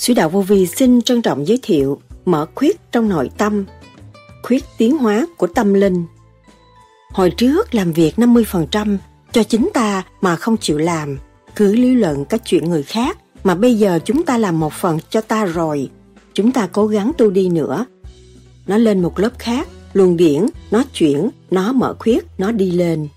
Sứ đạo vô vi xin trân trọng giới thiệu mở khuyết trong nội tâm, khuyết tiến hóa của tâm linh. Hồi trước làm việc 50% cho chính ta mà không chịu làm, cứ lý luận các chuyện người khác mà bây giờ chúng ta làm một phần cho ta rồi. Chúng ta cố gắng tu đi nữa. Nó lên một lớp khác, luồng điển, nó chuyển, nó mở khuyết, nó đi lên.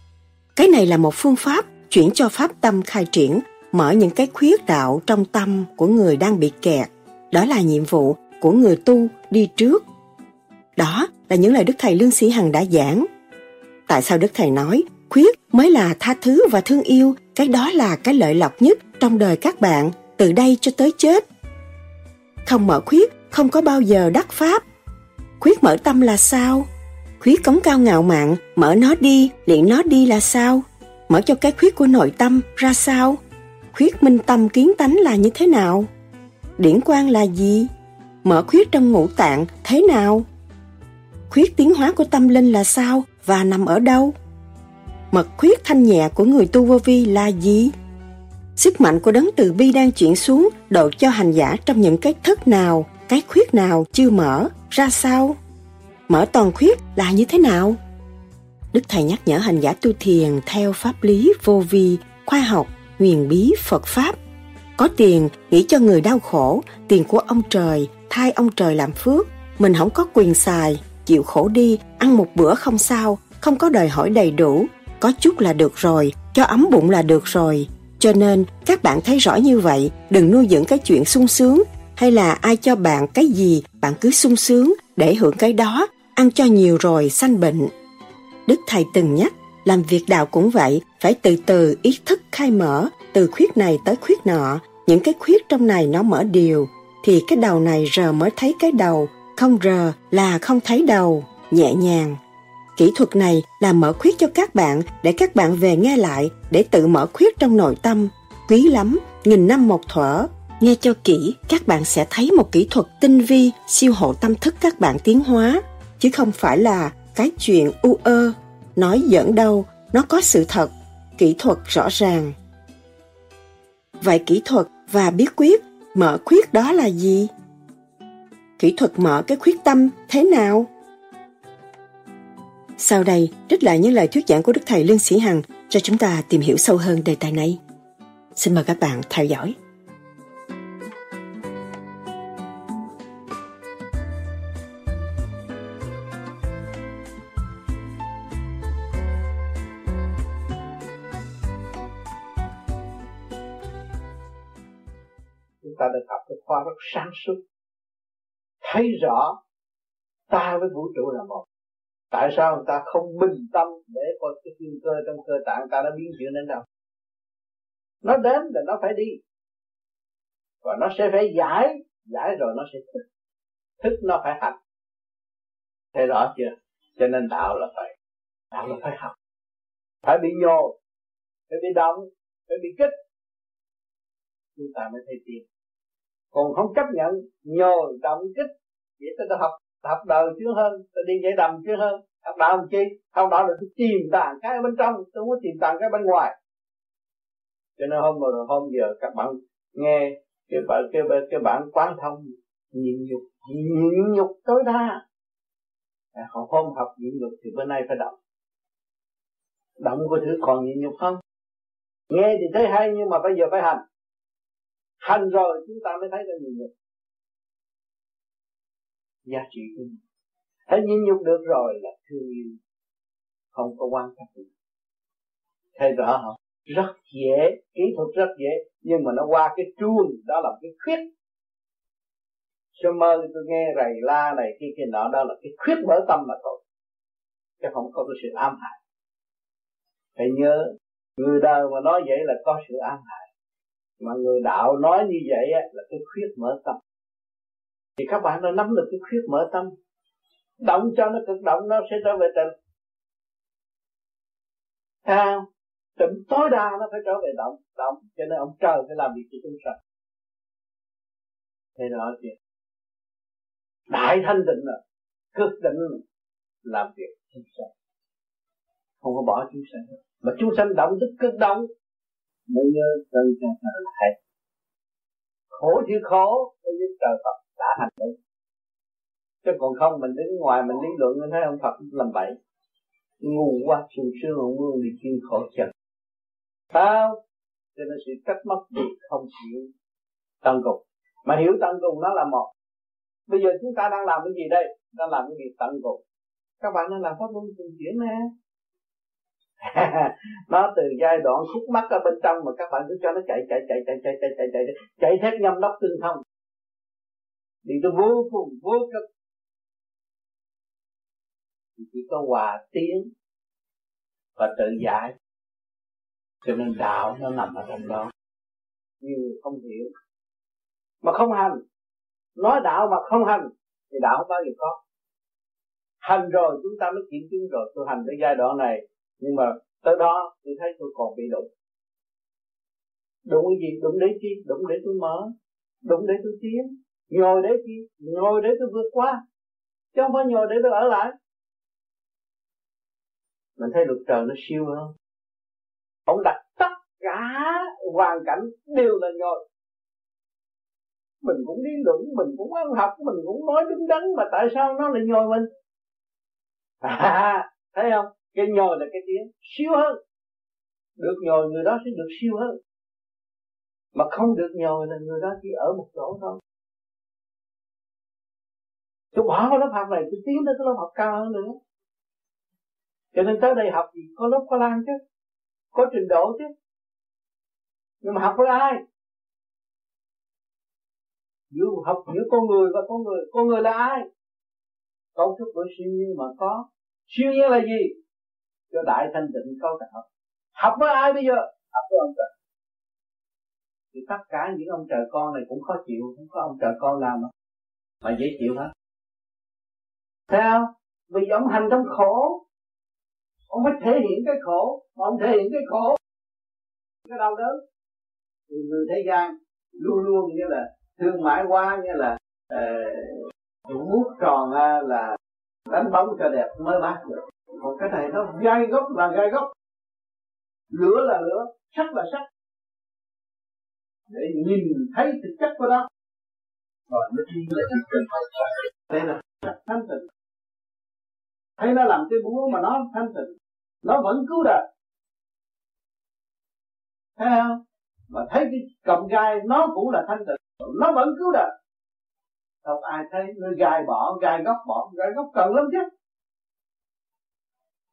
Cái này là một phương pháp chuyển cho pháp tâm khai triển, mở những cái khuyết đạo trong tâm của người đang bị kẹt. Đó là nhiệm vụ của người tu đi trước. Đó là những lời Đức Thầy Lương Sĩ Hằng đã giảng. Tại sao Đức Thầy nói khuyết mới là tha thứ và thương yêu, cái đó là cái lợi lộc nhất trong đời các bạn từ đây cho tới chết. Không mở khuyết, không có bao giờ đắc pháp. Khuyết mở tâm là sao? Khuyết cống cao ngạo mạn, mở nó đi, luyện nó đi là sao? Mở cho cái khuyết của nội tâm ra sao? Khuyết minh tâm kiến tánh là như thế nào? Điển quan là gì? Mở khuyết trong ngũ tạng thế nào? Khuyết tiến hóa của tâm linh là sao và nằm ở đâu? Mật khuyết thanh nhẹ của người tu vô vi là gì? Sức mạnh của đấng từ bi đang chuyển xuống độ cho hành giả trong những cái thức nào, cái khuyết nào chưa mở, ra sao? Mở toàn khuyết là như thế nào? Đức Thầy nhắc nhở hành giả tu thiền theo pháp lý vô vi, khoa học, huyền bí Phật Pháp. Có tiền nghĩ cho người đau khổ, tiền của ông trời, thay ông trời làm phước. Mình không có quyền xài, chịu khổ đi, ăn một bữa không sao, không có đòi hỏi đầy đủ, có chút là được rồi, cho ấm bụng là được rồi. Cho nên các bạn thấy rõ như vậy, đừng nuôi dưỡng cái chuyện sung sướng, hay là ai cho bạn cái gì, bạn cứ sung sướng để hưởng cái đó, ăn cho nhiều rồi sanh bệnh. Đức Thầy từng nhắc, làm việc đạo cũng vậy, phải từ từ ý thức khai mở, từ khuyết này tới khuyết nọ, những cái khuyết trong này nó mở điều, thì cái đầu này rờ mới thấy cái đầu, không rờ là không thấy đầu, nhẹ nhàng. Kỹ thuật này là mở khuyết cho các bạn để các bạn về nghe lại để tự mở khuyết trong nội tâm. Quý lắm, nghìn năm một thuở. Nghe cho kỹ, các bạn sẽ thấy một kỹ thuật tinh vi siêu hộ tâm thức các bạn tiến hóa, chứ không phải là cái chuyện u ơ, nói giỡn đâu, nó có sự thật, kỹ thuật rõ ràng. Vậy kỹ thuật và bí quyết mở khuyết đó là gì? Kỹ thuật mở cái khuyết tâm thế nào? Sau đây, trích lại những lời thuyết giảng của Đức Thầy Lương Sĩ Hằng cho chúng ta tìm hiểu sâu hơn đề tài này. Xin mời các bạn theo dõi. Chúng ta được học cái khoa rất sáng suốt. Thấy rõ ta với vũ trụ là một. Tại sao người ta không bình tâm để coi cái thiên cơ trong cơ tạng ta nó biến chuyển đến đâu? Nó đến là nó phải đi. Và nó sẽ phải giải giải rồi nó sẽ thức. Thức nó phải hành. Thấy rõ chưa? Cho nên đạo là phải, đạo là phải học. Phải bị nhô phải bị động, phải bị kích. Chúng ta mới thấy tiền còn không chấp nhận, nhồi động kích. Vậy ta học học đời chưa hơn tôi đi dễ đầm chưa hơn. Học đạo làm chi? Học đạo là tôi tìm tàng cái bên trong tôi muốn tìm tàng cái bên ngoài. Cho nên hôm rồi, hôm giờ các bạn nghe cái bạn cái cái bạn quán thông, nhịn nhục nhịn nhục tối đa. À, Họ không học nhịn nhục thì bữa nay phải động. Động có thứ còn nhịn nhục không? Nghe thì thấy hay, nhưng mà bây giờ phải hành hành rồi, chúng ta mới thấy được nhịn nhục. Giá trị của mình. Thấy nhịn nhục được rồi là thương yêu. Không có quan trọng gì thấy rõ không rất dễ, kỹ thuật rất dễ, nhưng mà nó qua cái chuông, đó là cái khuyết. Cho mơ tôi nghe rầy la này kia kia nọ, đó là cái khuyết mở tâm mà thôi. Chứ không có cái sự ám hại. Phải nhớ, người đời mà nói vậy là có sự ám hại mà người đạo nói như vậy là cái khuyết mở tâm. Thì các bạn đã nắm được cái khuyết mở tâm. Động cho nó cực động nó sẽ trở về tình à, tịnh tối đa nó phải trở về động. Động cho nên ông trời phải làm việc cho chúng sanh. Thế đó chuyện. Đại thanh định là cực định làm việc chúng sanh. Không có bỏ chúng sanh. Mà chúng sanh động tức cực động mới nhớ chân cha là hay. Khổ chịu khổ, mới biết trời Phật đã hành động chứ còn không, mình đứng ngoài, mình lý luận, mình thấy ông Phật làm bậy ngu quá, sung sướng ông vương đi kiên khổ chật sao cho nên sự trách móc thì không chịu tận cùng. Mà hiểu tận cùng nó là một. Bây giờ chúng ta đang làm cái gì đây? Đang làm cái việc tận cùng? Các bạn đang làm pháp luân thường chuyển nè. nó từ giai đoạn khúc mắc ở bên trong mà các bạn cứ cho nó chạy chạy chạy chạy chạy chạy chạy chạy chạy, chạy thét nhâm đốc tương thông. Thì tôi vô cùng vô cực. Thì chỉ có hòa tiến và tự giải. Cho nên đạo nó nằm ở trong đó. Nhiều không hiểu. Mà không hành. Nói đạo mà không hành thì đạo không bao giờ có. Hành rồi chúng ta mới kiểm chứng rồi. Tôi hành tới giai đoạn này nhưng mà tới đó tôi thấy tôi còn bị đụng. Đụng cái gì? Đụng để chi? Đụng để tôi mở. Đụng để tôi tiến. Ngồi để chi? Ngồi để tôi vượt qua. Chứ không phải ngồi để tôi ở lại. Mình thấy luật trời nó siêu hơn. Ông đặt tất cả hoàn cảnh đều là ngồi mình cũng đi luận mình cũng ăn học mình cũng nói đứng đắn mà tại sao nó lại nhồi mình? À, thấy không? Cái nhồi là cái tiếng siêu hơn. Được nhồi, người đó sẽ được siêu hơn. Mà không được nhồi là người đó chỉ ở một chỗ thôi. Tôi bỏ cái lớp học này, tôi tiến tới cái lớp học cao hơn nữa. Cho nên tới đây học gì? Có lớp có lan chứ. Có trình độ chứ. Nhưng mà học với ai? Giữa học giữa con người và con người. Con người là ai? Cấu trúc của siêu nhiên mà có. Siêu nhiên là gì? Cho đại thanh tịnh cấu tạo học với ai bây giờ? Học với ông trời. Thì tất cả những ông trời con này cũng khó chịu không có ông trời con làm mà mà dễ chịu hết. Theo vì ông hành trong khổ. Ông phải thể hiện cái khổ mà ông thể hiện cái khổ. Cái đau đớn. Thì người thế gian luôn luôn như là thương mại quá như là ờ, uh, mút tròn à, là đánh bóng cho đẹp mới mát được còn cái này nó gai gốc là gai gốc lửa là lửa, sắt là sắt. Để nhìn thấy thực chất của nó. Rồi nó đi là thực chất đây là thanh tịnh. Thấy nó làm cái búa mà nó thanh tịnh. Nó vẫn cứu đời. Thấy không? Mà thấy cái cầm gai nó cũng là thanh tịnh. Nó vẫn cứu đời. Không ai thấy nó gai bỏ, gai gốc bỏ, gai gốc cần lắm chứ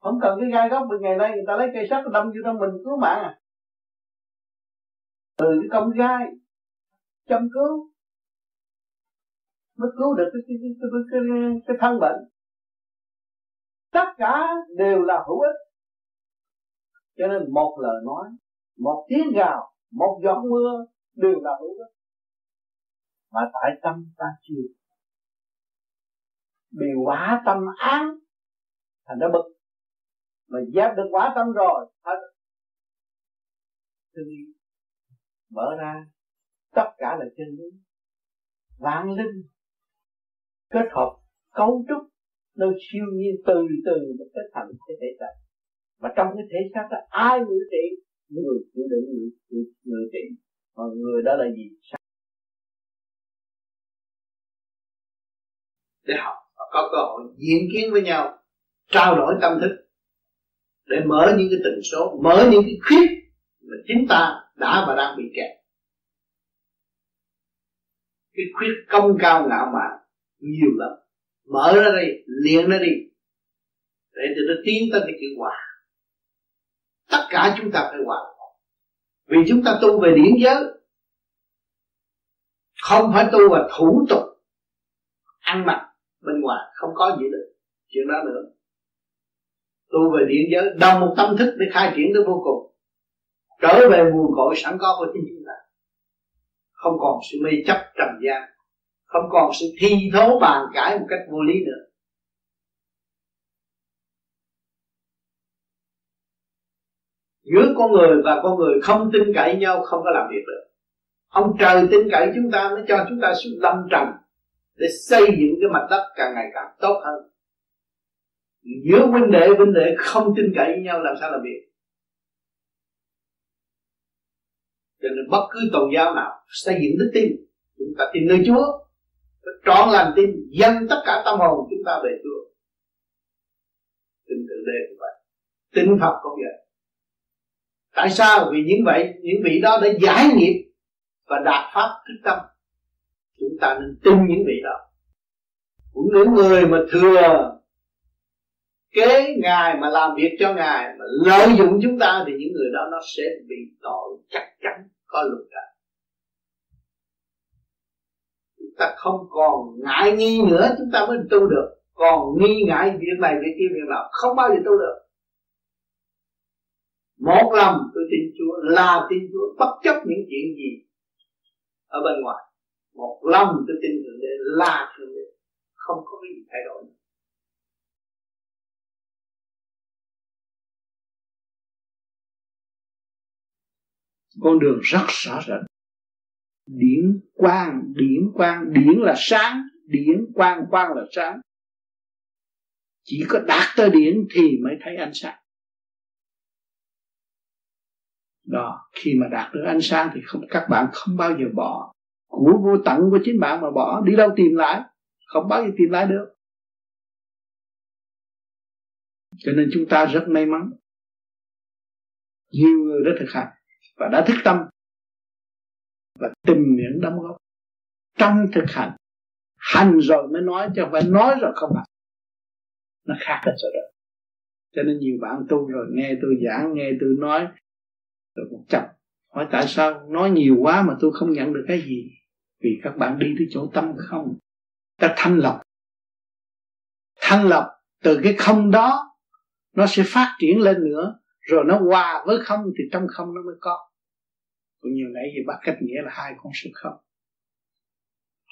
không cần cái gai góc mình ngày nay người ta lấy cây sắt đâm vô trong mình cứu mạng à. Từ cái công gai châm cứu mới cứu được cái cái cái, cái, cái, cái, cái thân bệnh. Tất cả đều là hữu ích. Cho nên một lời nói một tiếng gào một giọt mưa đều là hữu ích. Mà tại tâm ta chưa. Bị quả tâm án thành ra bực mà dẹp được quả tâm rồi thật. Thì mở ra tất cả là chân lý vạn linh. Kết hợp cấu trúc nó siêu nhiên từ từ nó kết thành cái thể xác. Mà trong cái thể xác đó ai ngự trị? Người chịu đựng người, người, người trị. Mà người đó là gì? Để học và có cơ hội diễn kiến với nhau trao đổi tâm thức để mở những cái tần số, mở những cái khuyết mà chính ta đã và đang bị kẹt. Cái khuyết công cao ngạo mạn nhiều lắm. Mở ra đi liền nó đi. Để cho nó tiến tới cái chữ hòa. Tất cả chúng ta phải hòa. Vì chúng ta tu về điển giới, không phải tu về thủ tục ăn mặc bên ngoài, không có gì được chuyện đó nữa tu về điện giới, đồng một tâm thức để khai triển tới vô cùng. Trở về nguồn cội sẵn có của chính chúng ta. Không còn sự mê chấp trần gian, không còn sự thi thố bàn cãi một cách vô lý nữa. Giữa con người và con người không tin cậy nhau, không có làm việc được. Ông trời tin cậy chúng ta mới cho chúng ta xuống lâm trần để xây dựng cái mặt đất càng ngày càng tốt hơn giữa huynh đệ huynh đệ không tin cậy với nhau, làm sao làm việc? Cho nên bất cứ tôn giáo nào xây dựng đức tin. Chúng ta tin nơi Chúa trọn lành tin, dâng tất cả tâm hồn chúng ta về Chúa. Tin tự đế cũng vậy. Tin Phật cũng vậy. Tại sao? Vì những vậy, những vị đó đã giải nghiệp và đạt pháp thức tâm. Chúng ta nên tin những vị đó. Cũng những người mà thừa kế ngài mà làm việc cho ngài mà lợi dụng chúng ta thì những người đó nó sẽ bị tội chắc chắn, có luật cả chúng ta không còn ngại nghi nữa, chúng ta mới tu được. Còn nghi ngại việc này, việc kia, việc nào, không bao giờ tu được. Một lòng tôi tin Chúa là tin Chúa, bất chấp những chuyện gì ở bên ngoài. Một lòng tôi tin thượng đế là thượng đế, không có cái gì thay đổi nữa. Con đường rất rõ rệt. Điển quang điển quang, điển là sáng, điển quang quang là sáng chỉ có đạt tới điển thì mới thấy ánh sáng. Đó, khi mà đạt được ánh sáng thì không, các bạn không bao giờ bỏ. Của vô tận của chính bạn mà bỏ, đi đâu tìm lại? Không bao giờ tìm lại được. Cho nên chúng ta rất may mắn. Nhiều người đã thực hành và đã thức tâm và tìm những đóng góp. Trong thực hành hành rồi mới nói chứ không phải nói rồi không hành. Nó khác hết rồi đó. Cho nên nhiều bạn tu rồi, nghe tôi giảng, nghe tôi nói, rồi một chập, hỏi tại sao nói nhiều quá mà tôi không nhận được cái gì? Vì các bạn đi tới chỗ tâm không. Ta thanh lọc. Thanh lọc từ cái không đó, nó sẽ phát triển lên nữa. Rồi nó hòa với không thì trong không nó mới có cũng như nãy thì bác cách nghĩa là hai con số không.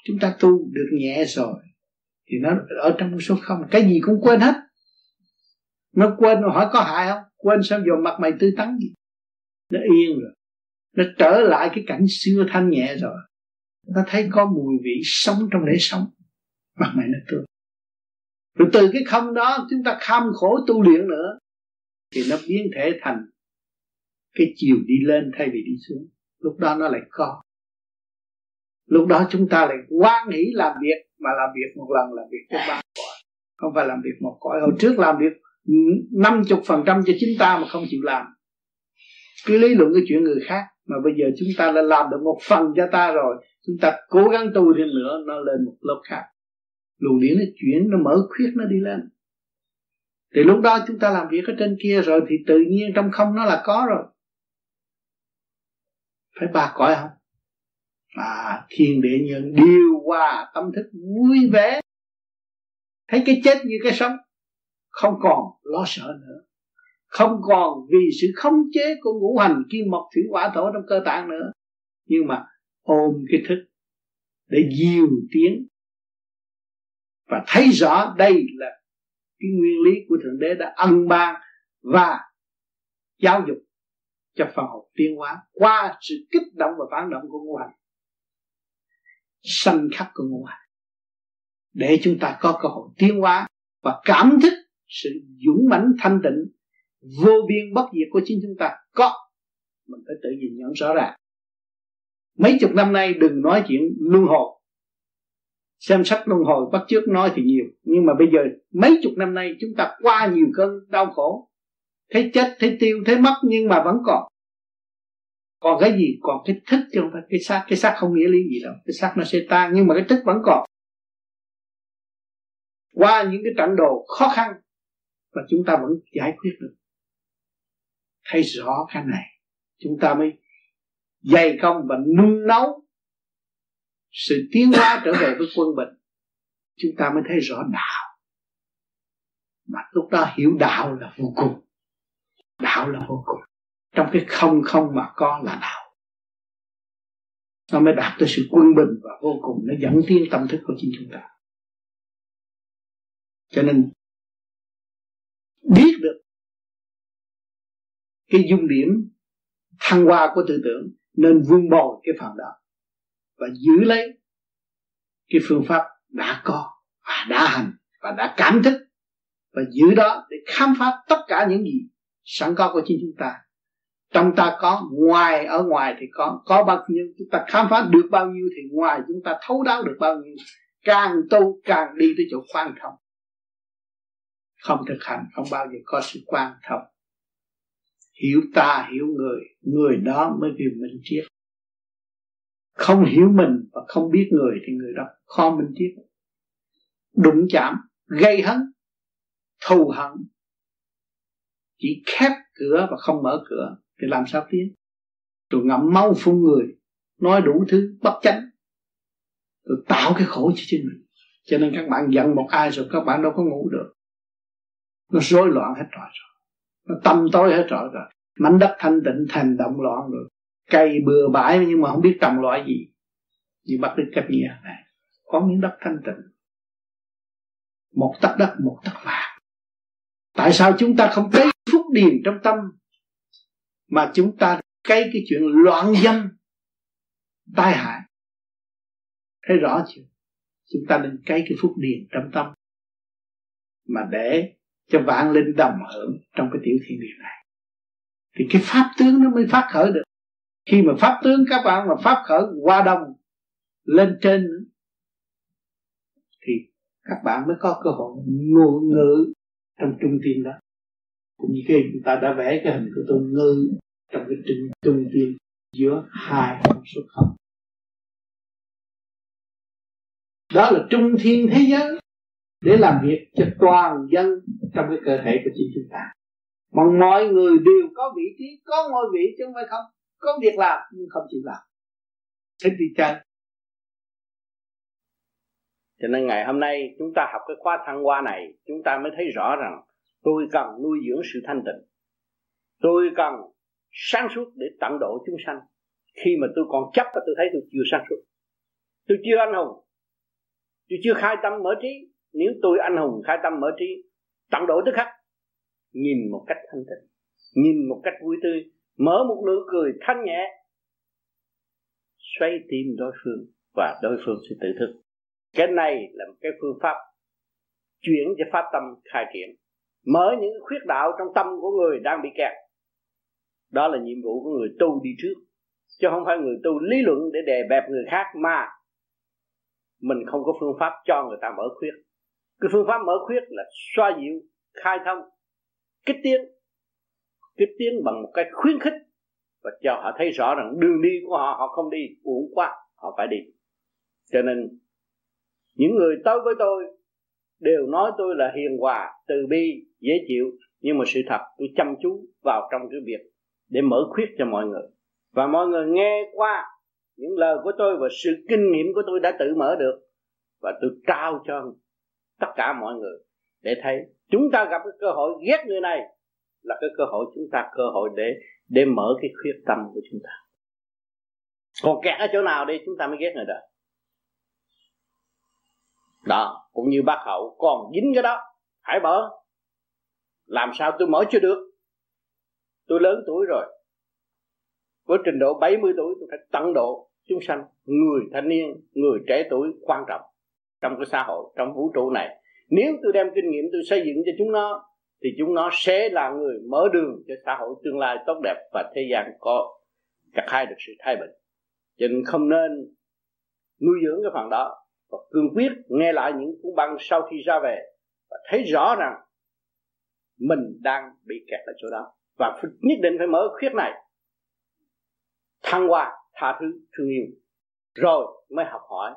Chúng ta tu được nhẹ rồi, thì nó ở trong số không. Cái gì cũng quên hết. Nó quên nó hỏi có hại không? Quên sao giờ mặt mày tươi tắn gì? Nó yên rồi. Nó trở lại cái cảnh xưa thanh nhẹ rồi. Nó thấy có mùi vị sống trong để sống. Mặt mày nó tươi rồi từ cái không đó chúng ta kham khổ tu luyện nữa. Thì nó biến thể thành cái chiều đi lên thay vì đi xuống lúc đó nó lại có. Lúc đó chúng ta lại quan nghĩ làm việc, mà làm việc một lần làm việc cho ba cõi không phải làm việc một cõi. Hồi trước làm việc năm chục phần trăm cho chính ta mà không chịu làm. Cứ lý luận cái chuyện người khác. Mà bây giờ chúng ta đã làm được một phần cho ta rồi. Chúng ta cố gắng tu thêm nữa, nó lên một lớp khác. Luồng điển nó chuyển, nó mở khuyết, nó đi lên. Thì lúc đó chúng ta làm việc ở trên kia rồi thì tự nhiên trong không nó là có rồi phải ba cõi không? À thiên địa nhân điều hòa tâm thức vui vẻ. Thấy cái chết như cái sống. Không còn lo sợ nữa. Không còn vì sự khống chế của ngũ hành kim mộc thủy hỏa thổ trong cơ tạng nữa. Nhưng mà ôm cái thức để diều tiến. Và thấy rõ đây là cái nguyên lý của thượng đế đã ân ban và giáo dục cho phần hồn tiến hóa, qua sự kích động và phản động của ngũ hành, sanh khắc của ngũ hành. Để chúng ta có cơ hội tiến hóa và cảm thức sự dũng mãnh, thanh tịnh, vô biên bất diệt của chính chúng ta có, mình phải tự nhìn nhận rõ ràng. Mấy chục năm nay đừng nói chuyện luân hồi. Xem sách luân hồi bắt trước nói thì nhiều, nhưng mà bây giờ mấy chục năm nay chúng ta qua nhiều cơn đau khổ thấy chết, thấy tiêu, thấy mất nhưng mà vẫn còn. Còn cái gì? Còn cái thức chứ không phải. Cái xác cái xác không nghĩa lý gì đâu. Cái xác nó sẽ tan nhưng mà cái thức vẫn còn. Qua những cái trận đồ khó khăn và chúng ta vẫn giải quyết được. Thấy rõ cái này, chúng ta mới dày công và nung nấu sự tiến hóa trở về với quân bình. Chúng ta mới thấy rõ đạo. Mà lúc đó hiểu đạo là vô cùng đạo là vô cùng. Trong cái không không mà có là đạo. Nó mới đạt tới sự quân bình và vô cùng. Nó dẫn tiến tâm thức của chính chúng ta. Cho nên, biết được cái dung điểm thăng hoa của tư tưởng nên vun bồi cái phần đó và giữ lấy cái phương pháp đã có và đã hành và đã cảm thức và giữ đó để khám phá tất cả những gì sẵn có của chính chúng ta. Trong ta có, ngoài, ở ngoài thì có. Có bao nhiêu, chúng ta khám phá được bao nhiêu thì ngoài chúng ta thấu đáo được bao nhiêu. Càng tu, càng đi tới chỗ quan thông không thực hành, không bao giờ có sự quan thông hiểu ta, hiểu người. Người đó mới vì mình triết. Không hiểu mình và không biết người thì người đó khó minh triết. Đụng chạm, gây hấn, thù hận chỉ khép cửa và không mở cửa thì làm sao tiến? Tôi ngậm máu phun người, nói đủ thứ bất chánh. Tôi tạo cái khổ cho chính mình. Cho nên các bạn giận một ai rồi các bạn đâu có ngủ được. Nó rối loạn hết rồi. Rồi nó tâm tối hết rồi rồi. Mảnh đất thanh tịnh, thành động loạn rồi. Cây bừa bãi nhưng mà không biết trồng loại gì. Như bác đức cách nghĩa này. Có miếng đất thanh tịnh. Một tấc đất, một tấc vàng. Tại sao chúng ta không cấy điền trong tâm mà chúng ta cấy cái chuyện loạn dâm, tai hại. Thấy rõ chưa? Chúng ta nên cấy cái phúc điền trong tâm mà để cho vạn linh đồng hưởng trong cái tiểu thiên địa này. Thì cái pháp tướng nó mới phát khởi được. Khi mà pháp tướng các bạn mà pháp khởi qua đông lên trên thì các bạn mới có cơ hội ngụ ngữ trong trung tim đó cũng như khi chúng ta đã vẽ cái hình của tôi ngư trong cái trung trung tiên giữa hai con số không. Đó là trung thiên thế giới để làm việc cho toàn dân trong cái cơ thể của chính chúng ta. Mà mọi người đều có vị trí, có ngôi vị chứ không phải không. Có việc làm, nhưng không chịu làm. Thích đi chân cho nên ngày hôm nay chúng ta học cái khóa thăng hoa này, chúng ta mới thấy rõ rằng tôi cần nuôi dưỡng sự thanh tịnh. Tôi cần sáng suốt để tận độ chúng sanh. Khi mà tôi còn chấp và tôi thấy tôi chưa sáng suốt. Tôi chưa anh hùng. Tôi chưa khai tâm mở trí. Nếu tôi anh hùng, khai tâm mở trí, tận độ tức khắc, nhìn một cách thanh tịnh, nhìn một cách vui tươi, mở một nụ cười thanh nhẹ, xoay tim đối phương và đối phương sẽ tự thức. Cái này là một cái phương pháp chuyển cho pháp tâm khai triển mở những khuyết đạo trong tâm của người đang bị kẹt. Đó là nhiệm vụ của người tu đi trước. Chứ không phải người tu lý luận để đè bẹp người khác mà mình không có phương pháp cho người ta mở khuyết. Cái phương pháp mở khuyết là xoa dịu, khai thông, kích tiến. Kích tiến bằng một cái khuyến khích và cho họ thấy rõ rằng đường đi của họ họ không đi uổng quá, họ phải đi. Cho nên, những người tới với tôi đều nói tôi là hiền hòa, từ bi, dễ chịu, nhưng mà sự thật tôi chăm chú vào trong cái việc để mở khuyết cho mọi người. Và mọi người nghe qua những lời của tôi và sự kinh nghiệm của tôi đã tự mở được, và tôi trao cho tất cả mọi người để thấy chúng ta gặp cái cơ hội ghét người này là cái cơ hội chúng ta, cơ hội để để mở cái khuyết tâm của chúng ta. Còn kẹt ở chỗ nào đi, chúng ta mới ghét người đó đó, cũng như bác hậu còn dính cái đó. Hãy mở làm sao tôi mở chưa được? Tôi lớn tuổi rồi. Với trình độ 70 tuổi, tôi phải tận độ chúng sanh, người thanh niên, người trẻ tuổi quan trọng trong cái xã hội, trong vũ trụ này. Nếu tôi đem kinh nghiệm tôi xây dựng cho chúng nó, thì chúng nó sẽ là người mở đường cho xã hội tương lai tốt đẹp và thế gian có cả hai được sự thay bình. Cho nên không nên nuôi dưỡng cái phần đó và cương quyết nghe lại những cuốn băng sau khi ra về và thấy rõ rằng mình đang bị kẹt ở chỗ đó. Và nhất định phải mở khuyết này. Thăng hoa, tha thứ, thương yêu. Rồi mới học hỏi.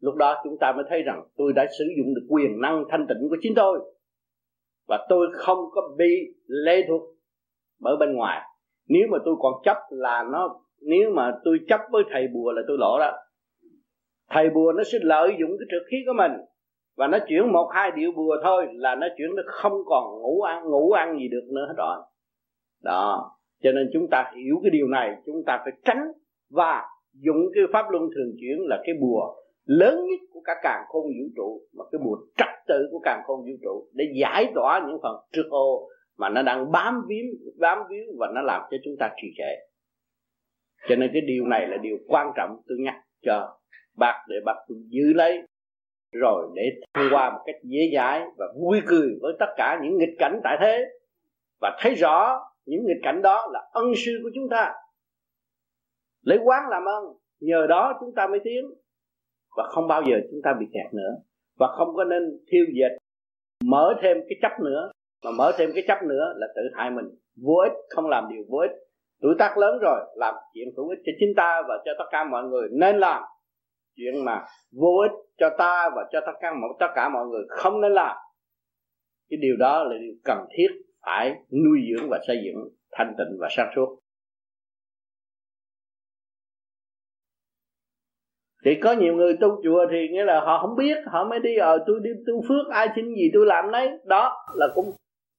Lúc đó chúng ta mới thấy rằng tôi đã sử dụng được quyền năng thanh tịnh của chính tôi. Và tôi không có bị lệ thuộc bởi bên ngoài. Nếu mà tôi còn chấp là nó, nếu mà tôi chấp với thầy bùa là tôi lỗ đó thầy bùa nó sẽ lợi dụng cái trực khí của mình. Và nó chuyển một, hai điệu bùa thôi là nó chuyển, nó không còn ngủ ăn ngủ ăn gì được nữa hết rồi. Đó. Cho nên chúng ta hiểu cái điều này, chúng ta phải tránh và dùng cái pháp luân thường chuyển là cái bùa lớn nhất của cả càng khôn vũ trụ, mà cái bùa trật tự của càng khôn vũ trụ để giải tỏa những phần trước ô mà nó đang bám víu bám víu và nó làm cho chúng ta trì trệ. Cho nên cái điều này là điều quan trọng tôi nhắc cho bạc để bác giữ lấy, rồi để thông qua một cách dễ dãi và vui cười với tất cả những nghịch cảnh tại thế. Và thấy rõ những nghịch cảnh đó là ân sư của chúng ta. Lấy quán làm ơn nhờ đó chúng ta mới tiến. Và không bao giờ chúng ta bị kẹt nữa. Và không có nên thiêu diệt mở thêm cái chấp nữa. Mà mở thêm cái chấp nữa là tự hại mình. Vô ích, không làm điều vô ích. Tuổi tác lớn rồi, làm chuyện hữu ích cho chính ta và cho tất cả mọi người. Nên làm chuyện mà vô ích cho ta và cho tất cả mọi tất cả mọi người không nên làm. Cái điều đó là điều cần thiết phải nuôi dưỡng và xây dựng thanh tịnh và sáng suốt. Thì có nhiều người tu chùa thì nghĩa là họ không biết họ mới đi ở ờ, tôi đi tu phước ai xin gì tôi làm đấy đó là cũng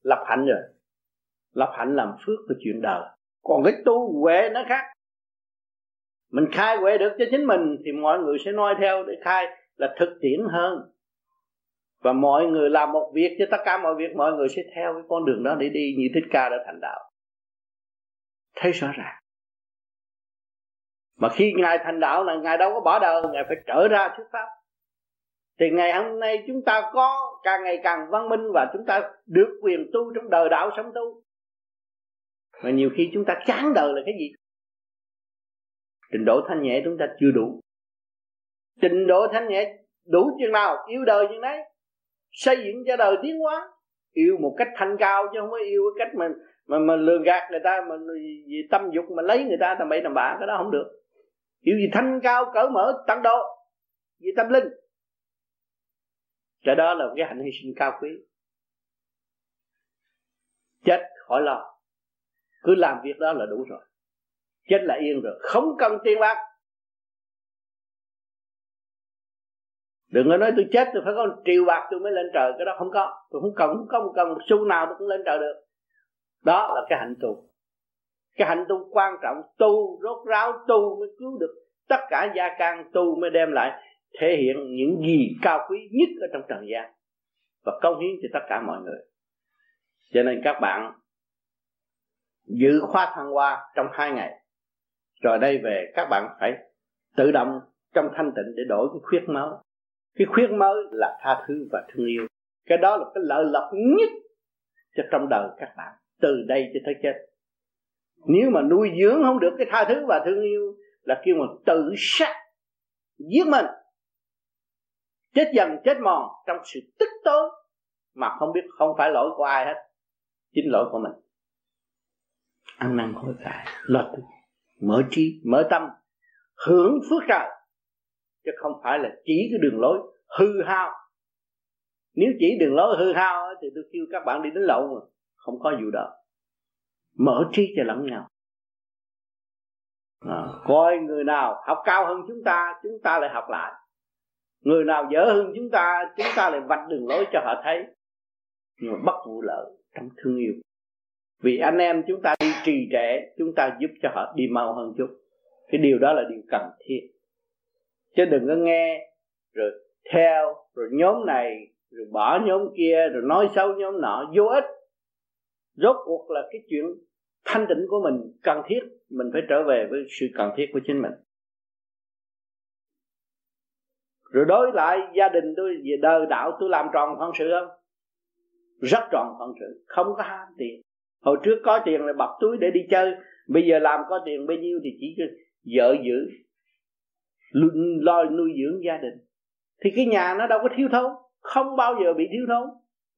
lập hạnh rồi. Lập hạnh làm phước là chuyện đời. Còn cái tu huệ nó khác mình khai huệ được cho chính mình thì mọi người sẽ noi theo để khai là thực tiễn hơn. Và mọi người làm một việc cho tất cả mọi việc, mọi người sẽ theo cái con đường đó để đi như thích ca đã thành đạo. Thấy rõ ràng. Mà khi ngài thành đạo là ngài đâu có bỏ đời, ngài phải trở ra thuyết pháp. Thì ngày hôm nay chúng ta có càng ngày càng văn minh và chúng ta được quyền tu trong đời đạo sống tu. Mà nhiều khi chúng ta chán đời là cái gì? Trình độ thanh nhẹ chúng ta chưa đủ. Trình độ thanh nhẹ đủ chừng nào, yêu đời chừng đấy. Xây dựng cho đời tiến hóa. Yêu một cách thanh cao chứ không có yêu cái cách mà mà mà lừa gạt người ta, mà vì tâm dục mà lấy người ta tầm bậy tầm bạ, cái đó không được. Yêu gì thanh cao cởi mở, tăng độ, vì tâm linh. Cái đó là cái hạnh hy sinh cao quý. Chết khỏi lo. Cứ làm việc đó là đủ rồi chết là yên rồi, không cần tiền bạc. Đừng có nói tôi chết, tôi phải có triệu bạc tôi mới lên trời, cái đó không có. Tôi không cần, không có một cần một xu nào tôi cũng lên trời được. Đó là cái hạnh tu. Cái hạnh tu quan trọng, tu, rốt ráo tu mới cứu được tất cả gia can, tu mới đem lại, thể hiện những gì cao quý nhất ở trong trần gian và công hiến cho tất cả mọi người. Cho nên các bạn giữ khóa thăng hoa trong hai ngày rồi đây về các bạn phải tự động trong thanh tịnh để đổi cái khuyết máu, cái khuyết máu là tha thứ và thương yêu. Cái đó là cái lợi lộc nhất cho trong đời các bạn từ đây cho tới chết. Nếu mà nuôi dưỡng không được cái tha thứ và thương yêu là kêu mà tự sát giết mình. Chết dần chết mòn trong sự tức tối mà không biết không phải lỗi của ai hết chính lỗi của mình. Ăn năn hối cải lo tu mở trí mở tâm hưởng phước trời. Chứ không phải là chỉ cái đường lối hư hao. Nếu chỉ đường lối hư hao thì tôi kêu các bạn đi đến lậu mà không có vụ đó. Mở trí cho lẫn nhau. À, coi người nào học cao hơn chúng ta chúng ta lại học lại. Người nào dở hơn chúng ta chúng ta lại vạch đường lối cho họ thấy. Nhưng mà bất vụ lợi trong thương yêu vì anh em chúng ta đi trì trệ, chúng ta giúp cho họ đi mau hơn chút. Cái điều đó là điều cần thiết. Chứ đừng có nghe, rồi theo, rồi nhóm này, rồi bỏ nhóm kia, rồi nói xấu nhóm nọ, vô ích. Rốt cuộc là cái chuyện thanh tịnh của mình cần thiết. Mình phải trở về với sự cần thiết của chính mình. Rồi đối lại gia đình tôi, về đời đạo tôi làm tròn phận sự không? Rất tròn phận sự, không có ham tiền hồi trước có tiền là bọc túi để đi chơi, bây giờ làm có tiền bao nhiêu thì chỉ vợ giữ lo nuôi dưỡng gia đình. Thì cái nhà nó đâu có thiếu thốn, không bao giờ bị thiếu thốn.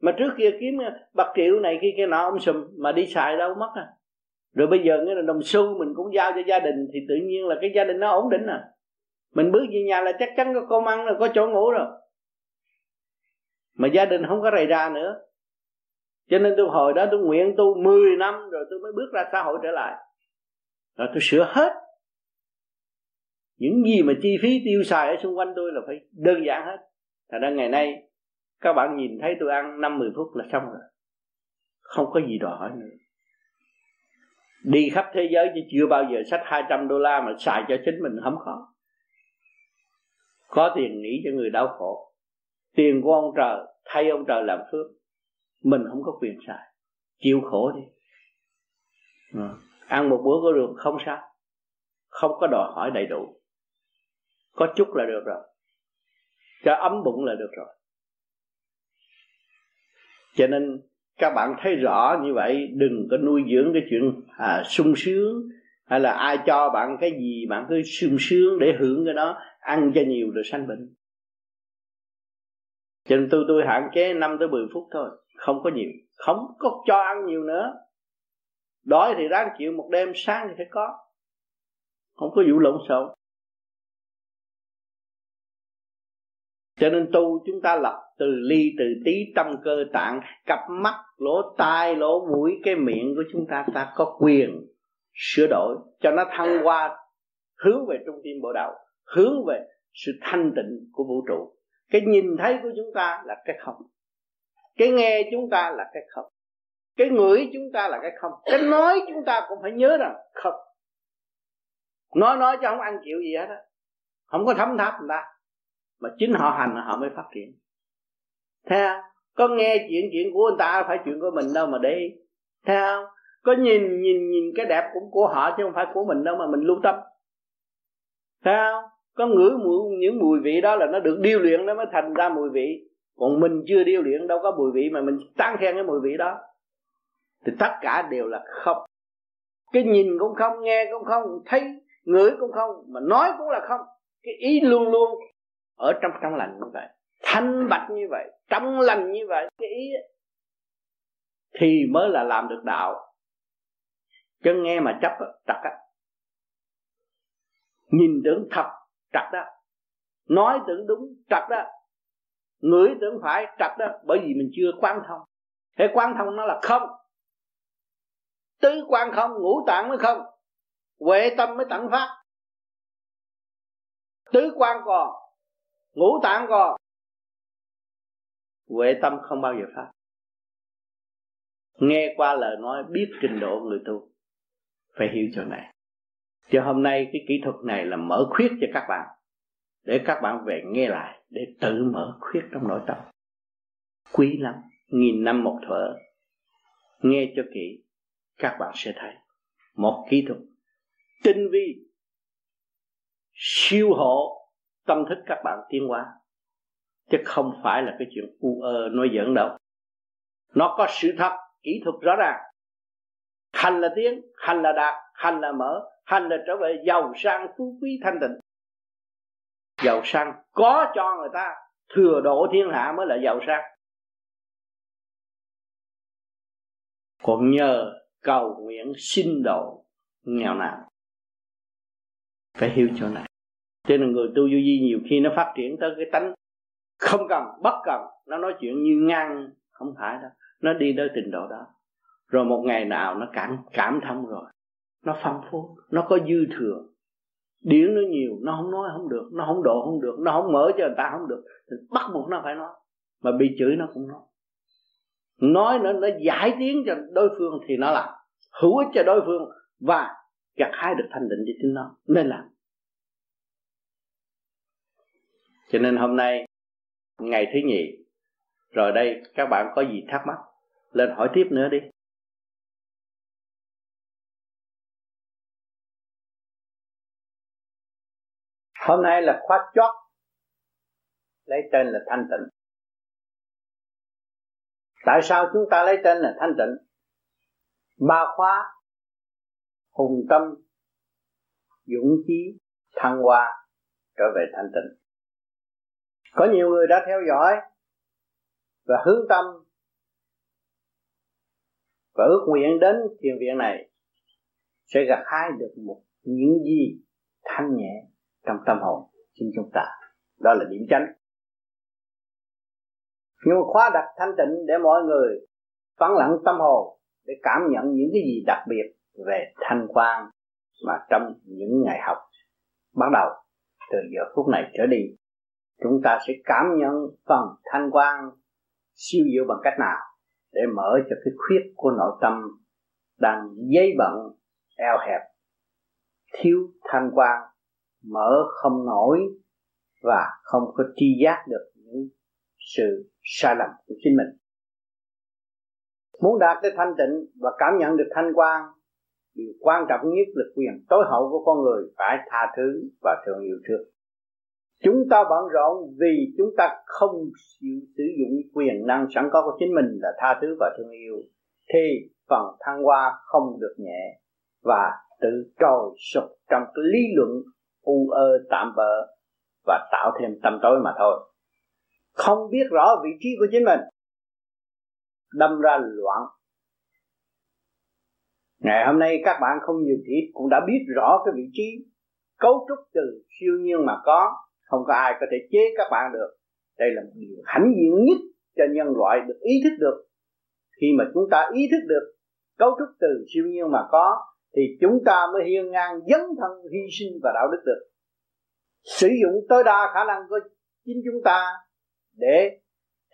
Mà trước kia kiếm bạc triệu này kia kia nọ, ông sùm, mà đi xài đâu mất à. Rồi bây giờ nghĩa là đồng xu mình cũng giao cho gia đình thì tự nhiên là cái gia đình nó ổn định à. Mình bước về nhà là chắc chắn có cơm ăn rồi, có chỗ ngủ rồi. Mà gia đình không có rầy ra nữa cho nên tôi hồi đó tôi nguyện tu 10 năm rồi tôi mới bước ra xã hội trở lại. Rồi tôi sửa hết. Những gì mà chi phí tiêu xài ở xung quanh tôi là phải đơn giản hết. Thành ra ngày nay, các bạn nhìn thấy tôi ăn năm mười phút là xong rồi. Không có gì đòi hỏi nữa. Đi khắp thế giới chứ chưa bao giờ sách 200 đô la mà xài cho chính mình không có có tiền nghĩ cho người đau khổ. Tiền của ông trời, thay ông trời làm phước mình không có quyền xài. Chịu khổ đi. À. ăn một bữa có được không sao. Không có đòi hỏi đầy đủ. Có chút là được rồi. Cho ấm bụng là được rồi. Cho nên các bạn thấy rõ như vậy đừng có nuôi dưỡng cái chuyện à, sung sướng hay là ai cho bạn cái gì bạn cứ sung sướng để hưởng cái đó ăn cho nhiều rồi sanh bệnh. Cho nên tôi tôi hạn chế 5 tới 10 phút thôi không có nhiều. Không có cho ăn nhiều nữa. Đói thì ráng chịu, một đêm sáng thì phải có. Không có vụ lộn xộn. Cho nên tu chúng ta lập từ ly, từ tí tâm cơ tạng, cặp mắt, lỗ tai, lỗ mũi, cái miệng của chúng ta ta có quyền sửa đổi. Cho nó thăng hoa, hướng về trung tâm bộ đầu hướng về sự thanh tịnh của vũ trụ. Cái nhìn thấy của chúng ta là cái không cái nghe chúng ta là cái không. Cái ngửi chúng ta là cái không. Cái nói chúng ta cũng phải nhớ rằng không. Nói nói cho không ăn chịu gì hết á. Không có thấm tháp người ta. Mà chính họ hành họ mới phát triển. Thấy không? Có nghe chuyện chuyện của người ta phải chuyện của mình đâu mà để thấy không? Có nhìn nhìn nhìn cái đẹp cũng của họ chứ không phải của mình đâu mà mình lưu tâm. Thấy không? Có ngửi mùi, những mùi vị đó là nó được điêu luyện nó mới thành ra mùi vị còn mình chưa điêu luyện, đâu có mùi vị mà mình tán khen cái mùi vị đó. Thì tất cả đều là không. Cái nhìn cũng không, nghe cũng không, thấy, ngửi cũng không, mà nói cũng là không. Cái ý luôn luôn ở trong trong lành như vậy. Thanh bạch như vậy, trong lành như vậy. Cái ý thì mới là làm được đạo. Chứ nghe mà chấp trật á. Nhìn tưởng thật, trật đó nói tưởng đúng, trật đó ngửi tưởng phải trật đó, bởi vì mình chưa quan thông. Thế quan thông nó là không. Tứ quan không, ngũ tạng mới không. Huệ tâm mới tận phát tứ quan còn, ngũ tạng còn. Huệ tâm không bao giờ phát. Nghe qua lời nói, biết trình độ người tu, phải hiểu chỗ này. Cho hôm nay cái kỹ thuật này là mở khuyết cho các bạn để các bạn về nghe lại, để tự mở khuyết trong nội tâm. Quý lắm, nghìn năm một thở, nghe cho kỹ, các bạn sẽ thấy. Một kỹ thuật tinh vi, siêu hộ tâm thức các bạn tiến hóa. Chứ không phải là cái chuyện u ơ, nói giỡn đâu. Nó có sự thật, kỹ thuật rõ ràng. Hành là tiến, hành là đạt, hành là mở, hành là trở về giàu sang, phú quý thanh tịnh giàu sang, có cho người ta thừa độ thiên hạ mới là giàu sang. Còn nhờ cầu nguyện xin độ nghèo nàn, phải hiểu chỗ này. Cho nên người tu du di nhiều khi nó phát triển tới cái tánh không cần, bất cần, nó nói chuyện như ngang, không phải đâu. Nó đi tới trình độ đó. Rồi một ngày nào nó cảm cảm thông rồi. Nó phong phú, nó có dư thừa điển nó nhiều, nó không nói không được, nó không độ không được, nó không mở cho người ta không được. Thì bắt buộc nó phải nói. Mà bị chửi nó cũng nói. Nói nó nó giải tiếng cho đối phương thì nó làm. Hữu ích cho đối phương và gặt hái được thanh định cho chính nó. Nên làm. Cho nên hôm nay, ngày thứ nhì, rồi đây các bạn có gì thắc mắc, lên hỏi tiếp nữa đi. Hôm nay là khóa chót. Lấy tên là thanh tịnh. Tại sao chúng ta lấy tên là thanh tịnh? Ba khóa. Hùng tâm, dũng chí, thăng hoa trở về thanh tịnh. Có nhiều người đã theo dõi và hướng tâm và ước nguyện đến thiền viện này sẽ gặt hái được một những gì thanh nhẹ trong tâm hồn, chính chúng ta. Đó là điểm chánh. Nhưng mà khóa đặt thanh tịnh để mọi người vắng lặng tâm hồn, để cảm nhận những cái gì đặc biệt về thanh quan mà trong những ngày học bắt đầu, từ giờ phút này trở đi, chúng ta sẽ cảm nhận phần thanh quan siêu diệu bằng cách nào để mở cho cái khuyết của nội tâm đang dây bận, eo hẹp, thiếu thanh quan mở không nổi và không có tri giác được những sự sai lầm của chính mình. Muốn đạt tới thanh tịnh và cảm nhận được thanh quan điều quan trọng nhất là quyền tối hậu của con người phải tha thứ và thương yêu thương chúng ta bận rộn vì chúng ta không chịu sử dụng quyền năng sẵn có của chính mình là tha thứ và thương yêu, thì phần thăng hoa không được nhẹ và tự trồi sụp trong cái lý luận u ơ, tạm bỡ và tạo thêm tâm tối mà thôi. Không biết rõ vị trí của chính mình. Đâm ra loạn. Ngày hôm nay các bạn không nhiều thì cũng đã biết rõ cái vị trí cấu trúc từ siêu nhiên mà có. Không có ai có thể chế các bạn được. Đây là một điều hãnh diện nhất cho nhân loại được ý thức được. Khi mà chúng ta ý thức được cấu trúc từ siêu nhiên mà có thì chúng ta mới hiên ngang dấn thân hy sinh và đạo đức được. Sử dụng tối đa khả năng của chính chúng ta để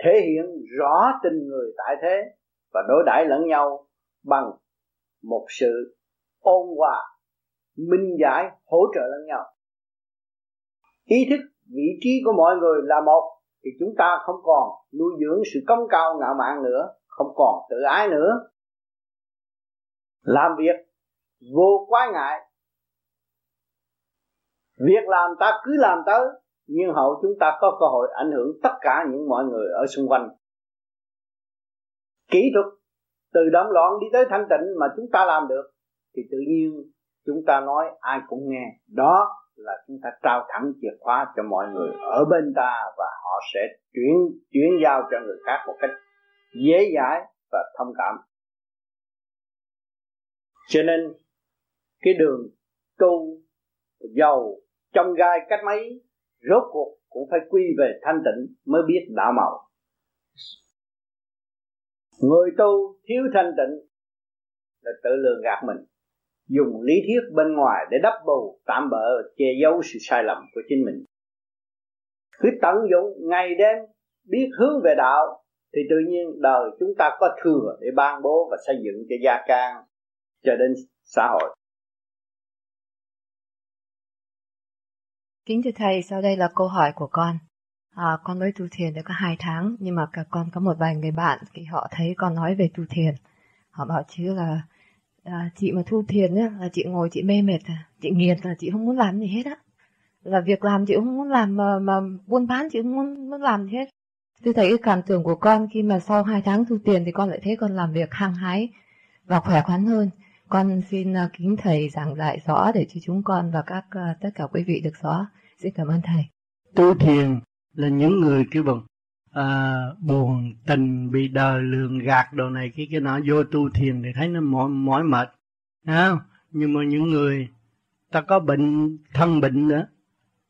thể hiện rõ tình người tại thế và đối đãi lẫn nhau bằng một sự ôn hòa, minh giải, hỗ trợ lẫn nhau. Ý thức, vị trí của mọi người là một, thì chúng ta không còn nuôi dưỡng sự công cao ngạo mạn nữa, không còn tự ái nữa. Làm việc vô quái ngại. Việc làm ta cứ làm tới, nhưng hậu chúng ta có cơ hội ảnh hưởng tất cả những mọi người ở xung quanh. Kỹ thuật, từ động loạn đi tới thanh tịnh mà chúng ta làm được, thì tự nhiên chúng ta nói ai cũng nghe. Đó là chúng ta trao thẳng chìa khóa cho mọi người ở bên ta và họ sẽ chuyển chuyển giao cho người khác một cách dễ dãi và thông cảm. Cho nên cái đường tu giàu trong gai cách mấy, rốt cuộc cũng phải quy về thanh tịnh mới biết đạo màu người tu thiếu thanh tịnh là tự lường gạt mình. Dùng lý thuyết bên ngoài để đắp bù, tạm bỡ che giấu sự sai lầm của chính mình. Cứ tận dụng ngày đêm, biết hướng về đạo, thì tự nhiên đời chúng ta có thừa để ban bố và xây dựng cho gia can, cho đến xã hội. Kính thưa Thầy, sau đây là câu hỏi của con. À, con mới tu thiền được có hai tháng, nhưng mà cả con có một vài người bạn thì họ thấy con nói về tu thiền. Họ bảo chứ là à, chị mà tu thiền á, là chị ngồi chị mê mệt, à, chị nghiền là chị không muốn làm gì hết á. Là việc làm chị không muốn làm mà, mà buôn bán chị không muốn, muốn làm gì hết. Tôi thấy cái cảm tưởng của con khi mà sau hai tháng tu tiền thì con lại thấy con làm việc hăng hái và khỏe khoắn hơn. Con xin ờ, kính thầy giảng lại rõ để cho chúng con và các ờ, tất cả quý vị được rõ. Xin cảm ơn thầy. Tu thiền là những người kêu bằng à, buồn tình bị đời lường gạt đồ này cái cái nọ vô tu thiền thì thấy nó mỏi mỏi mệt, không? Nhưng mà những người ta có bệnh thân bệnh nữa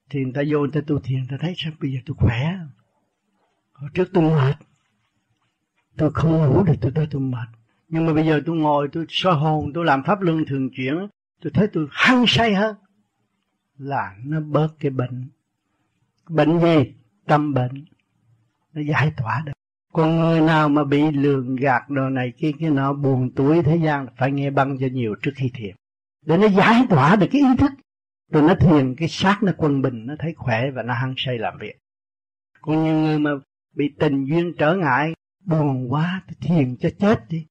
thì người ta vô người ta tu thiền ta thấy sao bây giờ tôi khỏe hồi trước tôi mệt tôi không ngủ được tôi tôi tôi mệt nhưng mà bây giờ tôi ngồi, tôi soi hồn, tôi làm pháp luân thường chuyển, tôi thấy tôi hăng say hơn. Là nó bớt cái bệnh. Bệnh gì? Tâm bệnh. Nó giải tỏa được. Còn người nào mà bị lường gạt đồ này kia, cái nọ buồn tuổi thế gian, phải nghe băng cho nhiều trước khi thiền. Để nó giải tỏa được cái ý thức. Rồi nó thiền, cái xác nó quân bình, nó thấy khỏe và nó hăng say làm việc. Còn nhiều người mà bị tình duyên trở ngại, buồn quá thì thiền cho chết đi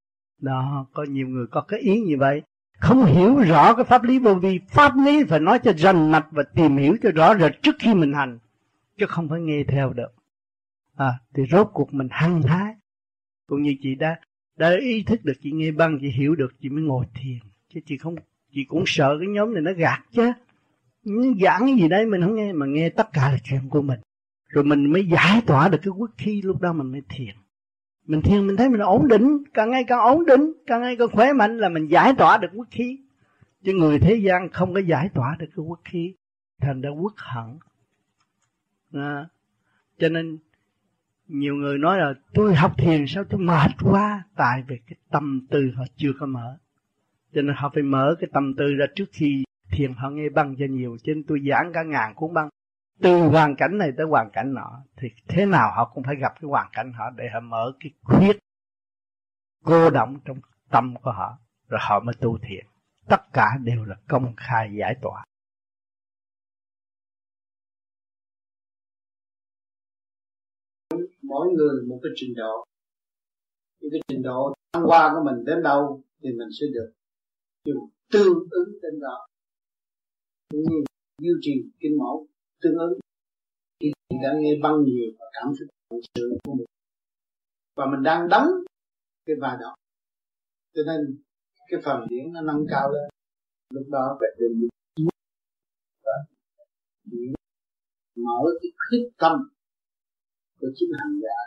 đó có nhiều người có cái ý như vậy. Không hiểu rõ cái pháp lý vô vi. Pháp lý phải nói cho rành mạch và tìm hiểu cho rõ rệt trước khi mình hành chứ không phải nghe theo được. À, thì rốt cuộc mình hăng hái. Cũng như chị đã đã ý thức được chị nghe băng chị hiểu được chị mới ngồi thiền. Chứ chị không chị cũng sợ cái nhóm này nó gạt chứ. Giảng cái gì đấy mình không nghe mà nghe tất cả là chuyện của mình. Rồi mình mới giải tỏa được cái quốc khí lúc đó mình mới thiền mình thiền mình thấy mình ổn định càng ngày càng ổn định càng ngày càng khỏe mạnh là mình giải tỏa được quốc khí. Chứ người thế gian không có giải tỏa được cái quốc khí thành ra quốc hận. À, cho nên nhiều người nói là tôi học thiền sao tôi mệt quá. Tại vì cái tâm tư họ chưa có mở. Cho nên họ phải mở cái tâm tư ra trước khi thiền họ nghe băng cho nhiều. Cho nên tôi giảng cả ngàn cuốn băng từ hoàn cảnh này tới hoàn cảnh nọ, thì thế nào họ cũng phải gặp cái hoàn cảnh họ để họ mở cái khuyết cô động trong tâm của họ, rồi họ mới tu thiện. Tất cả đều là công khai giải tỏa. Mỗi người một cái trình độ. Những cái trình độ thăng hoa của mình đến đâu thì mình sẽ được dùng tương ứng đến đó. Như duy trì kinh mẫu tương ứng. Thì mình đang nghe băng nhiều và cảm thấy sự của mình. Và mình đang đóng cái va đó. Cho nên, cái phần điển nó nâng cao lên. Lúc đó phải đừng mở cái khuyết tâm của chính hành giả.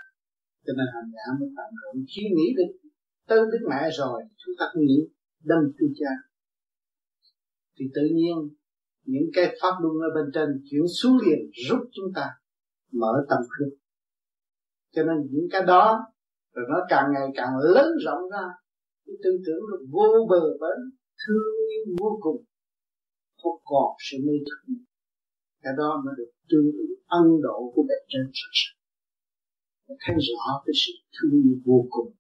Cho nên hành giả mới tận hưởng khi nghĩ đến tới Đức Mẹ rồi, chúng ta cũng nghĩ, đâm tu cha. Thì tự nhiên những cái pháp luân ở bên trên, chuyển xuống liền giúp chúng ta, mở tâm thức. Cho nên những cái đó, rồi nó càng ngày càng lớn rộng ra, cái tư tưởng nó vô bờ bến, thương yêu vô cùng, không còn sự mê thức cái đó mới được tương ứng ân độ của bề trên sự sống thấy rõ cái sự thương yêu vô cùng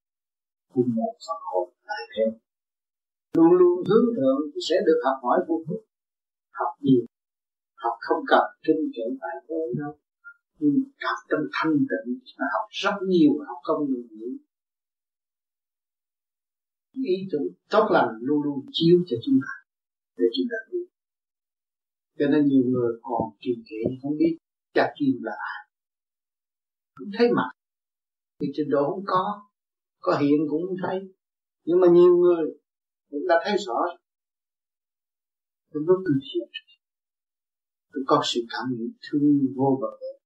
của một phần hồn tại thế. Luôn luôn hướng thượng thì sẽ được học hỏi vô cùng học nhiều, học không cần kinh kệ tại thế đâu. Nhưng học tâm thanh tịnh mà học rất nhiều, học không ngừng nghỉ. Ý tưởng tốt lành luôn luôn chiếu cho chúng ta, để chúng ta biết. Cho nên nhiều người còn trì trệ không biết cha kim là ai. Không thấy mặt, thì trình độ không có có hiện cũng không thấy. Nhưng mà nhiều người cũng đã thấy rõ tôi lúc tôi thiền tôi có sự cảm nhận thương vô bờ. Bến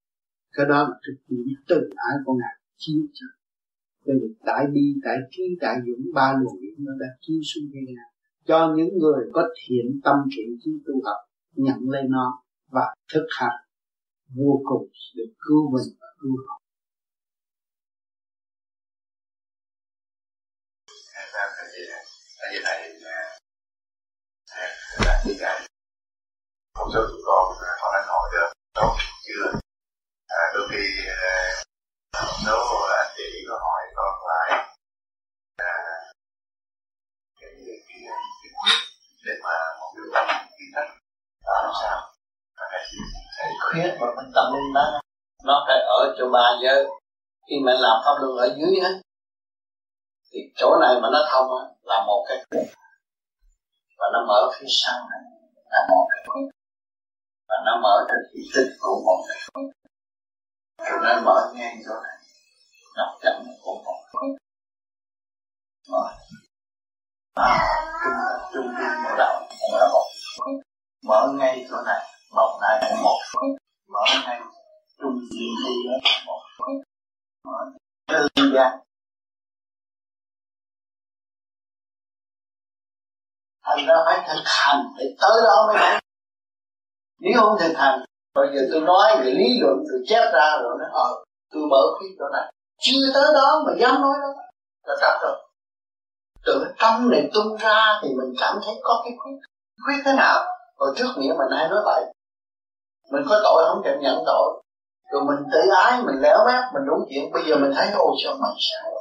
cái đó là thực hiện từ ái của ngài chiếu cho về đại bi, đại trí, đại dũng, ba luồng điển nó đã chiếu xuống thế gian cho những người có thiện tâm thiện trí tu học nhận lấy nó và thực hành. Vô cùng được cứu mình và cứu họ. Một số tụi con họ đang hỏi được tốt chưa. À, đôi khi à, một số anh chị có hỏi con lại à, cái cái cái quyết để mà một đứa bạn kiến thức. Làm sao? Cái khuyết. Mà mình tâm linh đó nó phải ở chỗ ba giới. Khi mình làm pháp luân ở dưới á thì chỗ này mà nó thông á là một cái khuyết và nó mở phía sau này là một cái khối và nó mở ra ý tích của một cái khối rồi nó mở ngang chỗ này nằm chậm của một khuyết rồi. À, kinh là trung tâm mở đầu cũng là một khối mở ngay chỗ này một này cũng một khuyết mở ngay trung tâm đi là một khuyết mở đơn giản. Thành ra phải thực hành phải tới đó mới thấy nếu không thực hành, bây giờ tôi nói về lý luận, tôi chép ra rồi nó ờ tôi mở cái chỗ này. Chưa tới đó mà dám nói đó, là trật rồi. Từ trong này tung ra thì mình cảm thấy có cái khuyết khuyết thế nào? Hồi trước nghĩa mình hay nói vậy. Mình có tội không chịu nhận tội. Rồi mình tự ái, mình léo mép, mình đúng chuyện. Bây giờ mình thấy, ô, sao mày sao?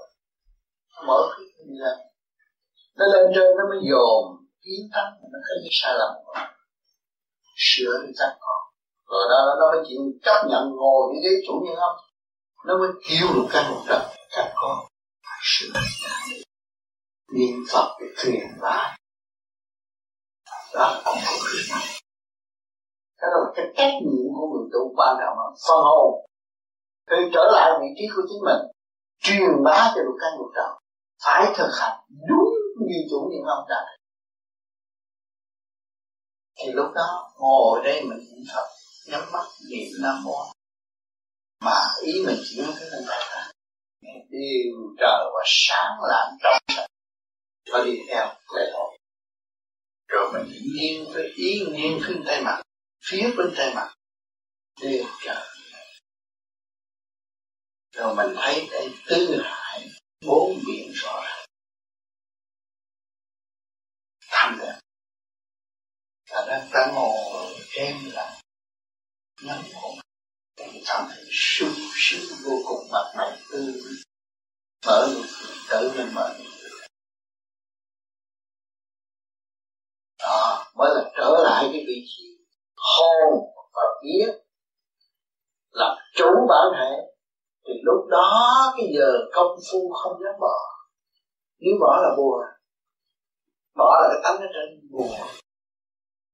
Mở khuyết đi lên nó lên trên nó mới dồn kiến tâm nó có những sai lầm của nó. Sửa thì chắc có. Rồi đó nó mới chịu chấp nhận ngồi như ghế chủ nhân ông nó mới kêu được căn một trận chắc có phải sửa niệm phật để truyền lại đó, cũng có việc này cái đó là cái trách nhiệm của người tu quan trọng mà phân hồn. Thì trở lại vị trí của chính mình, truyền bá cho được căn một trận phải thực hành đúng như chủ nhân ông đã thì lúc đó, ngồi đây mình niệm phật nhắm mắt niệm nam mô mà ý mình chỉ nói cái này ta điều trời và sáng lạng trong sạch. Và đi theo lễ hội. Rồi mình nghiêng với ý nghiêng phía tay mặt, phía bên tay mặt. Điều trời. Rồi mình thấy đây tư hải bốn biển rõ ràng. Đang ta ngồi em là ngắm hồn cảm thấy sung sướng vô cùng mặt mày tươi mở nụ cười tự mình mở nụ cười đó, mới là trở lại cái vị trí hồn và biết làm chủ bản thể. Thì lúc đó cái giờ công phu không dám bỏ. Nếu bỏ là buồn bỏ là cái tánh ở trên buồn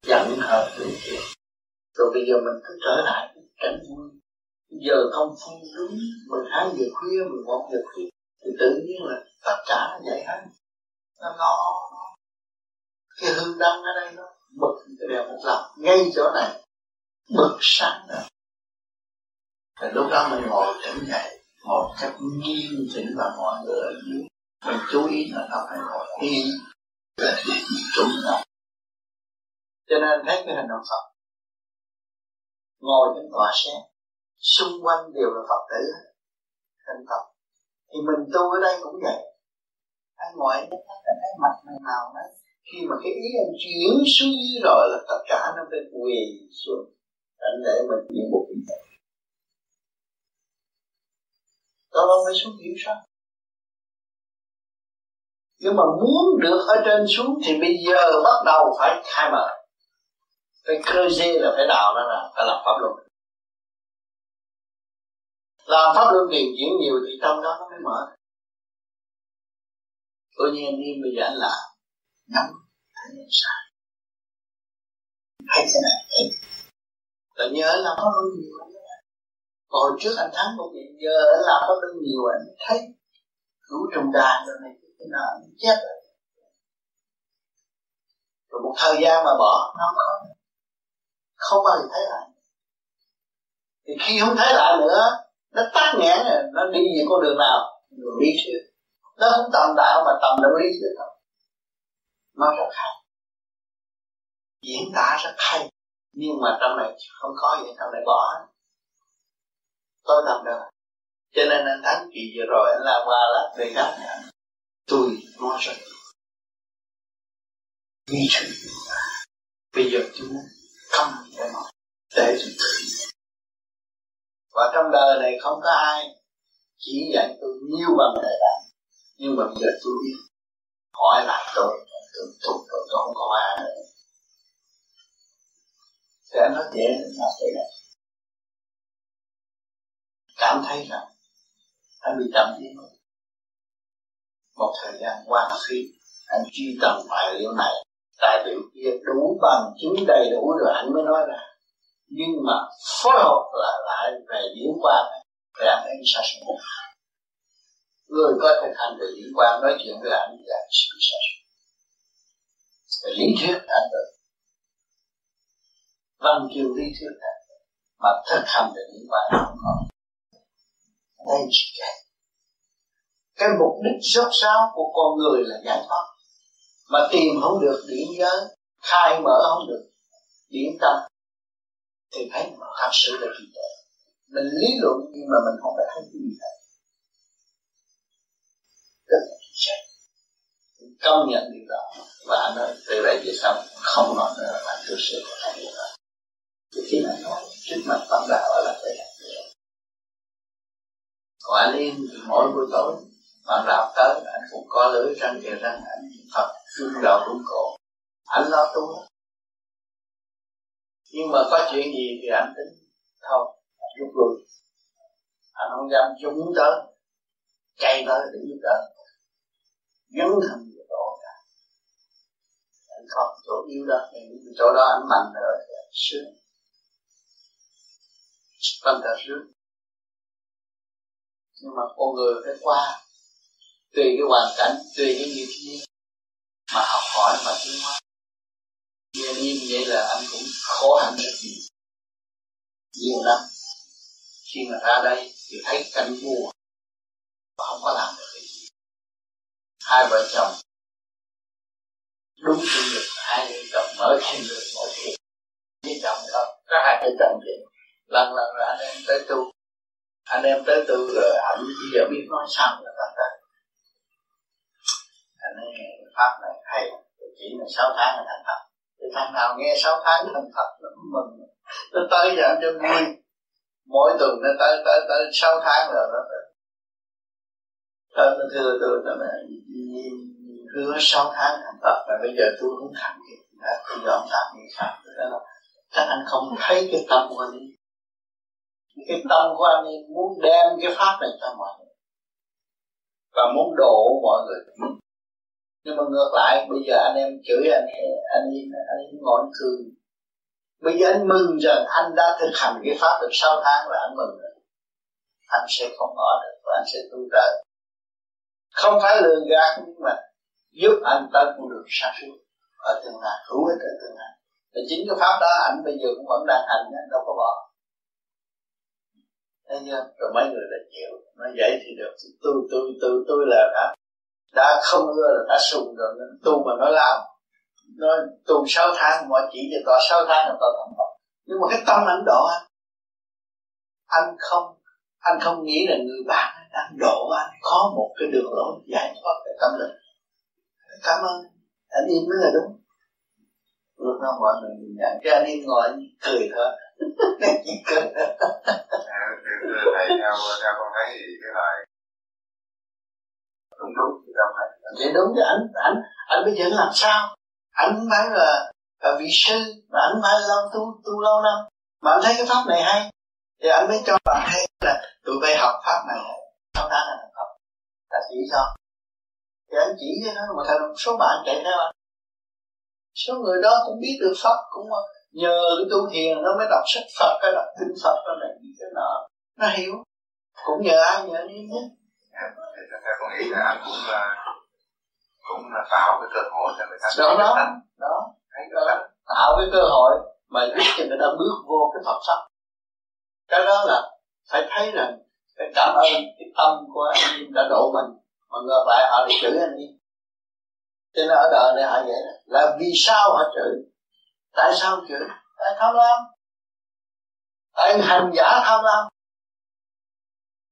giận hợp chuyện rồi bây giờ mình cứ trở lại cảnh vui. Giờ không phun đúng 12 giờ khuya 11 giờ khuya, thì tự nhiên là tất cả nó vậy hết. Nó lo cái hương đăng ở đây nó bật cái đèn một lần, ngay chỗ này. Bật sáng rồi. Thì lúc đó mình ngồi tỉnh dậy, một cách nghiêm chỉnh và mọi người ở dưới. Mình chú ý là nó phải ngồi yên, là chuyện gì trúng cho nên thấy cái hành động Phật. Ngồi trên tòa sen, xung quanh đều là Phật tử. Thành Phật. Thì mình tu ở đây cũng vậy. Anh ngồi anh thấy mặt này nào đấy khi mà cái ý anh chuyển xuống dưới rồi là tất cả nó phải quỳ xuống. Anh để mình chuyển một ý đó đâu phải xuống hiểu sao? Nhưng mà muốn được ở trên xuống thì bây giờ bắt đầu phải khai mở cái cơ dê là phải đào nó ra phải làm pháp luân. Làm pháp luân điều chuyển nhiều thì trong đó nó mới mở. Tôi nhiên đi bây giờ anh làm nắm thấy sai thấy thế này. Thấy là nhớ làm pháp luân nhiều còn hồi trước anh thắng một chuyện giờ anh làm pháp luân nhiều anh thấy cứu trong đàn rồi này cái nào anh chết rồi. Rồi một thời gian mà bỏ, nó không không bao giờ thấy lại. Thì khi không thấy lại nữa, nó tắt nghẽn rồi, nó đi về con đường nào? Đường lý thuyết. Nó không tầm đạo mà tầm đạo lý thuyết thôi nó rất hay. Diễn tả rất hay. Nhưng mà trong này không có gì, trong này bỏ. Tôi làm được. Cho nên anh thắng kỳ vừa rồi anh làm qua lát về gặp tôi nói rất vì chuyện bây giờ chúng không thể mà để tôi tự và trong đời này không có ai chỉ dạy tôi nhiều bằng đời này nhưng mà bây giờ tôi. Biết hỏi lại tôi tôi tôi tôi, tôi không có ai. Nữa thì anh nói dễ là thế này. Cảm thấy rằng anh bị trầm đi một thời gian qua khi anh truy tầm tài liệu này tài liệu kia đủ bằng chứng đầy đủ rồi anh mới nói ra. Nhưng mà phối hợp là lại về điển quan về anh ấy sẽ sống người có thực hành về điển quan, nói chuyện với anh là sự sẽ về lý thuyết anh được. Văn chương lý thuyết anh mà thực hành về điển quan không có. Đây chỉ cái cái mục đích rốt ráo của con người là giải thoát mà tìm không được điểm giới, khai mở không được điểm tâm, thì thấy thật sự là gì vậy mình lý luận nhưng mà mình không phải thấy cái gì hết rất là chính công nhận điều đó. Và nói, từ đây về sau, không nói nữa là tôi sẽ có thay điều nữa thì khi mà nói, trước mặt bạn đạo là phải làm còn anh yên thì mỗi buổi tối bạn đạo tới, anh cũng có lưới răng kề răng, anh Phật trung lo cũng khổ. Anh lo tu. Nhưng mà có chuyện gì thì anh tính. Thôi rút lui anh không dám chúng tới. Chạy tới để giúp đỡ. Dấn thân vào đó cả. Anh không chỗ yêu đó. Thì chỗ đó anh mạnh nữa thì anh sướng tâm ta sướng nhưng mà con người phải qua. Tùy cái hoàn cảnh, tùy cái nghiệp duyên mà học hỏi mà tiến hóa như nhiên vậy là anh cũng khó hạnh rất nhiều nhiều lắm. Khi mà ra đây thì thấy cảnh vua và không có làm được cái gì. Hai vợ chồng đúng chủ nhật hai vợ chồng mở thêm được mỗi chuyện với chồng đó. Có hai vợ chồng thì lần lần là anh em tới tu. Anh em tới tu rồi anh bây giờ biết nói sao là tất ta anh ấy pháp này hay. Chỉ là sáu tháng là thành thật thì thằng nào nghe sáu tháng thành thật nó mừng. Nó tới giờ cho vui mỗi tuần nó tới tới tới sáu tháng rồi nó tới. Nó thưa tôi nó mẹ, hứa sáu tháng thành thật mà bây giờ tôi không thành thì tôi dọn làm như sao đó. Là các anh không thấy cái tâm của anh cái tâm của anh muốn đem cái pháp này cho mọi người. Và muốn độ mọi người nhưng mà ngược lại bây giờ anh em chửi anh anh anh, anh ngồi cười. Bây giờ anh mừng rằng anh đã thực hành cái pháp được 6 tháng là anh mừng rồi. Anh sẽ không ngỏ được và anh sẽ tu tới không phải lừa gạt nhưng mà giúp anh ta cũng được sáng suốt ở tương lai hữu ích ở tương lai. Và chính cái pháp đó anh bây giờ cũng vẫn đang hành đâu có bỏ. Thấy chưa? Rồi mấy người đã chịu nói vậy thì được. Tôi tôi tôi tôi là đã đã không ưa là ta sùng rồi nên tu mà nói láo nói tu sáu tháng mọi chỉ cho tao sáu tháng là tao thành Phật. Nhưng mà cái tâm anh độ anh. Anh không anh không nghĩ là người bạn đang độ anh. Có một cái đường lối giải thoát về tâm linh. Cảm ơn. Anh im mới là đúng. Lúc đó mọi người nhìn nhận, cái anh im ngồi, anh cười thôi. Chỉ cười. Thầy theo theo con thấy thì cái lời đúng đúng thì đâu phải. Thì đúng chứ anh anh anh bây giờ làm sao? Anh phải là, là vị sư mà anh phải lâu tu tu lâu năm. Mà anh thấy cái pháp này hay. Thì anh mới cho bạn hay là tụi bay học pháp này. Sau đó là học là chỉ cho. Thì anh chỉ cho nó mà thằng số bạn chạy theo anh. Số người đó cũng biết được pháp cũng nhờ cái tu thiền nó mới đọc sách Phật cái đọc kinh Phật nó này cái nọ. Nó hiểu. Cũng nhờ ai nhờ đi nhé theo con nghĩ là anh cũng là cũng là tạo cái cơ hội cho người ta đó đó. Đó, đó. tạo cái cơ hội mà giúp cho người ta bước vô cái Phật pháp cái đó là phải thấy rằng phải cảm ơn cái tâm của anh em đã độ mình. Mà ngược lại họ lại chửi anh em cho nên ở đời này họ vậy đó. là vì sao họ chửi? Tại sao chửi? Tại tham lam. Tại hành giả tham lam.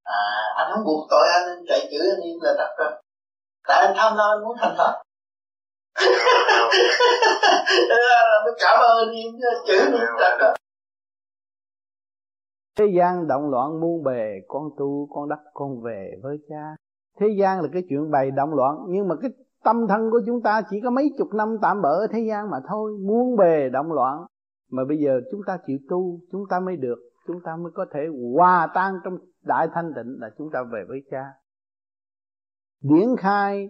À anh không buộc tội anh chửi anh em là đặt rồi tại anh tham lam anh muốn thành phật mới cảm ơn anh em chửi anh đặt rồi Thế gian động loạn muôn bề Con tu con đắc con về với cha. Thế gian là cái chuyện bày động loạn Nhưng mà cái tâm thân của chúng ta Chỉ có mấy chục năm tạm bỡ ở thế gian mà thôi. Muôn bề động loạn. Mà bây giờ chúng ta chịu tu Chúng ta mới được Chúng ta mới có thể hòa tan trong đại thanh tịnh Là chúng ta về với cha Điển khai,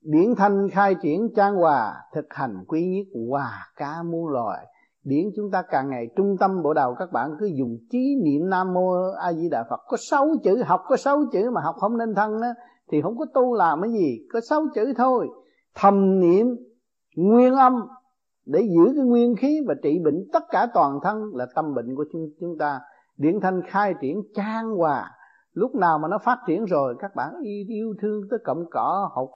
Điển thanh khai triển trang hòa, Thực hành quý nhất hòa ca muôn loài. Điển chúng ta càng ngày trung tâm bộ đầu các bạn cứ dùng trí niệm nam mô a di đà phật. Có sáu chữ, học có sáu chữ mà học không nên thân á, thì không có tu làm cái gì, có sáu chữ thôi. Thầm niệm nguyên âm để giữ cái nguyên khí và trị bệnh tất cả toàn thân là tâm bệnh của chúng chúng ta. Điển thanh khai triển trang hòa lúc nào mà nó phát triển rồi các bạn yêu, thương tới cọng cỏ học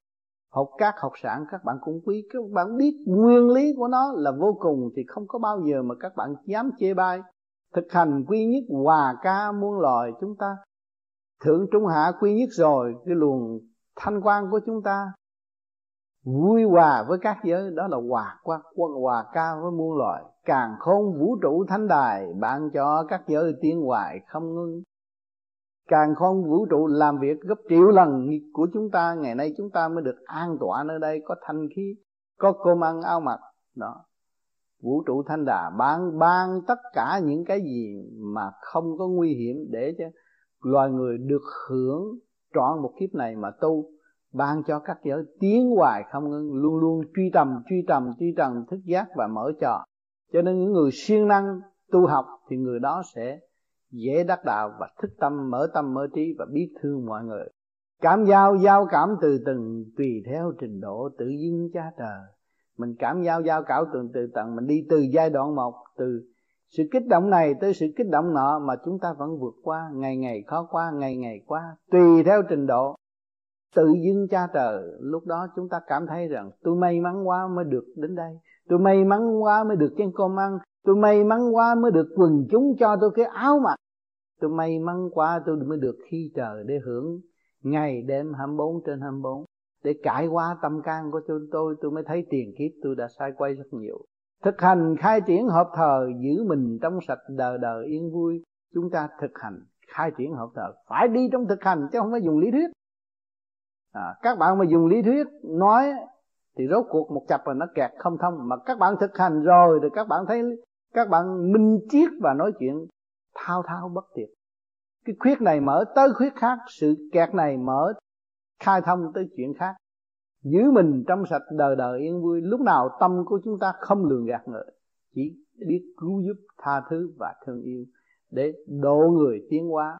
học các học sản các bạn cũng quý. Các bạn biết nguyên lý của nó là vô cùng thì không có bao giờ mà các bạn dám chê bai. Thực hành quy nhất hòa ca muôn loài chúng ta thượng trung hạ quy nhất rồi cái luồng thanh quan của chúng ta vui hòa với các giới đó là hòa qua hòa ca với muôn loài. Càng khôn vũ trụ thánh đài ban cho các giới tiến hoài không ngưng càng không vũ trụ làm việc gấp triệu lần của chúng ta, ngày nay chúng ta mới được an tọa nơi đây, có thanh khí, có cơm ăn ao mặc. Đó. Vũ trụ thanh đà ban ban tất cả những cái gì mà không có nguy hiểm để cho loài người được hưởng trọn một kiếp này mà tu, ban cho các giới tiến hoài không ngưng luôn luôn truy tầm truy tầm truy tầm thức giác và mở trò. Cho nên những người siêng năng tu học thì người đó sẽ dễ đắc đạo và thức tâm, mở tâm, mở trí và biết thương mọi người. Cảm giao giao cảm từ từng, tùy theo trình độ tự dưng cha trời. Mình cảm giao giao cảm từ từ tận, mình đi từ giai đoạn một, từ sự kích động này tới sự kích động nọ mà chúng ta vẫn vượt qua, ngày ngày khó qua, ngày ngày qua, tùy theo trình độ tự dưng cha trời. Lúc đó chúng ta cảm thấy rằng, tôi may mắn quá mới được đến đây tôi may mắn quá mới được chén cơm ăn tôi may mắn quá mới được quần chúng cho tôi cái áo mặc tôi may mắn quá tôi mới được khi trời để hưởng ngày đêm 24 trên 24 để cải qua tâm can của tôi tôi tôi mới thấy tiền kiếp tôi đã sai quay rất nhiều. Thực hành khai triển hợp thờ giữ mình trong sạch đời đời yên vui. Chúng ta thực hành khai triển hợp thờ. Phải đi trong thực hành chứ không phải dùng lý thuyết. À, các bạn mà dùng lý thuyết nói thì rốt cuộc một chập là nó kẹt không thông. Mà các bạn thực hành rồi thì các bạn thấy, các bạn minh triết và nói chuyện thao thao bất tuyệt. Cái khuyết này mở tới khuyết khác, sự kẹt này mở khai thông tới chuyện khác. Giữ mình trong sạch đời đời yên vui, lúc nào tâm của chúng ta không lường gạt người chỉ biết cứu giúp, tha thứ và thương yêu để độ người tiến hóa.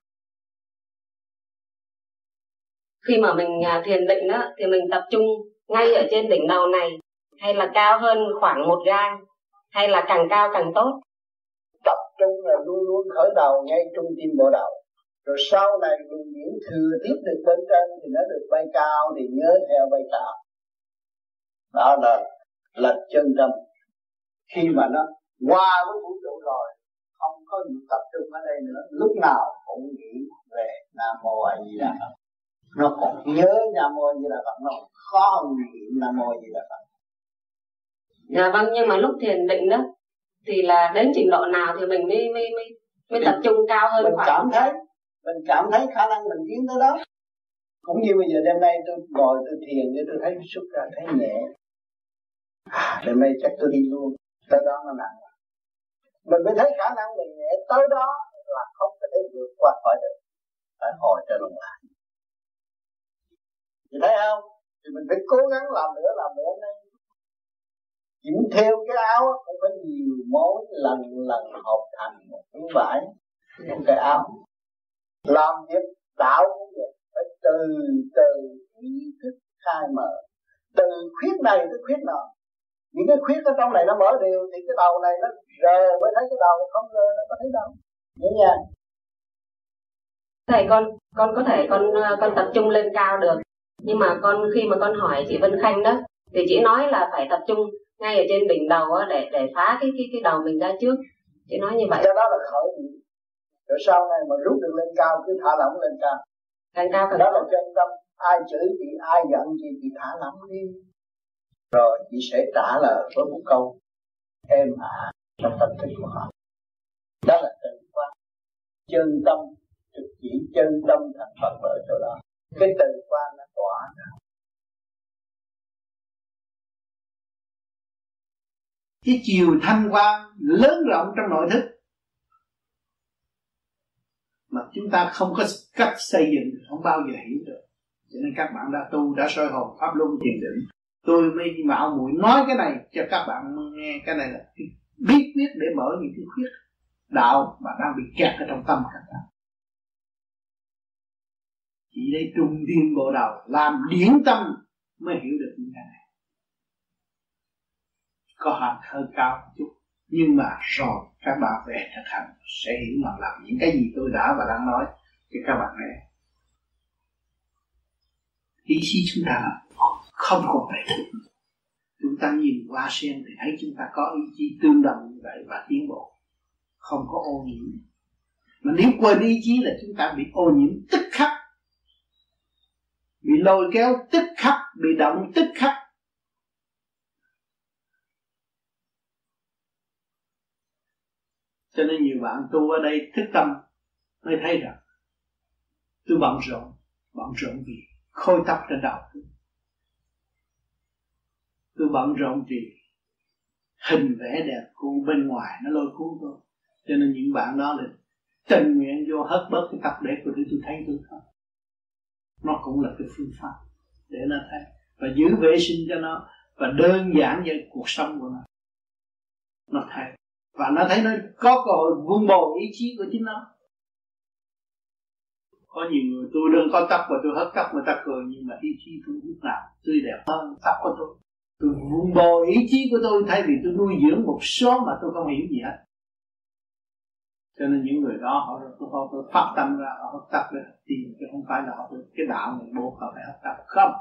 Khi mà mình à, thiền định đó, thì mình tập trung ngay ở trên đỉnh đầu này, hay là cao hơn khoảng một gang, hay là càng cao càng tốt? Tập trung là luôn luôn khởi đầu ngay trung tim bộ đầu. Rồi sau này luồng điển thừa tiếp được bên trên thì nó được bay cao thì nhớ theo bay cao đó là là chân tâm. Khi mà nó qua với vũ trụ rồi, không có gì tập trung ở đây nữa, lúc nào cũng nghĩ về nam mô a di đà phật nó còn nhớ nam mô di đà phật nó khó hơn niệm nam mô di đà phật. Dạ vâng nhưng mà lúc thiền định đó thì là đến trình độ nào thì mình mới mới mới mới tập trung cao hơn mình khoảng cảm thấy mình cảm thấy khả năng mình tiến tới đó. Cũng như bây giờ đêm nay tôi ngồi tôi thiền để tôi thấy xuất ra thấy nhẹ. À, đêm nay chắc tôi đi luôn tới đó nó nặng. Mình mới thấy khả năng mình nhẹ tới đó là không có thể vượt qua khỏi được. Phải hồi trở lại thì thấy không? Thì mình phải cố gắng làm nữa làm nữa nay chỉnh theo cái áo cũng phải nhiều mối lần lần hợp thành một cái vải một cái áo. Làm việc tạo cũng vậy, phải từ từ ý thức khai mở. Từ khuyết này tới khuyết nọ. Những cái khuyết ở trong này nó mở đều, thì cái đầu này nó rờ mới thấy cái đầu, không rờ nó có thấy đâu. Nhớ nha thầy, con con có thể, con con tập trung lên cao được nhưng mà con khi mà con hỏi chị Vân Khanh đó thì chị nói là phải tập trung ngay ở trên đỉnh đầu á, để để phá cái cái cái đầu mình ra trước. Chị nói như vậy. Cho đó là khởi điểm. Rồi sau này mà rút được lên cao cứ thả lỏng lên cao. Càng cao càng đó là chân tâm. Ai chửi chị ai giận chị chị thả lỏng đi. Rồi chị sẽ trả lời với một câu. Em à trong tâm thức của họ. Đó là tự quan chân tâm trực chỉ chân tâm thành Phật ở chỗ đó cái từ quan nó tỏa ra. Cái chiều thanh quan lớn rộng trong nội thức mà chúng ta không có cách xây dựng, không bao giờ hiểu được. Cho nên các bạn đã tu, đã soi hồn, pháp luân, thiền định. Tôi mới mạo muội nói cái này cho các bạn nghe. Cái này là biết biết để mở những cái khuyết đạo mà đang bị kẹt ở trong tâm các bạn chỉ lấy trung thiên bộ đầu làm điển tâm mới hiểu được những cái này. Có hạt hơi cao một chút nhưng mà rồi các bạn về thực hành sẽ hiểu mà làm những cái gì tôi đã và đang nói cho các bạn nghe. Ý chí chúng ta không còn phải đủ, chúng ta nhìn qua sen thì thấy chúng ta có ý chí tương đồng như vậy và tiến bộ. Không có ô nhiễm. Mà nếu quên ý chí là chúng ta bị ô nhiễm tức khắc bị lôi kéo tức khắc, bị động tức khắc. Cho nên nhiều bạn tu ở đây thức tâm, mới thấy rằng, tôi bận rộn bận rộn vì khôi tóc trên đầu tôi. Bận rộn vì hình vẽ đẹp của bên ngoài nó lôi cuốn tôi. Cho nên những bạn đó là tình nguyện vô hết bớt cái tập để của tôi tôi thấy tôi không nó cũng là cái phương pháp để nó thấy. Và giữ vệ sinh cho nó và đơn giản về cuộc sống của nó. Nó thấy. Và nó thấy nó có cơ hội vun bồi ý chí của chính nó. Có nhiều người, tôi đơn có tóc và tôi hất tóc người ta cười, nhưng mà ý chí tôi lúc nào tươi đẹp hơn tóc của tôi. Tôi vun bồi ý chí của tôi thay vì tôi nuôi dưỡng một số mà tôi không hiểu gì hết cho nên những người đó họ họ, họ phát tâm ra họ học tập để tìm chứ không phải là họ cái đạo này buộc họ phải học tập. Không.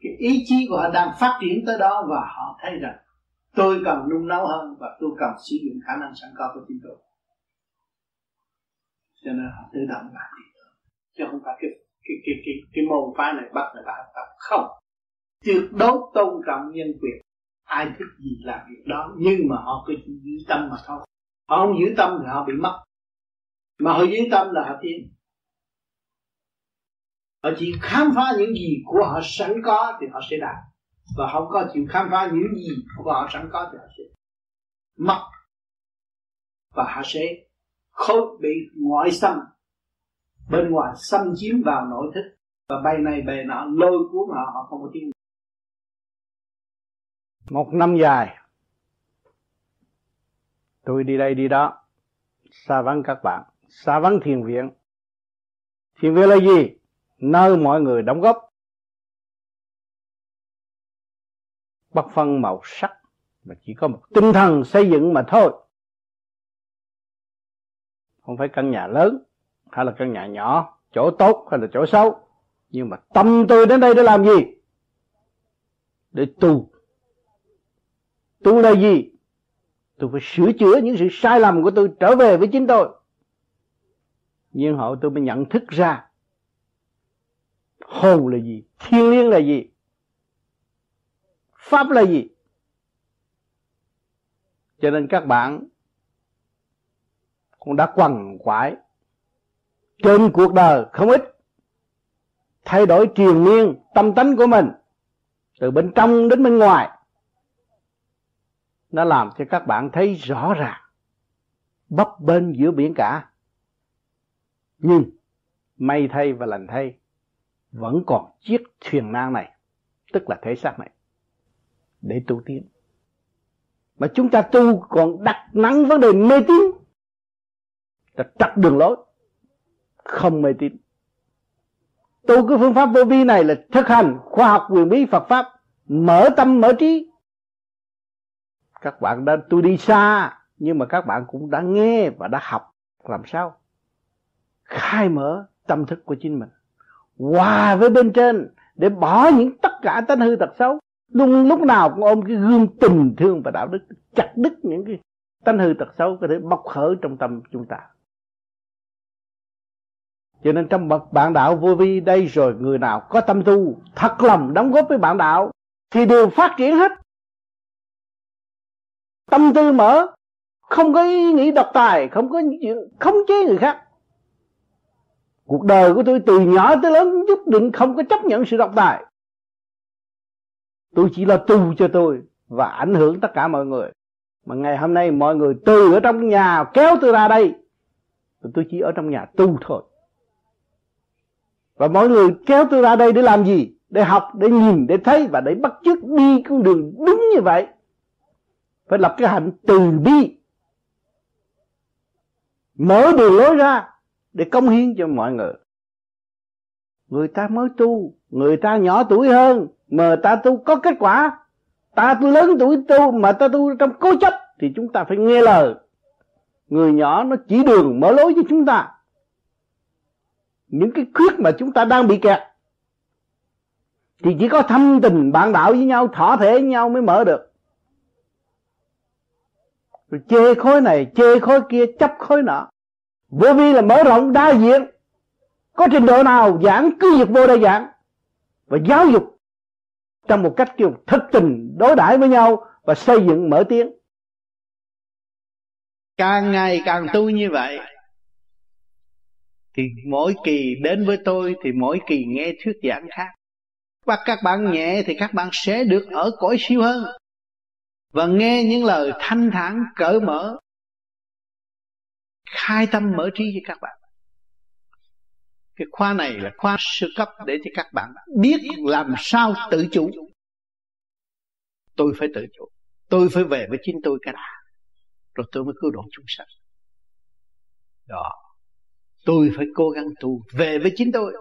Cái ý chí của họ đang phát triển tới đó và họ thấy rằng tôi cần nung nấu hơn và tôi cần sử dụng khả năng sẵn có của chính tôi. Cho nên họ tự động làm gì chứ không phải cái cái cái cái, cái môn phái này bắt người ta học tập. Không. Tuyệt đối tôn trọng nhân quyền. Ai thích gì làm việc đó nhưng mà họ cứ giữ tâm mà thôi họ không giữ tâm thì họ bị mất. Mà họ giữ tâm là họ tiến họ chỉ khám phá những gì của họ sẵn có thì họ sẽ đạt. Và không có chịu khám phá những gì của họ sẵn có thì họ sẽ mất. Và họ sẽ không bị ngoại xâm. Bên ngoài xâm chiếm vào nội thức. Và bay này bay nọ, lôi cuốn họ họ không có tin. Một năm dài tôi đi đây đi đó. Xa vắng các bạn. Xa vắng thiền viện. Thiền viện là gì? Nơi mọi người đóng góp. Bất phân màu sắc. Mà chỉ có một tinh thần xây dựng mà thôi. Không phải căn nhà lớn, hay là căn nhà nhỏ, chỗ tốt hay là chỗ xấu. Nhưng mà tâm tôi đến đây để làm gì? Để tu. Tu là gì? Tôi phải sửa chữa những sự sai lầm của tôi trở về với chính tôi. Nhưng hậu tôi mới nhận thức ra hồn là gì thiên liêng là gì, pháp là gì. Cho nên các bạn cũng đã quằn quại trên cuộc đời không ít, thay đổi triền miên tâm tánh của mình, từ bên trong đến bên ngoài nó làm cho các bạn thấy rõ ràng, bấp bên giữa biển cả. Nhưng may thay và lành thay, vẫn còn chiếc thuyền nan này, tức là thể xác này, để tu tiến. Mà chúng ta tu còn đặt nặng vấn đề mê tín. Là trật đường lối, không mê tín. Tu cái phương pháp vô vi này là thực hành khoa học quyền bí Phật pháp, mở tâm, mở trí các bạn đã tôi đi xa, nhưng mà các bạn cũng đã nghe và đã học. Làm sao? Khai mở tâm thức của chính mình. Hòa với bên trên để bỏ những tất cả tánh hư tật xấu. Luôn lúc nào cũng ôm cái gương tình thương và đạo đức, chặt đứt những cái tánh hư tật xấu có thể bộc khởi trong tâm chúng ta. Cho nên trong bậc bạn đạo vô vi đây rồi, người nào có tâm tu, thật lòng đóng góp với bạn đạo, thì đều phát triển hết tâm tư mở, không có ý nghĩ độc tài, không có khống chế người khác. Cuộc đời của tôi từ nhỏ tới lớn nhất định không có chấp nhận sự độc tài. Tôi chỉ là tu cho tôi và ảnh hưởng tất cả mọi người. Mà ngày hôm nay mọi người từ ở trong nhà kéo tôi ra đây tôi chỉ ở trong nhà tu thôi. Và mọi người kéo tôi ra đây để làm gì? Để học, để nhìn, để thấy và để bắt chước đi con đường đúng như vậy phải lập cái hạnh từ bi. Mở đường lối ra để công hiến cho mọi người. Người ta mới tu, người ta nhỏ tuổi hơn mà ta tu có kết quả. Ta tu lớn tuổi tu mà ta tu trong cố chấp thì chúng ta phải nghe lời. Người nhỏ nó chỉ đường mở lối cho chúng ta. Những cái khuyết mà chúng ta đang bị kẹt thì chỉ có thâm tình bạn đạo với nhau, thỏa thể với nhau mới mở được rồi chê khối này, chê khối kia, chấp khối nọ. Vô vi là mở rộng đa diện. Có trình độ nào giảng, cứ việc vô đây giảng. Và giáo dục trong một cách kiểu thực tình, đối đãi với nhau và xây dựng, mở tiếng. Càng ngày càng tu như vậy, thì mỗi kỳ đến với tôi thì mỗi kỳ nghe thuyết giảng khác. Và các bạn nhẹ thì các bạn sẽ được ở cõi siêu hơn và nghe những lời thanh thản, cởi mở, khai tâm mở trí cho các bạn. Cái khoa này là khoa sơ cấp để cho các bạn biết làm sao tự chủ. Tôi phải tự chủ. Tôi phải về với chính tôi cái đã rồi tôi mới cứu độ chúng sanh. Đó. Tôi phải cố gắng tu về với chính tôi,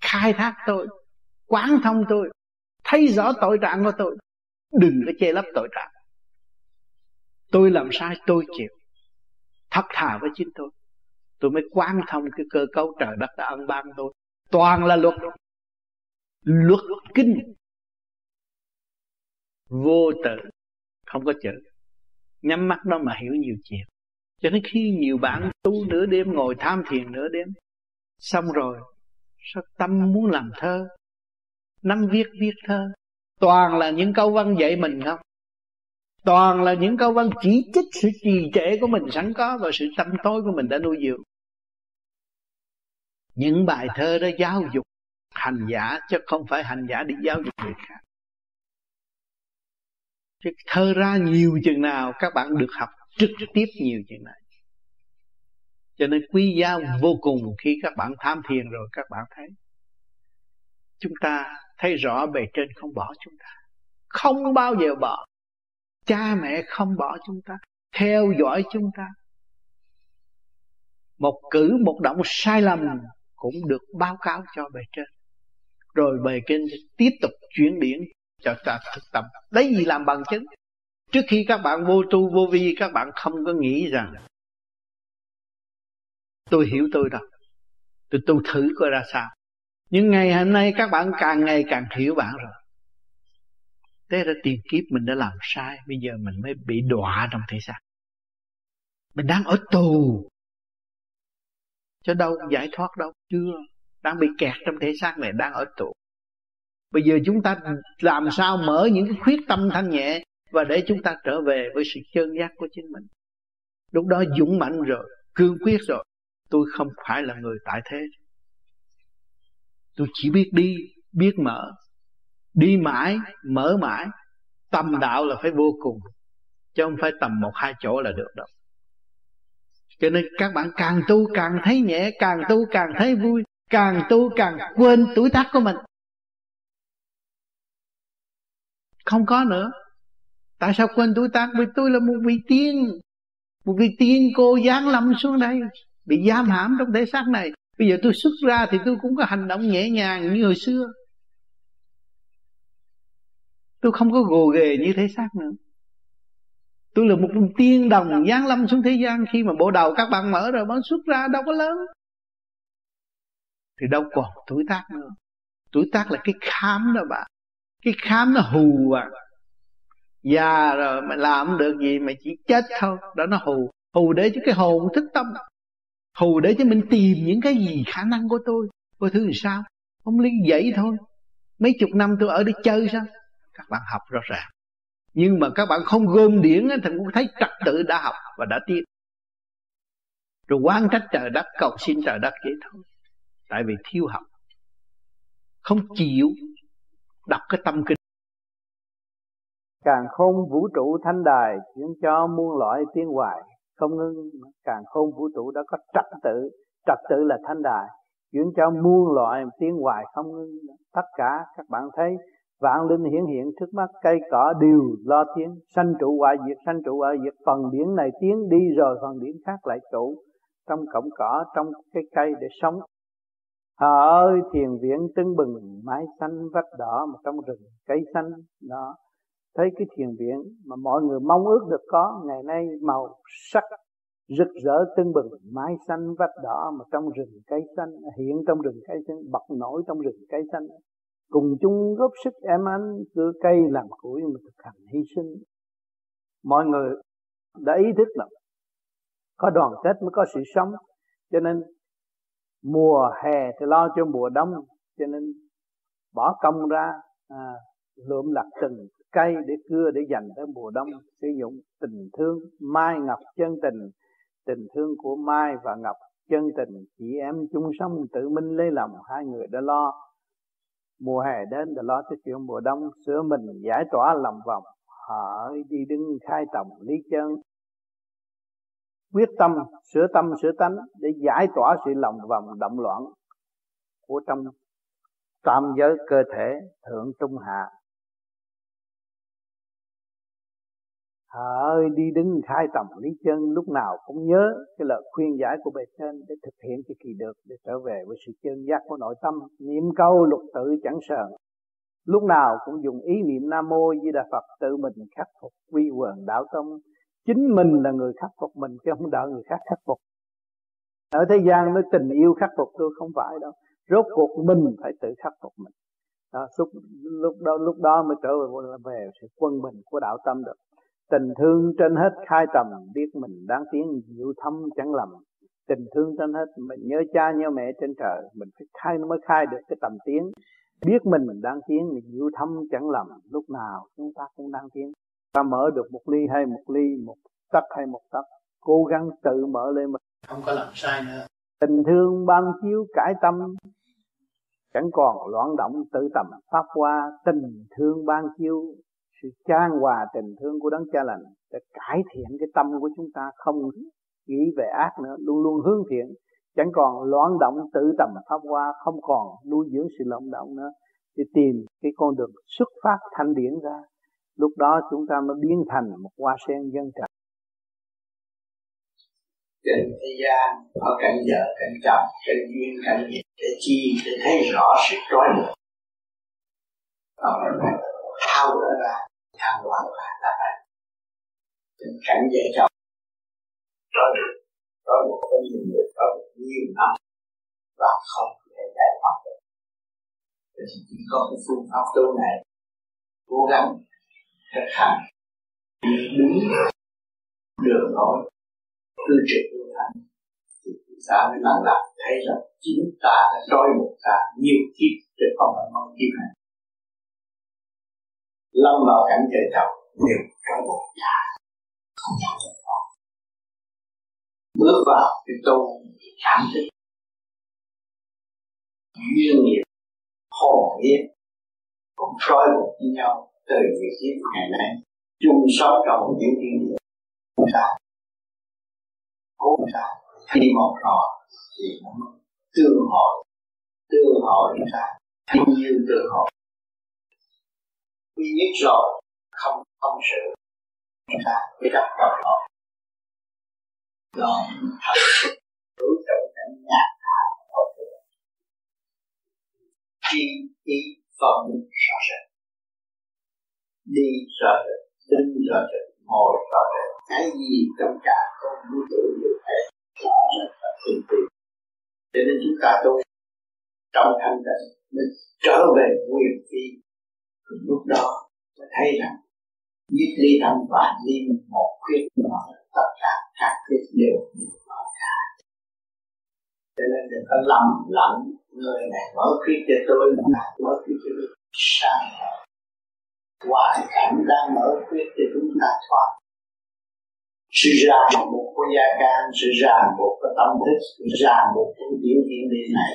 khai thác tôi, quán thông tôi, thấy rõ tội trạng của tôi đừng có che lấp tội trạng. Tôi làm sai, tôi chịu. Thật thà với chính tôi. Tôi mới quan thông cái cơ cấu trời đất đã ân ban tôi. Toàn là luật. Luật kinh. Vô tự. Không có chữ. Nhắm mắt đó mà hiểu nhiều chuyện. Cho nên khi nhiều bạn tu nửa đêm, ngồi tham thiền nửa đêm, xong rồi, sao tâm muốn làm thơ? Nắm viết viết thơ? Toàn là những câu văn dạy mình không? Toàn là những câu văn chỉ trích sự trì trệ của mình sẵn có và sự tâm tối của mình đã nuôi dưỡng. Những bài thơ đó giáo dục hành giả chứ không phải hành giả đi giáo dục người khác. Chứ thơ ra nhiều chừng nào các bạn được học trực tiếp nhiều chừng này cho nên quý giá vô cùng khi các bạn tham thiền rồi các bạn thấy, chúng ta thấy rõ bề trên không bỏ chúng ta. Không bao giờ bỏ. Cha mẹ không bỏ chúng ta. Theo dõi chúng ta. Một cử, một động sai lầm cũng được báo cáo cho bề trên. Rồi bề trên tiếp tục chuyển điển cho ta thực tập. Đấy gì làm bằng chứng? Trước khi các bạn vô tu, vô vi, các bạn không có nghĩ rằng tôi hiểu tôi đâu. Tôi tu thử coi ra sao nhưng ngày hôm nay các bạn càng ngày càng hiểu bạn rồi. Thế ra tiền kiếp mình đã làm sai, bây giờ mình mới bị đọa trong thể xác. Mình đang ở tù. Cho đâu giải thoát đâu, chưa. Đang bị kẹt trong thể xác này, đang ở tù. Bây giờ chúng ta làm sao mở những cái khuyết tâm thanh nhẹ và để chúng ta trở về với sự chân giác của chính mình? Lúc đó dũng mạnh rồi, cương quyết rồi. Tôi không phải là người tại thế tôi chỉ biết đi, biết mở. Đi mãi, mở mãi, tâm đạo là phải vô cùng, chứ không phải tầm một, hai chỗ là được đâu. Cho nên các bạn càng tu càng thấy nhẹ, càng tu càng thấy vui, càng tu càng quên tuổi tác của mình. Không có nữa. Tại sao quên tuổi tác? Vì tôi là một vị tiên, một vị tiên cô giáng lâm xuống đây, bị giam hãm trong thể xác này bây giờ tôi xuất ra thì tôi cũng có hành động nhẹ nhàng như hồi xưa. Tôi không có gồ ghề như thế xác nữa. Tôi là một tiên đồng giáng lâm xuống thế gian khi mà bộ đầu các bạn mở rồi bạn xuất ra đâu có lớn. Thì đâu còn tuổi tác nữa. Tuổi tác là cái khám đó bạn. Cái khám nó hù à. Già rồi mà làm được gì mà chỉ chết thôi, đó nó hù. Hù để cho cái hồn thức tâm hù để cho mình tìm những cái gì khả năng của tôi. Coi thứ làm sao? Không lý vậy thôi. Mấy chục năm tôi ở đây chơi sao? Các bạn học rõ ràng. Nhưng mà các bạn không gom điển thì cũng thấy trật tự đã học và đã tiếp rồi quan trách trời đất, cầu xin trời đất vậy thôi. Tại vì thiếu học. Không chịu đọc cái tâm kinh. Càng không vũ trụ thanh đài chuyển cho muôn loại tiến hoài không ngưng, càng khôn vũ trụ đã có trật tự. Trật tự là thanh đài. Chuyển cho muôn loại tiếng hoài không ngưng. Tất cả các bạn thấy, vạn linh hiển hiện trước mắt, cây cỏ đều lo tiếng. Sanh trụ hoại diệt, sanh trụ hoại diệt. Phần điển này tiếng đi rồi, phần điển khác lại trụ. Trong cọng cỏ, trong cái cây để sống. Hà ơi, thiền viện tưng bừng, mái xanh vách đỏ mà trong rừng cây xanh đó thấy cái thiền viện mà mọi người mong ước được có ngày nay màu sắc rực rỡ tưng bừng. Mái xanh vách đỏ mà trong rừng cây xanh hiện trong rừng cây xanh bật nổi trong rừng cây xanh. Cùng chung góp sức em anh cưa cây làm củi mà thực hành hy sinh. Mọi người đã ý thức là có đoàn kết mới có sự sống. Cho nên mùa hè thì lo cho mùa đông cho nên bỏ công ra à, lượm lặt từng cây để cưa để dành tới mùa đông, sử dụng tình thương mai ngọc chân tình. Tình thương của mai và ngọc chân tình, chị em chung sống tự minh lấy lòng, hai người đã lo. Mùa hè đến đã lo tới chuyện mùa đông, sửa mình giải tỏa lòng vòng họ đi đứng khai tầm lý chân. Quyết tâm, sửa tâm, sửa tánh để giải tỏa sự lòng vòng động loạn của trong tam giới cơ thể thượng trung hạ. Ơi đi đứng khai tầm lý chân lúc nào cũng nhớ cái lời khuyên giải của bề trên để thực hiện cho kỳ được để trở về với sự chân giác của nội tâm. Niệm câu lục tự chẳng sờn lúc nào cũng dùng ý niệm nam mô di đà phật tự mình khắc phục quy quần đạo tông chính mình là người khắc phục mình chứ không đợi người khác khắc phục. Ở thế gian nói tình yêu khắc phục tôi không phải đâu. Rốt cuộc mình phải tự khắc phục mình. Đó, lúc, lúc đó lúc đó mới trở về, về sự quân bình của đạo tâm được. Tình thương trên hết khai tầm Biết mình đáng tiến diệu thâm chẳng lầm. Tình thương trên hết Mình nhớ cha nhớ mẹ trên trời Mình phải khai mới khai được cái tầm tiến Biết mình mình đang tiến Mình diệu thâm chẳng lầm Lúc nào chúng ta cũng đang tiến Ta mở được một ly hay một ly Một tấc hay một tấc Cố gắng tự mở lên mình Không có làm sai nữa. Tình thương ban chiếu cải tâm Chẳng còn loạn động tự tầm. Pháp qua Tình thương ban chiếu sự chan hòa tình thương của đấng cha lành để cải thiện cái tâm của chúng ta, không nghĩ về ác nữa, luôn luôn hướng thiện. Chẳng còn loạn động tự tầm pháp hoa, không còn nuôi dưỡng sự loạn động nữa. Thì tìm cái con đường xuất phát thanh điển ra. Lúc đó chúng ta mới biến thành một hoa sen dân trần trên thế gian ở cảnh vợ, cảnh chồng, cảnh duyên, cảnh nghiệp chi, để thấy rõ sức trói buộc. Còn thao gỡ ra tham loạn và là vậy tình cảnh dễ chồng có được. Có một cái nhìn được, có một nhiều năm và không thể giải thoát được. Thì chỉ có cái phương pháp tu này. Cố gắng thực hành. Đúng. Đường lối. Cư trị tu hành thì chúng ta mới làm lại thấy rằng chính ta đã trói buộc ta nhiều kiếp trên con đường mong kiếp này lâm vào cảnh trời chồng đều trói buộc nhà không bao giờ thoát bước vào cái tu cảm thức. Duyên nghiệp, hồn nghiệp cũng trói buộc với nhau từ việc kiếp ngày nay. Chung sống trong một những thiên địa. Chúng ta cố ta khi một rồi thì nó tương hội. Tương hội chúng ta thiên nhiên tương hội quy nhất rồi, không không sự chúng ta mới gặp đầu đó đó thật, đối trong cảnh nhạc hạ chi ý phân rõ rệt đi rõ rệt đứng rõ rệt ngồi rõ rệt cái gì trong cả con vũ trụ đều thấy rõ rệt và tinh tì cho nên chúng ta tu trong thanh tịnh, mình trở về nguyên phi lúc đó, tôi thấy rằng nhất ly tâm và niệm một khuyết nhỏ tất cả các khuyết đều mở ra. Cho nên đừng có lầm lẫn người này mở khuyết cho tôi, người này mở khuyết cho tôi. Sáng hoàn cảnh đang mở khuyết cho chúng ta thoát. Sự ràng buộc của gia can, sự ràng buộc của tâm thức, sự ràng buộc của diễn hiện địa này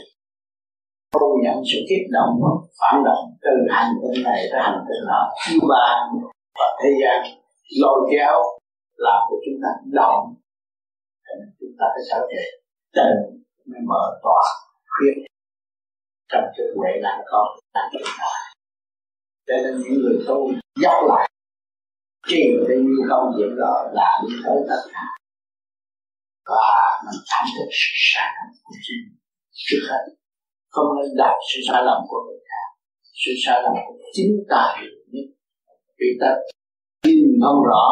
không nhận sự kích động phản động từ hành tinh này tới hành tinh nọ. Chiêu ban và thế gian lôi kéo làm cho chúng ta động chúng ta phải trở về tình mới mở tỏa khuyết trong cái huệ là con là chúng ta cho nên những người tu dốc lại truyền cái như công việc đó là đi tới tất cả. Và mình cảm được sự sáng của chính trước hết không nên đặt sự sai lầm của người khác. Sự sai lầm của chính ta hiểu nhất vì ta nhìn không rõ,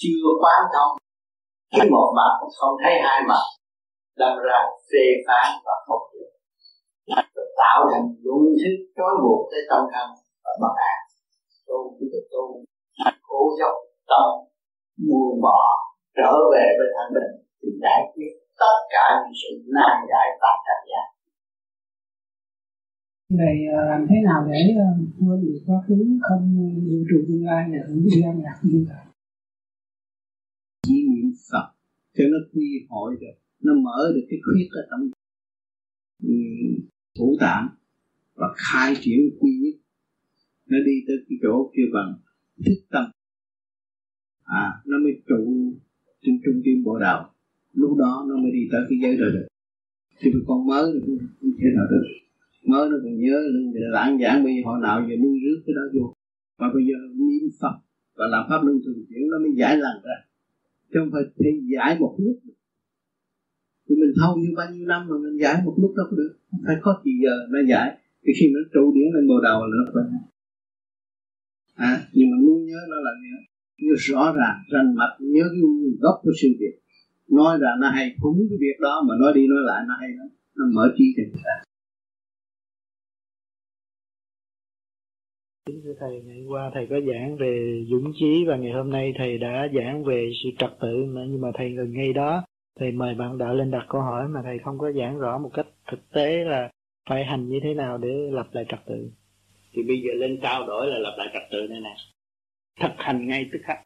chưa quán thông. Thấy một mặt không thấy hai mặt, đâm ra phê phán và không được tạo thành luân thức trói buộc tới tâm thân và bất an tu cái được tu, cố dốc tâm, buông bỏ, trở về với thanh bình, thì giải quyết tất cả những sự nan giải và cảnh giác. Vậy ờ, làm thế nào để ờ, quên được quá khứ không dự trụ tương lai để hưởng đi âm nhạc như vậy? Chỉ niệm Phật cho nó quy hội được, nó mở được cái khuyết ở trong ừ, thủ tạng và khai triển quy nhất. Nó đi tới cái chỗ kia bằng thức tâm. À nó mới trụ trên trung tâm bộ đạo lúc đó nó mới đi tới cái giới đời được. Thì con mới thì thế không thể nào được mới nó còn nhớ luôn để lãng giảng bây giờ họ nào giờ nuôi rước cái đó vô. Và bây giờ niệm phật và làm pháp luân thường chuyển nó mới giải lần ra. Chứ không phải thì giải một lúc. Thì mình thâu như bao nhiêu năm mà mình giải một lúc đâu có được. Phải có gì giờ nó giải. Thì khi nó trụ điển lên bồ đầu là nó phải à, nhưng mà muốn nhớ nó là nhớ, nhớ rõ ràng rành mạch nhớ cái nguồn gốc của sự việc. Nói ra nó hay cũng cái việc đó mà nói đi nói lại nó hay lắm. Nó mở trí cho người ta. Kính thưa Thầy, ngày qua Thầy có giảng về dũng chí và ngày hôm nay Thầy đã giảng về sự trật tự mà nhưng mà Thầy gần ngay đó Thầy mời bạn đạo lên đặt câu hỏi mà Thầy không có giảng rõ một cách thực tế là phải hành như thế nào để lập lại trật tự. Thì bây giờ lên trao đổi là lập lại trật tự này nè. Thực hành ngay tức khắc.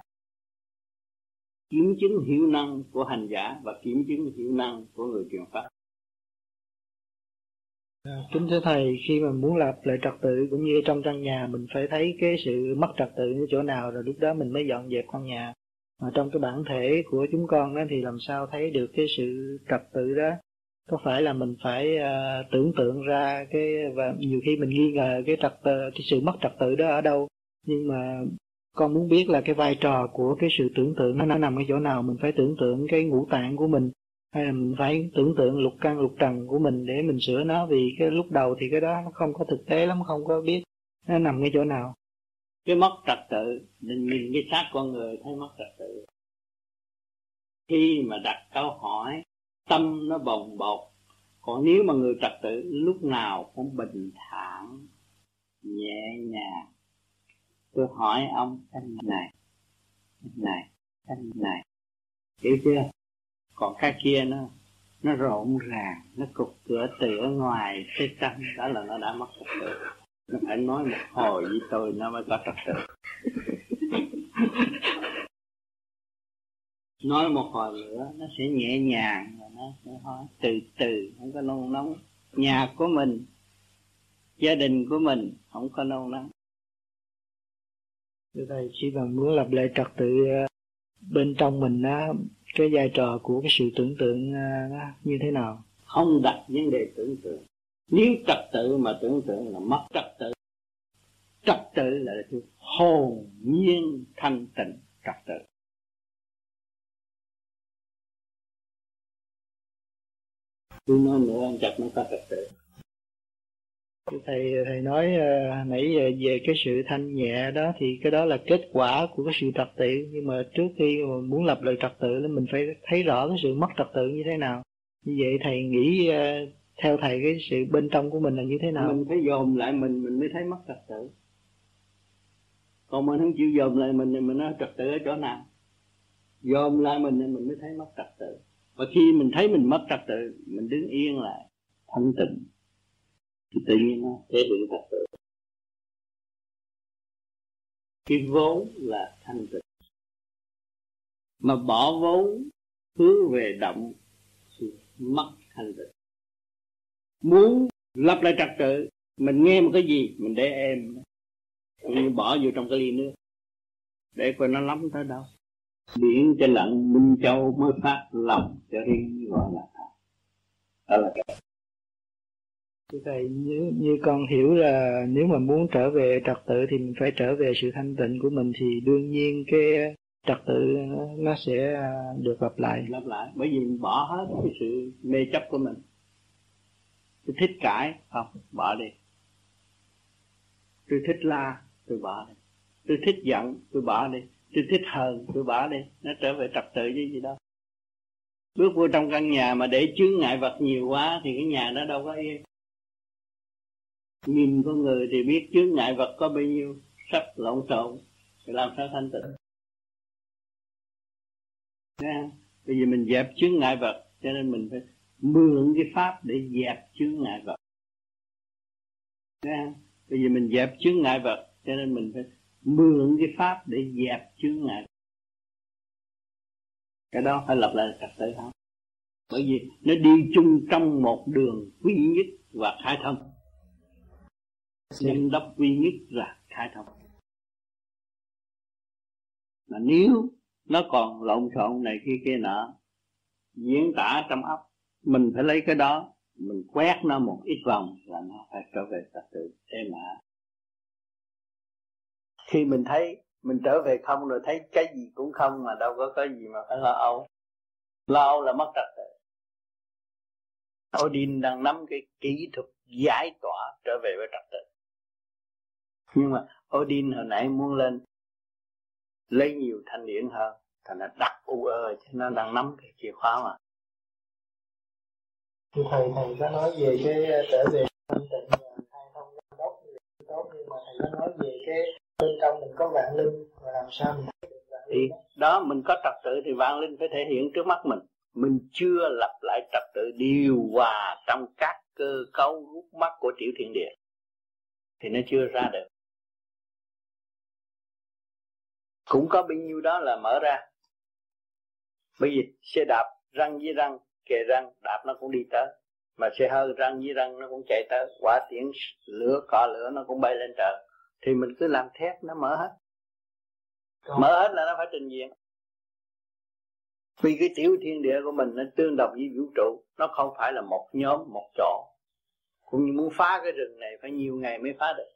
Kiểm chứng hiệu năng của hành giả và kiểm chứng hiệu năng của người truyền pháp. Ờ, kính thưa thầy, khi mà muốn lập lại trật tự cũng như trong căn nhà mình phải thấy cái sự mất trật tự ở chỗ nào rồi lúc đó mình mới dọn dẹp căn nhà. Mà trong cái bản thể của chúng con đó thì làm sao thấy được cái sự trật tự đó? Có phải là mình phải uh, tưởng tượng ra cái và nhiều khi mình nghi ngờ cái trật tự, cái sự mất trật tự đó ở đâu? Nhưng mà con muốn biết là cái vai trò của cái sự tưởng tượng nó nằm ở chỗ nào mình phải tưởng tượng cái ngũ tạng của mình hay là mình phải tưởng tượng lục căn, lục trần của mình để mình sửa nó, vì cái lúc đầu thì cái đó nó không có thực tế lắm, không có biết nó nằm cái chỗ nào. Cái mất trật tự, mình nhìn cái xác con người thấy mất trật tự. Khi mà đặt câu hỏi, tâm nó bồng bột. Còn nếu mà người trật tự, lúc nào cũng bình thản, nhẹ nhàng. Tôi hỏi ông, anh này anh này anh này. Hiểu chưa? Còn cái kia nó nó rộn ràng nó cục cửa từ ở ngoài tới trong đó là nó đã mất trật tự. Nó phải nói một hồi với tôi nó mới có trật tự. Nói một hồi nữa nó sẽ nhẹ nhàng và nó sẽ hỏi từ từ không có nôn nóng. Nhà của mình gia đình của mình không có nôn nóng. Thưa thầy, chỉ cần muốn lập lại trật tự ờ, bên trong mình á, cái vai trò của cái sự tưởng tượng à, nó như thế nào? Không đặt vấn đề tưởng tượng. Nếu trật tự mà tưởng tượng là mất trật tự. Trật tự là sự hồn nhiên thanh tịnh trật tự. Tôi nói nữa, anh chặt nó có trật tự thầy thầy nói uh, nãy giờ về cái sự thanh nhẹ đó thì cái đó là kết quả của cái sự trật tự. Nhưng mà trước khi mà muốn lập lại trật tự thì mình phải thấy rõ cái sự mất trật tự như thế nào. Như vậy thầy nghĩ uh, theo thầy cái sự bên trong của mình là như thế nào? Mình phải dồn lại mình mình mới thấy mất trật tự. Còn mình không chịu dồn lại mình thì mình nói trật tự ở chỗ nào? Dồn lại mình thì mình mới thấy mất trật tự. Và khi mình thấy mình mất trật tự mình đứng yên lại thanh tịnh tự nhiên nó thể hiện thật sự. Cái vốn là thanh tịnh. Mà bỏ vốn, hướng về động thì mất thanh tịnh. Muốn lập lại trật tự, mình nghe một cái gì, mình để em như bỏ vô trong cái ly nước, để coi nó lắm tới đâu. Biển trên lặng, minh châu mới phát lòng cho riêng, gọi là đó là cái Thưa Thầy, như, như con hiểu là nếu mà muốn trở về trật tự thì mình phải trở về sự thanh tịnh của mình thì đương nhiên cái trật tự nó sẽ à, được lặp lại. Lặp lại, bởi vì mình bỏ hết cái sự mê chấp của mình. Tôi thích cãi, không, bỏ đi. Tôi thích la, tôi bỏ đi. Tôi thích giận, tôi bỏ đi. Tôi thích hờn, tôi bỏ đi. Nó trở về trật tự chứ gì đâu. Bước vô trong căn nhà mà để chướng ngại vật nhiều quá thì cái nhà nó đâu có yên nhìn con người thì biết chướng ngại vật có bao nhiêu sắp lộn xộn, thì làm sao thanh tịnh Nha. Bây giờ mình dẹp chướng ngại vật, cho nên mình phải mượn cái pháp để dẹp chướng ngại vật Nha. Bây giờ mình dẹp chướng ngại vật, cho nên mình phải mượn cái pháp để dẹp chướng ngại vật. cái đó phải lập lại trật tự không bởi vì nó đi chung trong một đường quý nhất và khai thông xem đốc duy nhất là khai thông. Mà nếu nó còn lộn xộn này kia kia nọ diễn tả trong óc mình phải lấy cái đó mình quét nó một ít vòng là nó phải trở về trật tự thế mà. Khi mình thấy mình trở về không rồi thấy cái gì cũng không mà đâu có cái gì mà phải lo âu. Lo âu là mất trật tự. Odin đang nắm cái kỹ thuật giải tỏa trở về với trật tự nhưng mà Odin hồi nãy muốn lên lấy nhiều thanh điển hơn thành là đặt u ơ cho nó đang nắm cái chìa khóa mà. Thầy, thầy có nói về cái ờ, trở về thanh tịnh khai thông đốc tốt nhưng mà thầy có nói về cái bên trong mình có vạn linh và làm sao mình thấy được vạn linh thì đó mình có trật tự thì vạn linh phải thể hiện trước mắt mình. Mình chưa lập lại trật tự điều hòa trong các cơ cấu rút mắt của tiểu thiên địa. Thì nó chưa ra được cũng có bao nhiêu đó là mở ra. Bởi vì xe đạp răng với răng kề răng đạp nó cũng đi tới. Mà xe hơi răng với răng nó cũng chạy tới. Quả tiễn lửa cọ lửa nó cũng bay lên trời. Thì mình cứ làm thét nó mở hết. Còn... mở hết là nó phải trình diện. Vì cái tiểu thiên địa của mình nó tương đồng với vũ trụ nó không phải là một nhóm một chỗ. Cũng như muốn phá cái rừng này phải nhiều ngày mới phá được.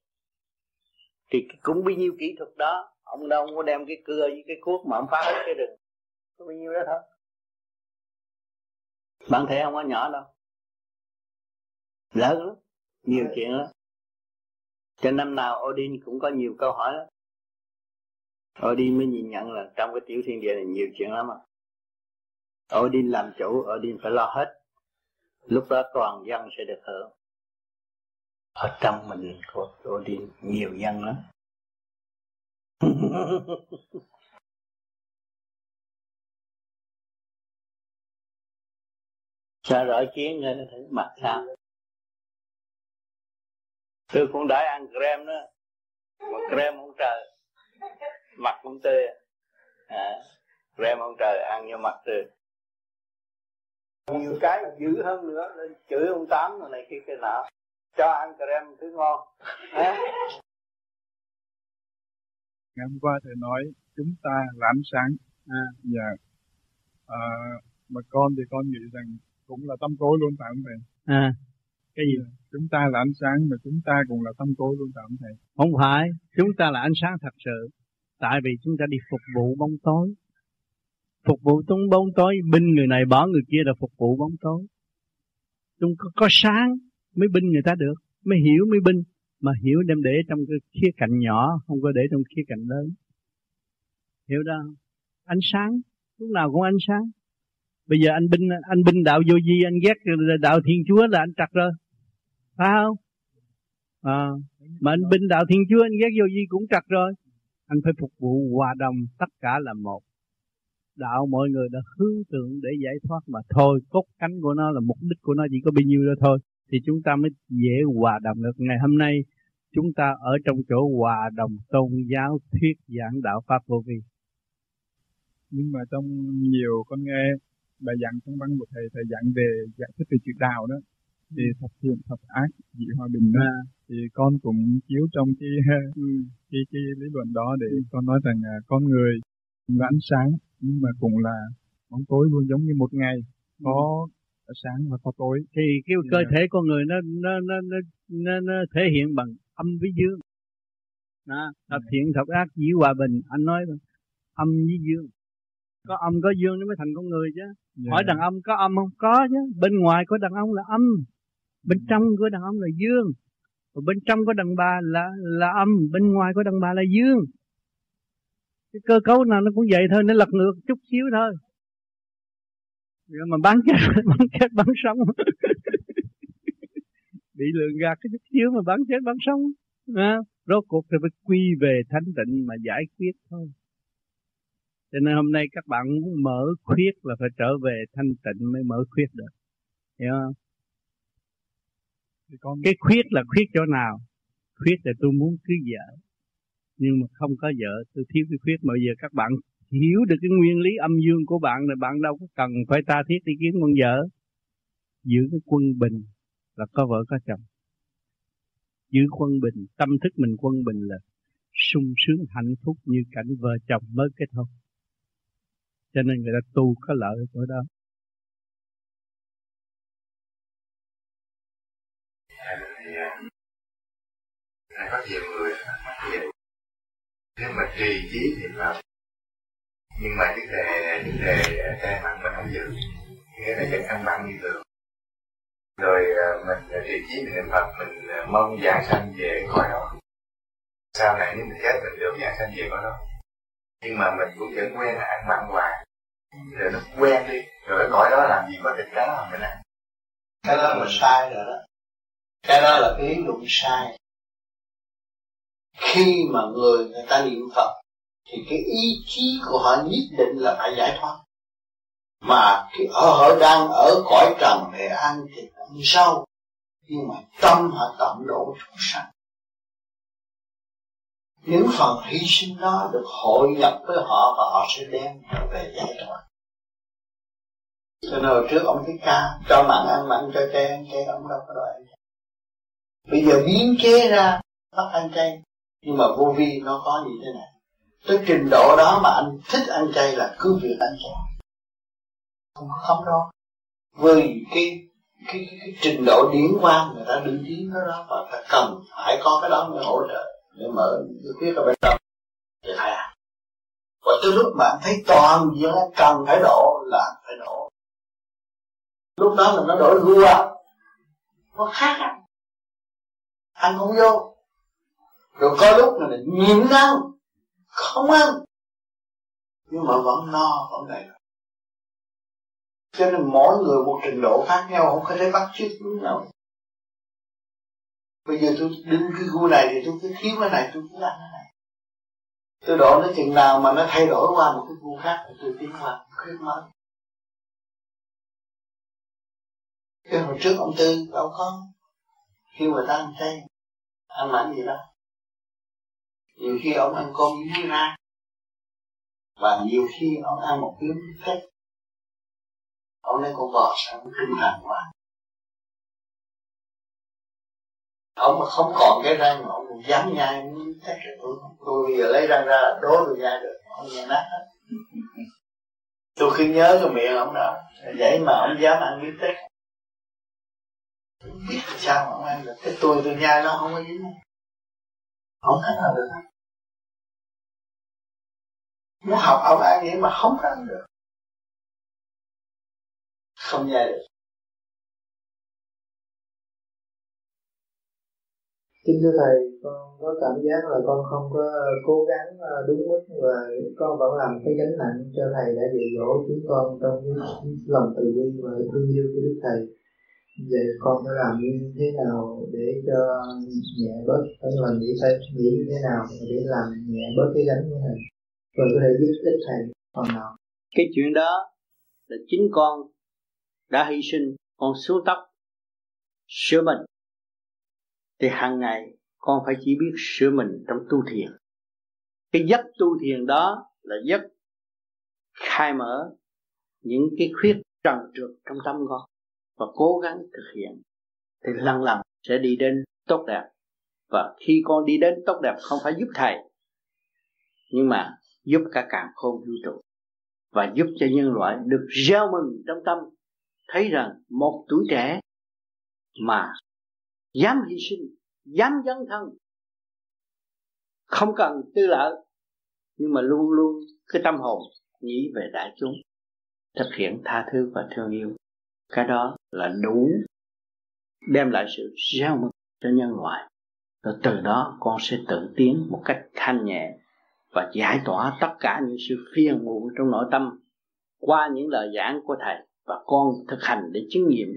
Thì cũng bao nhiêu kỹ thuật đó ông đâu có đem cái cưa với cái cuốc mà ông phá hết cái rừng. Có bao nhiêu đó thôi. Bản thể không có nhỏ đâu. Lớn lắm. Nhiều chuyện lắm. Cho năm nào Odin cũng có nhiều câu hỏi lắm. Odin mới nhìn nhận là trong cái tiểu thiên địa này nhiều chuyện lắm à Odin làm chủ Odin phải lo hết. Lúc đó toàn dân sẽ được hưởng. Ở trong mình của Odin nhiều nhân lắm sao rõ kiến nghe thử mặt sao? Tôi cũng đã ăn kem đó. Mà kem không trời. Mặt cũng tươi à, kem không trời ăn vô mặt tươi. Nhiều cái dữ hơn nữa lên chửi ông tám rồi này kia cái nọ. Cho ăn kem thứ ngon. À ngày hôm qua thầy nói chúng ta là ánh sáng. À. dạ. À, mà con thì con nghĩ rằng cũng là tâm tối luôn phải không thầy? À. Cái gì? Dạ. chúng ta là ánh sáng mà chúng ta cũng là tâm tối luôn phải không thầy? Không phải. Chúng ta là ánh sáng thật sự. Tại vì chúng ta đi phục vụ bóng tối. Phục vụ trong bóng tối. Binh người này bỏ người kia là phục vụ bóng tối. Chúng có, có sáng mới binh người ta được mới hiểu mới binh mà hiểu đem để trong cái khía cạnh nhỏ không có để trong khía cạnh lớn. Hiểu đó ánh sáng lúc nào cũng ánh sáng. Bây giờ anh binh anh binh đạo vô di anh ghét đạo thiên chúa là anh trật rồi. Phải không? À, mà anh binh đạo thiên chúa anh ghét vô di cũng trật rồi. Anh phải phục vụ hòa đồng tất cả là một. Đạo mọi người đã hướng tượng để giải thoát mà thôi. Cốt cánh của nó là mục đích của nó chỉ có bao nhiêu đó thôi thì chúng ta mới dễ hòa đồng được ngày hôm nay chúng ta ở trong chỗ hòa đồng tôn giáo thuyết giảng đạo pháp vô vi nhưng mà trong nhiều con nghe bài giảng trong băng của thầy thầy giảng về giải thích về chữ đạo đó thì ừ. thập thiện thập ác dị hòa bình đó à. thì con cũng chiếu trong cái ừ. cái, cái lý luận đó để ừ. con nói rằng à, con người là ánh sáng nhưng mà cũng là bóng tối luôn giống như một ngày có ừ. sáng và có tối. Thì cái cơ thể con người nó nó nó nó, nó, nó thể hiện bằng âm với dương. Đó, thập thiện thập ác dĩ hòa bình. Anh nói âm với dương. Có âm có dương nó mới thành con người chứ. Yeah. hỏi đàn ông có âm không? Có chứ. Bên ngoài có đàn ông là âm. Bên trong của đàn ông là dương. Và bên trong của đàn bà là là âm. Bên ngoài của đàn bà là dương. Cái cơ cấu nào nó cũng vậy thôi nó lật ngược chút xíu thôi rồi mà bán chết bán chết bán sống bị lường gạt cái chút xíu mà bán chết bán sống à, rốt cuộc thì phải quy về thanh tịnh mà giải quyết thôi. Cho nên hôm nay các bạn muốn mở khuyết là phải trở về thanh tịnh mới mở khuyết được. Hiểu không? Con... cái khuyết là khuyết chỗ nào? Khuyết là tôi muốn cưới vợ. Nhưng mà không có vợ tôi thiếu cái khuyết. Mà bây giờ các bạn hiểu được cái nguyên lý âm dương của bạn rồi bạn đâu có cần phải ta thiết đi kiếm con vợ. Giữ cái quân bình là có vợ có chồng. Giữ quân bình, tâm thức mình quân bình là sung sướng, hạnh phúc như cảnh vợ chồng mới kết hôn. Cho nên người ta tu có lợi ở chỗ đó. Có nhiều người nếu mà trì trí thì là nhưng mà vấn đề vấn đề chay mặn mình không giữ nghĩa à, là vẫn ăn mặn như thường rồi mình vị trí mình niệm phật, mình mong giảng sanh về khỏi đó. Sau này nếu mình chết mình được giảng sanh về khỏi đó. Nhưng mà mình cũng vẫn quen là ăn mặn hoài. Rồi nó quen đi, rồi cái cõi đó làm gì có thịt cá mà mình ăn. Cái đó là sai rồi đó. Cái đó là cái lý luận sai. Khi mà người người ta niệm phật thì cái ý chí của họ nhất định là phải giải thoát. Mà khi ở, họ đang ở cõi trần để ăn thì ăn sâu nhưng mà tâm họ tận độ chúng sanh. Những phần hy sinh đó được hội nhập với họ và họ sẽ đem trở về giải thoát. Cho nên hồi trước ông thích ca cho mặn ăn, mặn cho chay, ăn chay ông đâu có đòi ăn bây giờ biến chế ra, bắt ăn chay. Nhưng mà vô vi nó có như thế này tới trình độ đó mà anh thích ăn chay là cứ việc ăn chay. Không không đâu. Vì cái cái, cái, cái trình độ điển quan người ta đứng tiến nó đó và ta cần phải có cái đó mới hỗ trợ để mở cái khuyết ở bên trong. Thì phải ăn và tới lúc mà anh thấy toàn diện cần phải đổ là phải đổ. Lúc đó là nó đổi vua nó khác ăn ăn không vô. Rồi có lúc là nhịn ăn không ăn. Nhưng mà vẫn no, vẫn đầy cho nên mỗi người một trình độ khác nhau, không có thể bắt chước đúng đâu. Bây giờ tôi đứng cái gu này thì tôi cứ thiếu cái này, tôi cứ ăn cái này. Tôi đổ nó chừng nào mà nó thay đổi qua một cái gu khác thì tôi tiến qua, khuyết mới cái hồi trước ông tư, đâu có. Khi mà ta ăn chay, ăn mặn gì đâu nhiều khi ông ăn cơm với ra và nhiều khi ông ăn một miếng phép ông lấy con bò sang kinh thần quá. Ông mà không còn cái răng mà ông dám nhai miếng phép rồi tôi tôi bây giờ lấy răng ra là đố tôi nhai được, ông nhai nát hết. Tôi khi nhớ cái miệng ông đó vậy mà ông dám ăn miếng phép biết sao mà ông ăn được. Cái tôi tôi nhai nó không có dính. Không thể nào được muốn học ông ăn nghĩa mà không ăn được. Không nhai được. Kính thưa Thầy, con có cảm giác là con không có cố gắng à, đúng mức và con vẫn làm cái gánh nặng cho Thầy đã dạy dỗ chúng con trong cái lòng từ bi và thương yêu của Đức Thầy. Vậy con phải làm như thế nào để cho nhẹ bớt, phải làm nghĩ phải nghĩ như thế nào để làm nhẹ bớt cái gánh của Thầy? Rồi có thể giúp ích Thầy phần nào. Cái chuyện đó là chính con đã hy sinh, con xuống tóc sửa mình. Thì hàng ngày con phải chỉ biết sửa mình trong tu thiền. Cái giấc tu thiền đó là giấc khai mở những cái khuyết trần trượt trong tâm con và cố gắng thực hiện. Thì lần lần sẽ đi đến tốt đẹp. Và khi con đi đến tốt đẹp không phải giúp thầy nhưng mà giúp cả càng khôn vũ trụ. Và giúp cho nhân loại được gieo mừng trong tâm, thấy rằng một tuổi trẻ mà dám hy sinh, dám dấn thân, không cần tư lợi, nhưng mà luôn luôn cái tâm hồn nghĩ về đại chúng, thực hiện tha thứ và thương yêu. Cái đó là đủ đem lại sự gieo mừng cho nhân loại. Rồi từ đó con sẽ tự tiến một cách thanh nhẹ và giải tỏa tất cả những sự phiền muộn trong nội tâm qua những lời giảng của thầy và con thực hành để chứng nghiệm.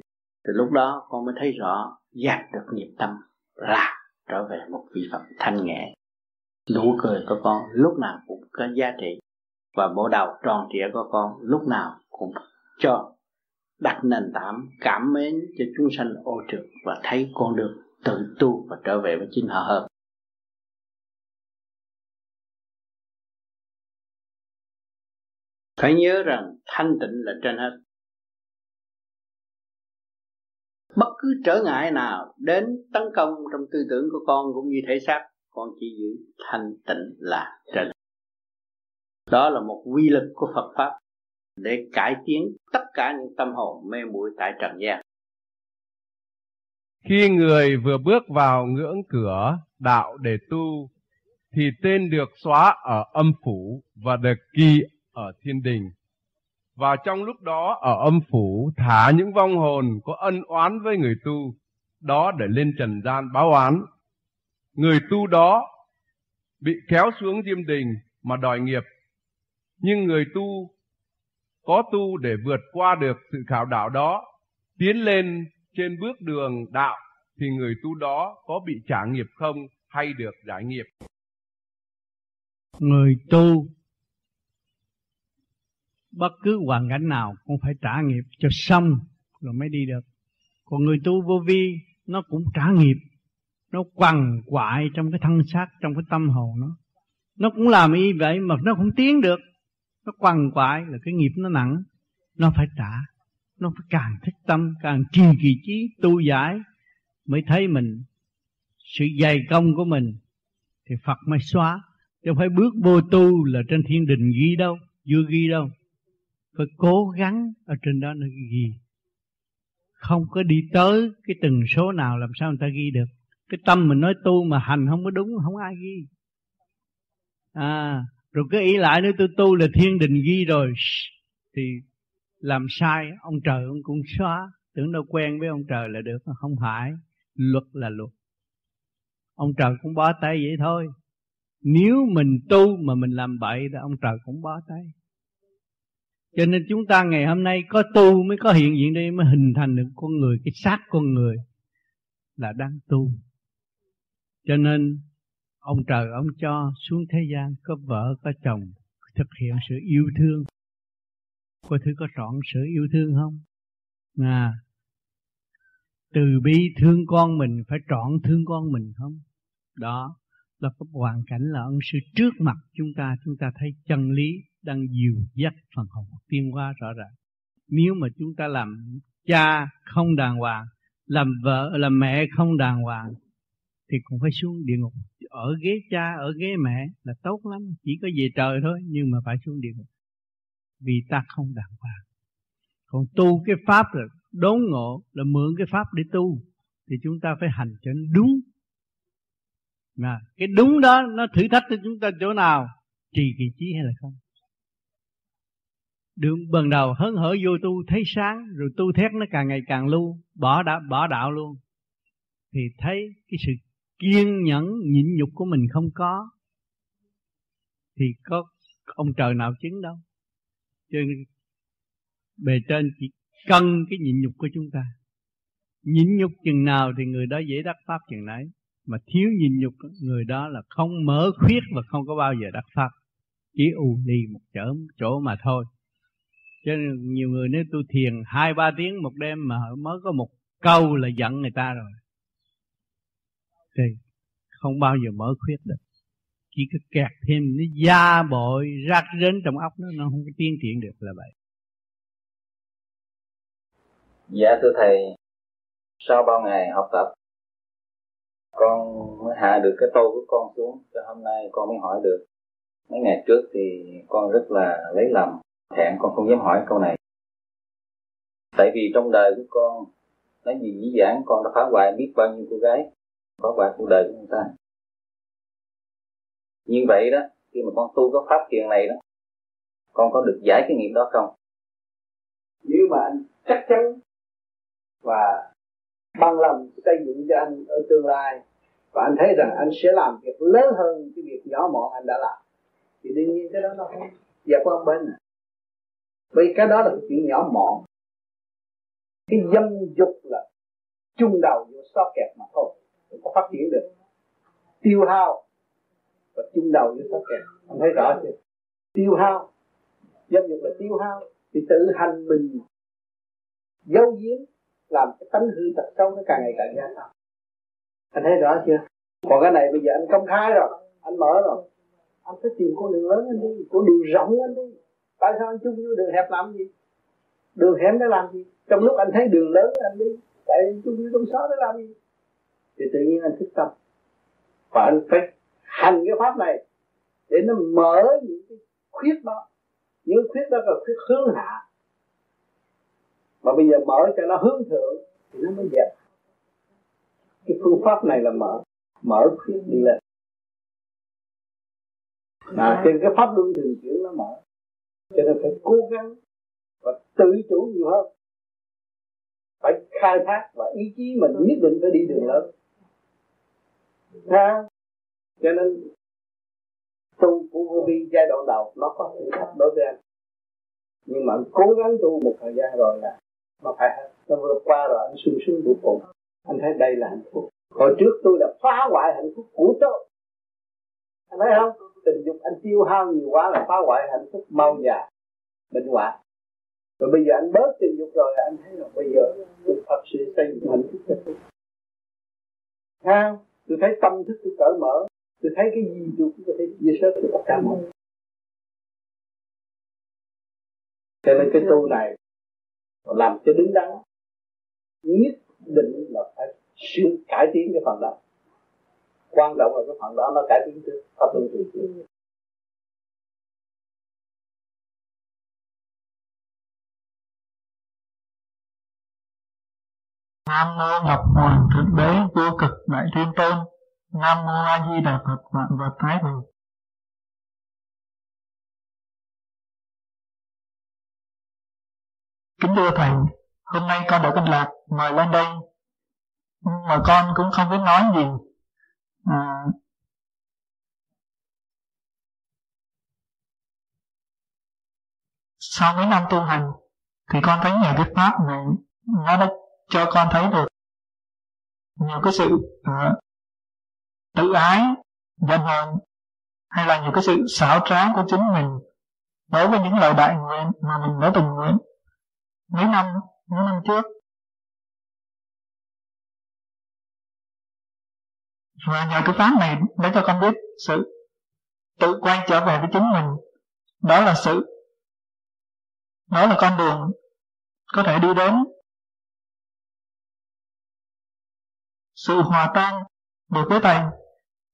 Thì lúc đó, con mới thấy rõ dạt được nghiệp tâm là trở về một vị Phật thanh nhẹ. Nụ cười của con lúc nào cũng có giá trị và bộ đầu tròn trịa của con lúc nào cũng cho đặt nền tảng cảm mến cho chúng sanh ô trượt và thấy con được tự tu và trở về với chính họ hơn. Phải nhớ rằng thanh tịnh là trên hết. Bất cứ trở ngại nào đến tấn công trong tư tưởng của con cũng như thể xác, con chỉ giữ thanh tịnh là trên. Đó là một quy lực của Phật pháp để cải tiến tất cả những tâm hồn mê muội tại trần gian. Khi người vừa bước vào ngưỡng cửa đạo để tu, thì tên được xóa ở âm phủ và được ghi ở thiên đình. Và trong lúc đó ở âm phủ, thả những vong hồn có ân oán với người tu, đó để lên trần gian báo oán người tu đó bị kéo xuống diêm đình mà đòi nghiệp. Nhưng người tu có tu để vượt qua được sự khảo đạo đó, tiến lên trên bước đường đạo, thì người tu đó có bị trả nghiệp không hay được giải nghiệp? Người tu bất cứ hoàn cảnh nào cũng phải trả nghiệp cho xong rồi mới đi được. Còn người tu vô vi, nó cũng trả nghiệp. Nó quằn quại trong cái thân xác, trong cái tâm hồn nó. Nó cũng làm y vậy mà nó không tiến được. Nó quằn quại là cái nghiệp nó nặng. Nó phải trả. Nó phải càng thích tâm, càng trì kỳ trí, tu giải mới thấy mình. Sự dày công của mình thì Phật mới xóa. Chứ không phải bước vô tu là trên thiên đình ghi đâu, chưa ghi đâu phải cố gắng ở trên đó nó ghi. Không có đi tới cái từng số nào làm sao người ta ghi được. Cái tâm mình nói tu mà hành không có đúng, không ai ghi. À rồi cái ý lại nữa tôi tu là thiên đình ghi rồi. Thì làm sai, ông trời ông cũng xóa. Tưởng đâu quen với ông trời là được không phải. Luật là luật. Ông trời cũng bó tay vậy thôi. Nếu mình tu mà mình làm bậy thì ông trời cũng bó tay cho nên chúng ta ngày hôm nay có tu mới có hiện diện đây, mới hình thành được con người, cái xác con người là đang tu. Cho nên ông trời ông cho xuống thế gian có vợ, có chồng, thực hiện sự yêu thương. Có thứ có trọn sự yêu thương không? À từ bi thương con mình phải trọn thương con mình không? Đó là cái hoàn cảnh là ân sư trước mặt chúng ta chúng ta thấy chân lý đang dìu dắt phần hồn tiên hóa rõ ràng. Nếu mà chúng ta làm cha không đàng hoàng, làm vợ, làm mẹ không đàng hoàng, thì cũng phải xuống địa ngục. Ở ghế cha, ở ghế mẹ là tốt lắm, chỉ có về trời thôi, nhưng mà phải xuống địa ngục. Vì ta không đàng hoàng. Còn tu cái pháp là đốn ngộ, là mượn cái pháp để tu, thì chúng ta phải hành cho đúng. Mà cái đúng đó, nó thử thách cho chúng ta chỗ nào, trì kỳ trí hay là không? Đường bần đầu hớn hở vô tu thấy sáng, rồi tu thét nó càng ngày càng lưu, bỏ đã bỏ đạo luôn. Thì thấy cái sự kiên nhẫn, nhịn nhục của mình không có, thì có ông trời nào chứng đâu. Cho nên bề trên chỉ cân cái nhịn nhục của chúng ta. Nhịn nhục chừng nào thì người đó dễ đắc pháp chừng nấy, mà thiếu nhịn nhục, người đó là không mở khuyết và không có bao giờ đắc pháp. Chỉ u đi một chỗ chỗ mà thôi cho nên nhiều người nếu tu thiền hai, ba tiếng một đêm mà mới có một câu là giận người ta rồi. Thì không bao giờ mở khuyết được. Chỉ có kẹt thêm, nó da bội, rác rến trong óc nó nó không có tiến triển được là vậy. Dạ thưa thầy. Sau bao ngày học tập, con mới hạ được cái tô của con xuống. Cho hôm nay con mới hỏi được, mấy ngày trước thì con rất là lấy lầm thẹn, con không dám hỏi câu này. Tại vì trong đời của con, nói gì dĩ dãn con đã phá hoại biết bao nhiêu cô gái, phá hoại cuộc đời của người ta. Như vậy đó, khi mà con tu cái pháp thiền này đó, con có được giải cái nghiệp đó không? Nếu mà anh chắc chắn và bằng lòng xây dựng cho anh ở tương lai, và anh thấy rằng anh sẽ làm việc lớn hơn cái việc nhỏ mọn anh đã làm, thì đương nhiên cái đó nó không dẹp qua bên này vì cái đó là chuyện nhỏ mọn. Cái dâm dục là chung đầu vô so kẹt mà thôi, không có phát triển được. Tiêu hao và chung đầu vô so kẹt anh thấy rõ chưa? Tiêu hao dâm dục là tiêu hao, thì tự hành mình giấu giếm, làm cái tánh hư tật xấu nó càng ngày càng gia tăng anh thấy rõ chưa? Còn cái này bây giờ anh công khai rồi, anh mở rồi. Anh phải tìm con đường lớn anh đi, con đường rộng anh đi tại sao anh chung vô đường hẹp làm gì? Đường hẹp để làm gì? Trong lúc anh thấy đường lớn anh đi. Tại anh chung vô trong xó để làm gì? Thì tự nhiên anh thức tâm. Và anh phải hành cái pháp này để nó mở những cái khuyết đó. Những khuyết đó là khuyết hướng hạ. Mà bây giờ mở cho nó hướng thượng thì nó mới dẹp cái phương pháp này là mở. Mở khuyết đi lên. À, trên cái pháp luân thường chuyển nó mở cho nên phải cố gắng và tự chủ nhiều hơn. Phải khai thác và ý chí mình nhất định phải đi đường lớn. Ha cho nên, tu của vô vi giai đoạn đầu, nó có thử thách đối với anh. Nhưng mà anh cố gắng tu một thời gian rồi là nó phải nó vượt qua rồi anh sung sướng vô cùng anh thấy đây là hạnh phúc. Hồi trước tôi là phá hoại hạnh phúc của tôi anh thấy không? Tình dục anh tiêu hao nhiều quá là phá hoại hạnh phúc mau già, bệnh hoạn. Rồi bây giờ anh bớt tình dục rồi, anh thấy là bây giờ tôi thật sự xây dựng hạnh phúc cho tôi ha tôi thấy tâm thức tôi cởi mở. Tôi thấy cái gì tôi cũng có thể chia sẻ với tất cả mọi người. Cho nên cái tu này làm cho đứng đắn. Nhất định là phải sửa cải tiến cái phần đó quan trọng là cái phần đó nó cải tiến trước pháp luân thường chuyển Nam mô Ngọc Hoàng Thượng Đế Vô Cực Đại Thiên Tôn. Nam mô A Di Đà Phật, Vạn Vật Thái Bình kính thưa thầy, hôm nay con đã kinh lạc, mời lên đây. Mà con cũng không biết nói gì à, sau mấy năm tu hành thì con thấy nhà thuyết pháp này nó đã cho con thấy được nhiều cái sự uh, tự ái danh hơn hay là nhiều cái sự xảo trá của chính mình đối với những lời đại nguyện mà mình đã từng nguyện mấy năm mấy năm trước. Và nhờ cái pháp này để cho con biết sự tự quay trở về với chính mình. Đó là sự đó là con đường có thể đi đến sự hòa tan được với thầy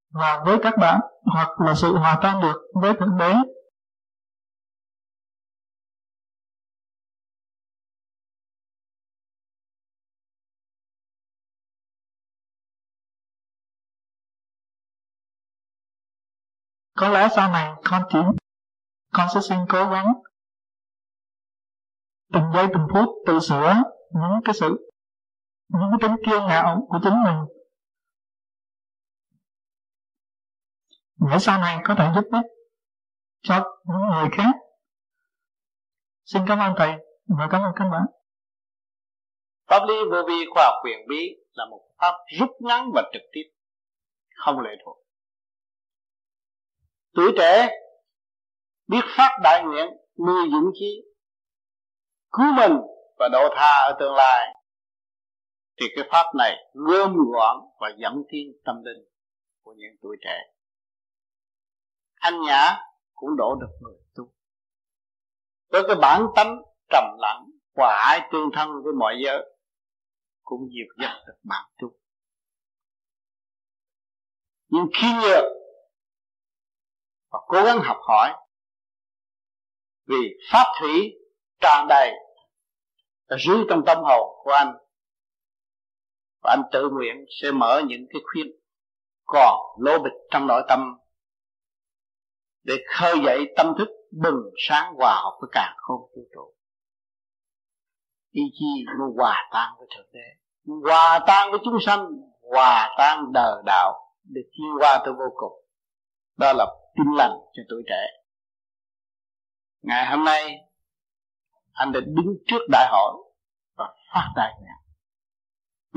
và với các bạn, hoặc là sự hòa tan được với thượng đế. Có lẽ sau này con chỉ, con sẽ xin cố gắng từng giây từng phút tự sửa những cái sự, những cái tính kiêu ngạo của chính mình. Để sau này có thể giúp ích cho những người khác. Xin cảm ơn thầy và cảm ơn các bạn pháp lý vô vi khoa học quyền bí là một pháp rút ngắn và trực tiếp, không lệ thuộc. Tuổi trẻ biết phát đại nguyện, nuôi dũng chi cứu mình và độ tha ở tương lai. Thì cái pháp này gom gọn và dẫn tiến tâm linh của những tuổi trẻ. Anh nhã cũng đổ được người tu. Với cái bản tánh trầm lặng, hòa ái tương thân với mọi giới, cũng dìu dắt được bản tu. Nhưng khi nhược và cố gắng học hỏi, vì pháp thủy tràn đầy dưới trong tâm hồn của anh. Và anh tự nguyện sẽ mở những cái khuyết còn lỗ bịch trong nội tâm để khơi dậy tâm thức bừng sáng hòa hợp với càng không vũ trụ. Ý chí muốn hòa tan với thượng đế hòa tan với chúng sanh, hòa tan đời đạo để tiến qua tới vô cùng. Đó là tin lành cho tuổi trẻ. Ngày hôm nay anh đã đứng trước đại hội và phát đại nguyện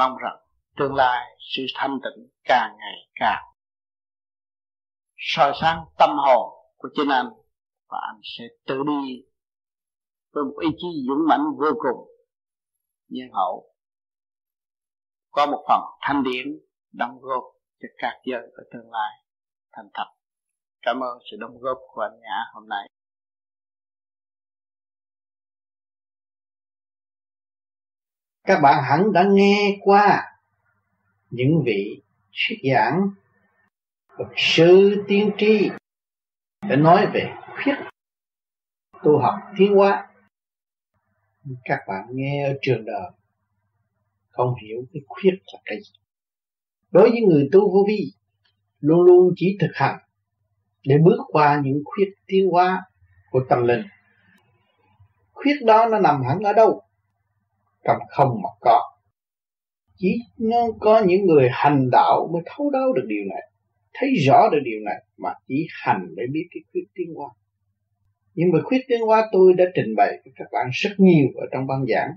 mong rằng tương lai sự thanh tịnh càng ngày càng. Soi sáng tâm hồn của chính anh và anh sẽ tự đi với một ý chí dũng mãnh vô cùng. Nhân hậu, có một phần thanh điển đóng góp cho các giới ở tương lai thành thật. Cảm ơn sự đóng góp của anh Nhã hôm nay. Các bạn hẳn đã nghe qua những vị thuyết giảng luật sư tiên tri để nói về khuyết tu học tiến hóa. Các bạn nghe ở trường đời không hiểu cái khuyết là cái gì. Đối với người tu vô vi, luôn luôn chỉ thực hành để bước qua những khuyết tiến hóa của tâm linh. Khuyết đó nó nằm hẳn ở đâu? Trong không mà có. Chỉ nó có những người hành đạo mới thấu đáo được điều này, thấy rõ được điều này mà chỉ hành để biết cái khuyết tiến hóa. Nhưng mà khuyết tiến hóa tôi đã trình bày với các bạn rất nhiều ở trong băng giảng.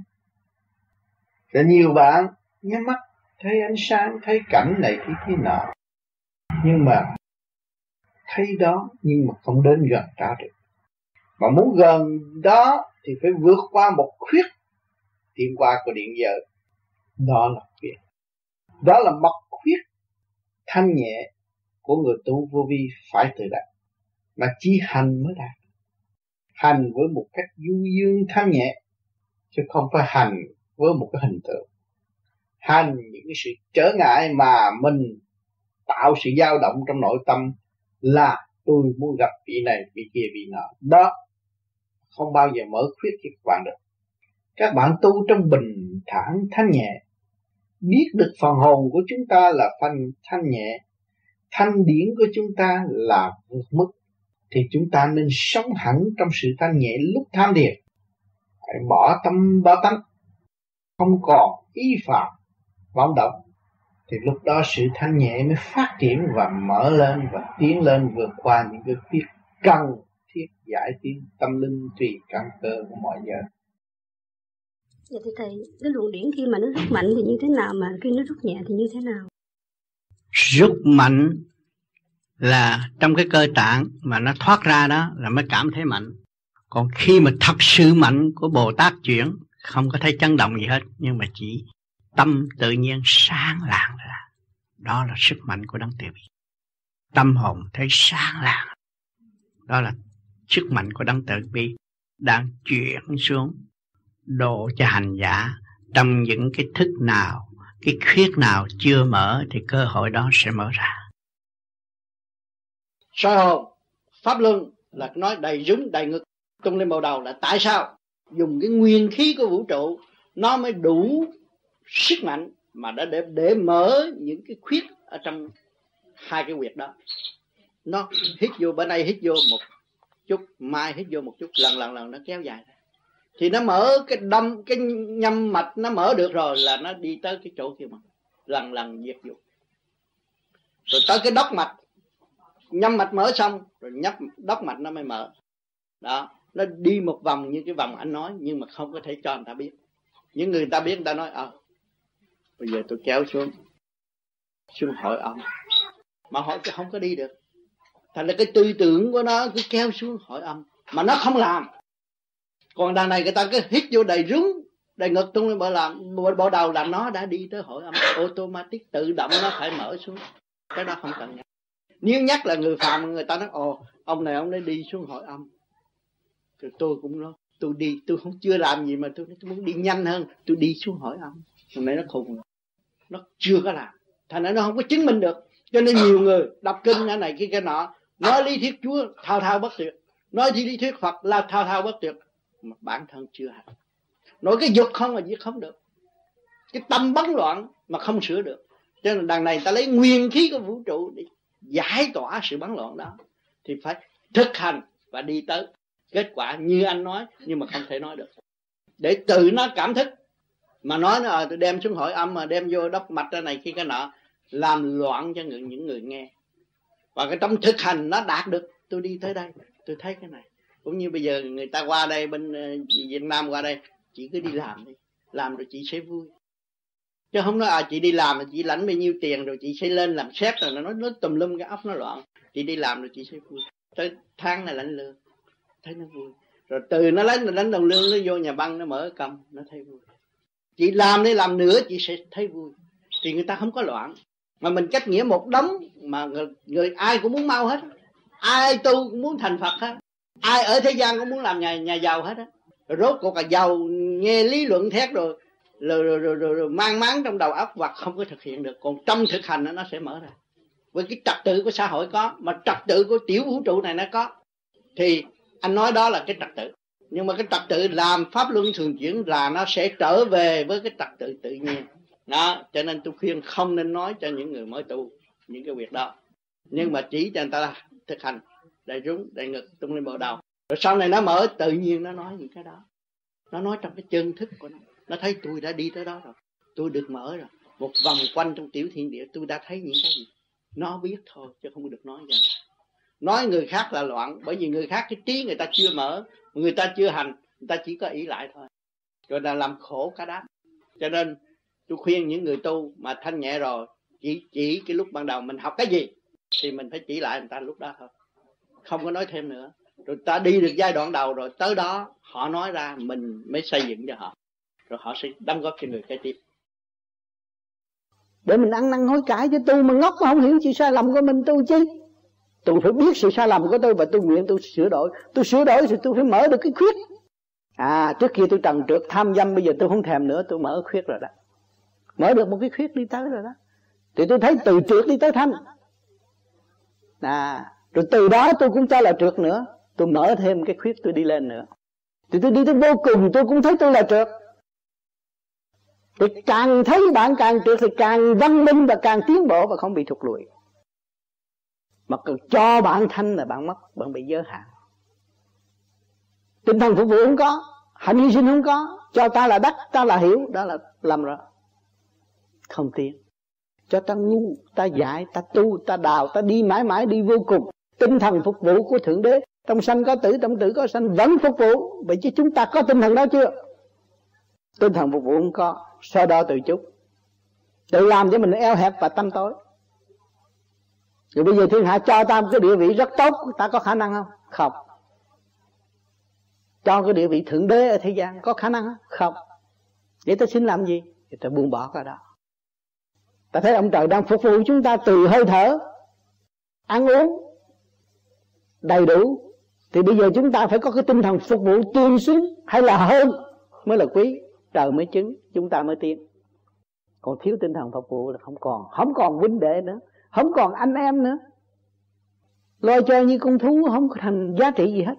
Là nhiều bạn nhắm mắt, thấy ánh sáng, thấy cảnh này cái kia nọ. Nhưng mà thấy đó nhưng mà không đến gần ta được. Mà muốn gần đó thì phải vượt qua một khuyết tiến qua của điện giờ. Đó là khuyết đó là mật khuyết thanh nhẹ của người tu vô vi phải tự đạt. Mà chỉ hành mới đạt. Hành với một cách du dương thanh nhẹ, chứ không phải hành với một cái hình tượng. Hành những cái sự trở ngại mà mình tạo sự dao động trong nội tâm là tôi muốn gặp vị này, vị kia, vị nọ. Đó, không bao giờ mở khuyết cho các bạn được các bạn tu trong bình thản thanh nhẹ, biết được phần hồn của chúng ta là phần thanh nhẹ, thanh điển của chúng ta là vượt mức, thì chúng ta nên sống hẳn trong sự thanh nhẹ lúc tham thiền phải bỏ tâm bỏ tánh, không còn ý phạm, vọng động, thì lúc đó sự thanh nhẹ mới phát triển và mở lên và tiến lên vượt qua những cái việc cần thiết giải tiến tâm linh tùy căn cơ của mọi giờ. Dạ thưa thầy, cái luồng điển khi mà nó rút mạnh thì như thế nào mà khi nó rút nhẹ thì như thế nào? Rút mạnh là trong cái cơ tạng mà nó thoát ra đó là mới cảm thấy mạnh. Còn khi mà thật sự mạnh của Bồ Tát chuyển không có thấy chấn động gì hết nhưng mà chỉ tâm tự nhiên sáng lạng ra đó là sức mạnh của đấng từ bi tâm hồn thấy sáng lạng đó là sức mạnh của đấng từ bi đang chuyển xuống độ cho hành giả. Trong những cái thức nào, cái khuyết nào chưa mở thì cơ hội đó sẽ mở ra. Soi hồn, pháp luân là nói đầy rúng, đầy ngực. Tung lên bầu đầu là tại sao dùng cái nguyên khí của vũ trụ, nó mới đủ sức mạnh mà đã để để mở những cái khuyết ở trong hai cái huyệt đó. Nó hít vô, bên đây hít vô một chút, mai hít vô một chút, lần lần lần, nó kéo dài thì nó mở cái đâm cái nhâm mạch nó mở được rồi là nó đi tới cái chỗ kia mà. Lần lần diệt dục. Rồi tới cái đốc mạch. Nhâm mạch mở xong rồi nhấp đốc mạch nó mới mở. Đó nó đi một vòng như cái vòng anh nói nhưng mà không có thể cho người ta biết. Những người ta biết người ta nói ờ à, bây giờ tôi kéo xuống xuống hỏi ông. Mà hỏi cái không có đi được. Thành là cái tư tưởng của nó cứ kéo xuống hỏi ông. Mà nó không làm còn đằng này người ta cứ hít vô đầy rúng đầy ngực tung lên bộ làm bộ, bộ đầu là nó đã đi tới hội âm automatic tự động nó phải mở xuống. Cái đó không cần nhắc. Nếu nhắc là người phạm người ta nói ồ ông này ông ấy đi xuống hội âm. Rồi tôi cũng nói tôi đi tôi không chưa làm gì mà tôi, tôi muốn đi nhanh hơn tôi đi xuống hỏi ông hôm nay nó khùng. Nó chưa có làm. Thành ra nó không có chứng minh được. Cho nên nhiều người đọc kinh cái này cái cái nọ nói lý thuyết chúa thao thao bất tuyệt. Nói lý thuyết phật là thao thao bất tuyệt mà bản thân chưa hành. Nói cái dục không là giết không được. Cái tâm bấn loạn mà không sửa được. Cho nên đằng này ta lấy nguyên khí của vũ trụ để giải tỏa sự bấn loạn đó. Thì phải thực hành và đi tới. Kết quả như anh nói nhưng mà không thể nói được. Để tự nó cảm thức. Mà nói nó à, tôi đem xuống hỏi âm mà đem vô đốc mạch ra này khi cái nọ. Làm loạn cho những người nghe. Và cái trong thực hành nó đạt được. Tôi đi tới đây tôi thấy cái này cũng như bây giờ người ta qua đây bên ờ, Việt Nam qua đây chị cứ đi làm đi. Làm rồi chị sẽ vui. Chứ không nói à chị đi làm là chị lãnh bao nhiêu tiền rồi chị sẽ lên làm sếp rồi nó nói nó tùm lum cái óc nó loạn. Chị đi làm rồi chị sẽ vui. Tới tháng này lãnh lương thấy nó vui. Rồi từ nó lấy đánh đồng lương nó vô nhà băng nó mở cầm nó thấy vui. Chị làm đi làm nữa chị sẽ thấy vui. Thì người ta không có loạn. Mà mình cách nghĩa một đống mà người, người ai cũng muốn mau hết. Ai tu cũng muốn thành phật hết ai ở thế gian cũng muốn làm nhà nhà giàu hết á. Rốt cuộc là giàu nghe lý luận thét rồi rồi, rồi, rồi, rồi, rồi mang máng trong đầu óc và không có thực hiện được. Còn trong thực hành nó sẽ mở ra. Với cái trật tự của xã hội có mà trật tự của tiểu vũ trụ này nó có thì anh nói đó là cái trật tự. Nhưng mà cái trật tự làm pháp luân thường chuyển là nó sẽ trở về với cái trật tự tự nhiên. Đó cho nên tôi khuyên không nên nói cho những người mới tu những cái việc đó. Nhưng mà chỉ cho người ta thực hành đại rúng, đại ngực, tung lên bộ đầu. Rồi sau này nó mở, tự nhiên nó nói những cái đó. Nó nói trong cái chân thức của nó. Nó thấy tôi đã đi tới đó rồi. Tôi được mở rồi. Một vòng quanh trong tiểu thiên địa, tôi đã thấy những cái gì? Nó biết thôi, chứ không được nói ra nói người khác là loạn, bởi vì người khác, cái trí người ta chưa mở, người ta chưa hành, người ta chỉ có ý lại thôi. Rồi là làm khổ cả đám. Cho nên tôi khuyên những người tu mà thanh nhẹ rồi, chỉ chỉ cái lúc ban đầu mình học cái gì, thì mình phải chỉ lại người ta lúc đó thôi không có nói thêm nữa. Rồi ta đi được giai đoạn đầu rồi, tới đó họ nói ra mình mới xây dựng cho họ. Rồi họ sẽ đóng góp cho người kế tiếp. Để mình ăn năn hối cải chứ, tu mà ngốc mà không hiểu sự sai lầm của mình, tu chứ tôi phải biết sự sai lầm của tôi và tôi nguyện tôi sửa đổi. Tôi sửa đổi thì tôi phải mở được cái khuyết. À trước kia tôi trần trượt, tham dâm, bây giờ tôi không thèm nữa, tôi mở khuyết rồi đó. Mở được một cái khuyết đi tới rồi đó. Thì tôi thấy từ trượt đi tới thanh. À rồi từ đó tôi cũng cho là trượt nữa. Tôi mở thêm cái khuyết tôi đi lên nữa. Thì tôi đi tới vô cùng, tôi cũng thấy tôi là trượt. Thì càng thấy bạn càng trượt thì càng văn minh và càng tiến bộ và không bị thụt lùi. Mà cần cho bạn thanh là bạn mất, bạn bị giới hạn. Tinh thần phục vụ không có hạnh hy sinh không có. Cho ta là đắc, ta là hiểu, đó là làm rồi không tiến. Cho ta ngu, ta dạy ta tu, ta đào, ta đi mãi mãi, đi vô cùng tinh thần phục vụ của thượng đế. Trong sanh có tử, trong tử có sanh, vẫn phục vụ. Vậy chứ chúng ta có tinh thần đó chưa? Tinh thần phục vụ không có. So đo từ chút tự làm cho mình eo hẹp và tâm tối. Rồi bây giờ thiên hạ cho ta một cái địa vị rất tốt, ta có khả năng không? Không. Cho cái địa vị thượng đế ở thế gian có khả năng không? Không. Vậy ta xin làm gì? Thì ta buông bỏ cái đó. Ta thấy ông trời đang phục vụ chúng ta từ hơi thở. Ăn uống đầy đủ, thì bây giờ chúng ta phải có cái tinh thần phục vụ tương xứng hay là hơn mới là quý. Trời mới chứng, chúng ta mới tiến còn thiếu tinh thần phục vụ là không còn không còn huynh đệ nữa, không còn anh em nữa. Lo cho như con thú, không có thành giá trị gì hết.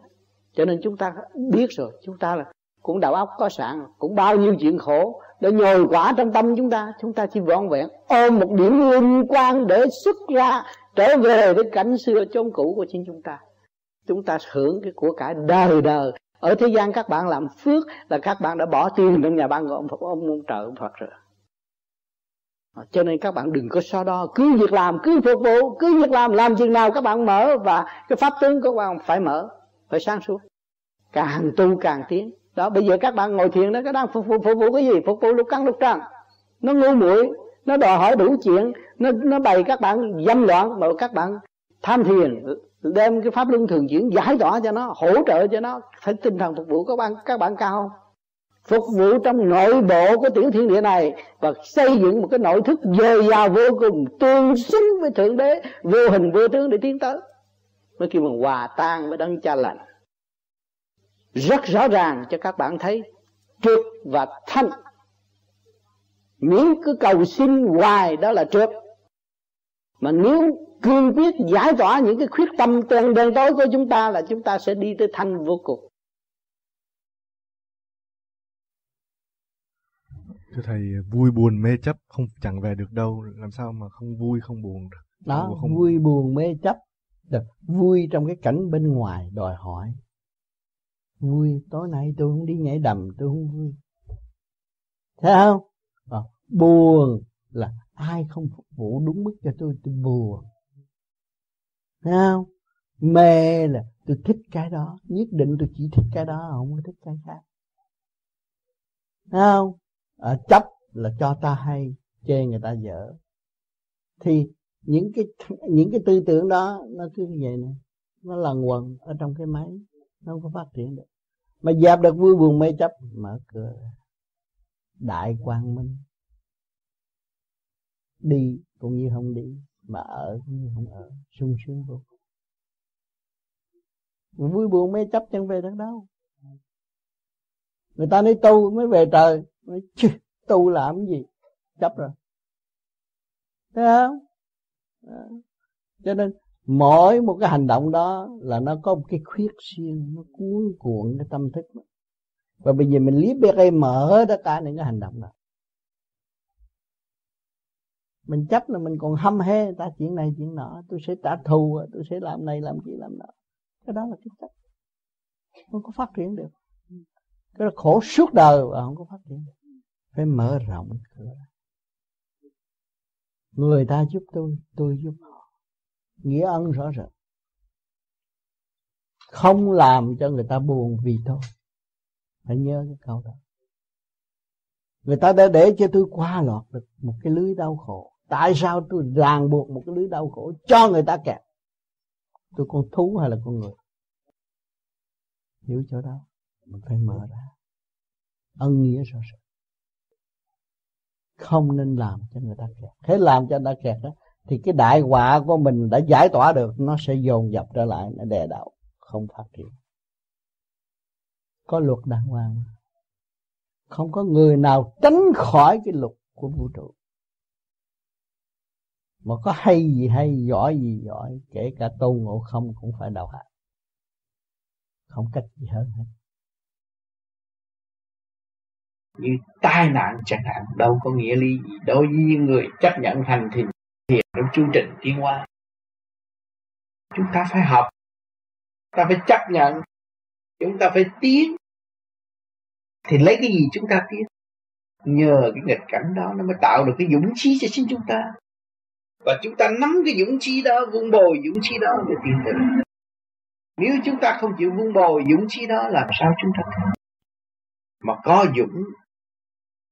Cho nên chúng ta biết rồi, chúng ta là cũng đầu óc có sẵn, cũng bao nhiêu chuyện khổ, để nhồi quả trong tâm chúng ta chúng ta chỉ vọn vẹn, ôm một điểm liên quan để xuất ra, trở về với cảnh xưa chốn cũ của chính chúng ta chúng ta hưởng cái của cải đời đời. Ở thế gian các bạn làm phước là các bạn đã bỏ tiền trong nhà ban của ông Phật ông, ông trời ông Phật rồi. À, cho nên các bạn đừng có so đo cứ việc làm cứ phục vụ cứ việc làm làm chừng nào các bạn mở và cái pháp tướng của các bạn phải mở phải sáng suốt. Càng tu càng tiến. Đó bây giờ các bạn ngồi thiền đó các đang phục vụ phục vụ cái gì? Phục vụ lục căn lục trần. Nó ngu muội nó đòi hỏi đủ chuyện nó nó bày các bạn dâm loạn mà các bạn tham thiền đem cái pháp luân thường chuyển giải tỏa cho nó, hỗ trợ cho nó. Phải tinh thần phục vụ các bạn các bạn cao không? Phục vụ trong nội bộ của tiểu thiên địa này và xây dựng một cái nội thức dồi dào vô cùng, tương xứng với thượng đế, vô hình vô tướng để tiến tới. Mới kêu bằng hòa tan với đấng cha lành. Rất rõ ràng cho các bạn thấy trượt và thanh. Nếu cứ cầu xin hoài đó là trượt mà nếu cương quyết giải tỏa những cái khuyết tâm đen đen tối của chúng ta là chúng ta sẽ đi tới thanh vô cùng. Thưa thầy vui buồn mê chấp không chẳng về được đâu làm sao mà không vui không buồn được? Đó không... vui buồn. mê chấp. Được vui trong cái cảnh bên ngoài đòi hỏi. Vui tối nay tôi không đi nhảy đầm tôi không vui. Thấy không? À, buồn là ai không phục vụ đúng mức cho tôi tôi buồn thấy không? Mê là tôi thích cái đó. Nhất định tôi chỉ thích cái đó không có thích cái khác. Thấy không? À, chấp là cho ta hay chê người ta dở. Thì những cái những cái tư tưởng đó nó cứ như vậy nè. Nó lần quần ở trong cái máy nó không có phát triển được. Mà dẹp được vui buồn mê chấp mở cửa. Đại quang minh. Đi cũng như không đi mà ở cũng như không? Ở sung sướng vô cùng. Vui buồn mê chấp chẳng về được đâu người ta nói tu mới về trời. Nói, chứ tu làm cái gì? Chấp rồi. Thấy không? Cho nên mỗi một cái hành động đó là nó có một cái khuyết riêng nó cuốn cuộn cái tâm thức. Đó. và bây giờ mình liếc biết mở tất cả những cái hành động đó mình chấp là mình còn hâm hê ta, chuyện này, chuyện nọ, tôi sẽ trả thù, tôi sẽ làm này, làm kia, làm nọ. Cái đó là cái chấp. Không có phát triển được. Cái đó khổ suốt đời và không có phát triển được. Phải mở rộng cửa. Người ta giúp tôi tôi giúp họ. Nghĩa ân rõ rệt không làm cho người ta buồn vì tôi. Phải nhớ cái câu đó. Người ta đã để cho tôi qua lọt được một cái lưới đau khổ tại sao tôi ràng buộc một cái lưới đau khổ cho người ta kẹt? Tôi con thú hay là con người? Hiểu chỗ đó mình phải mở ra. Ân nghĩa rõ ràng. Không nên làm cho người ta kẹt. Thế làm cho người ta kẹt đó, thì cái đại họa của mình đã giải tỏa được, nó sẽ dồn dập trở lại, nó đè đạo không phát triển. Có luật đàng hoàng. Không có người nào tránh khỏi cái luật của vũ trụ mà có hay gì hay, giỏi gì giỏi, kể cả tôn ngộ không cũng phải đầu hàng không cách gì hơn hết. Như tai nạn chẳng hạn, đâu có nghĩa lý gì. Đối với những người chấp nhận hành thì thiền trong chương trình tiến hóa, chúng ta phải học, ta phải chấp nhận, chúng ta phải tiến. Thì lấy cái gì chúng ta tiến? Nhờ cái nghịch cảnh đó nó mới tạo được cái dũng khí cho chính chúng ta và chúng ta nắm cái dũng chi đó vun bồi dũng chi đó để tiến tới nếu chúng ta không chịu vun bồi dũng chi đó làm sao chúng ta thành mà có dũng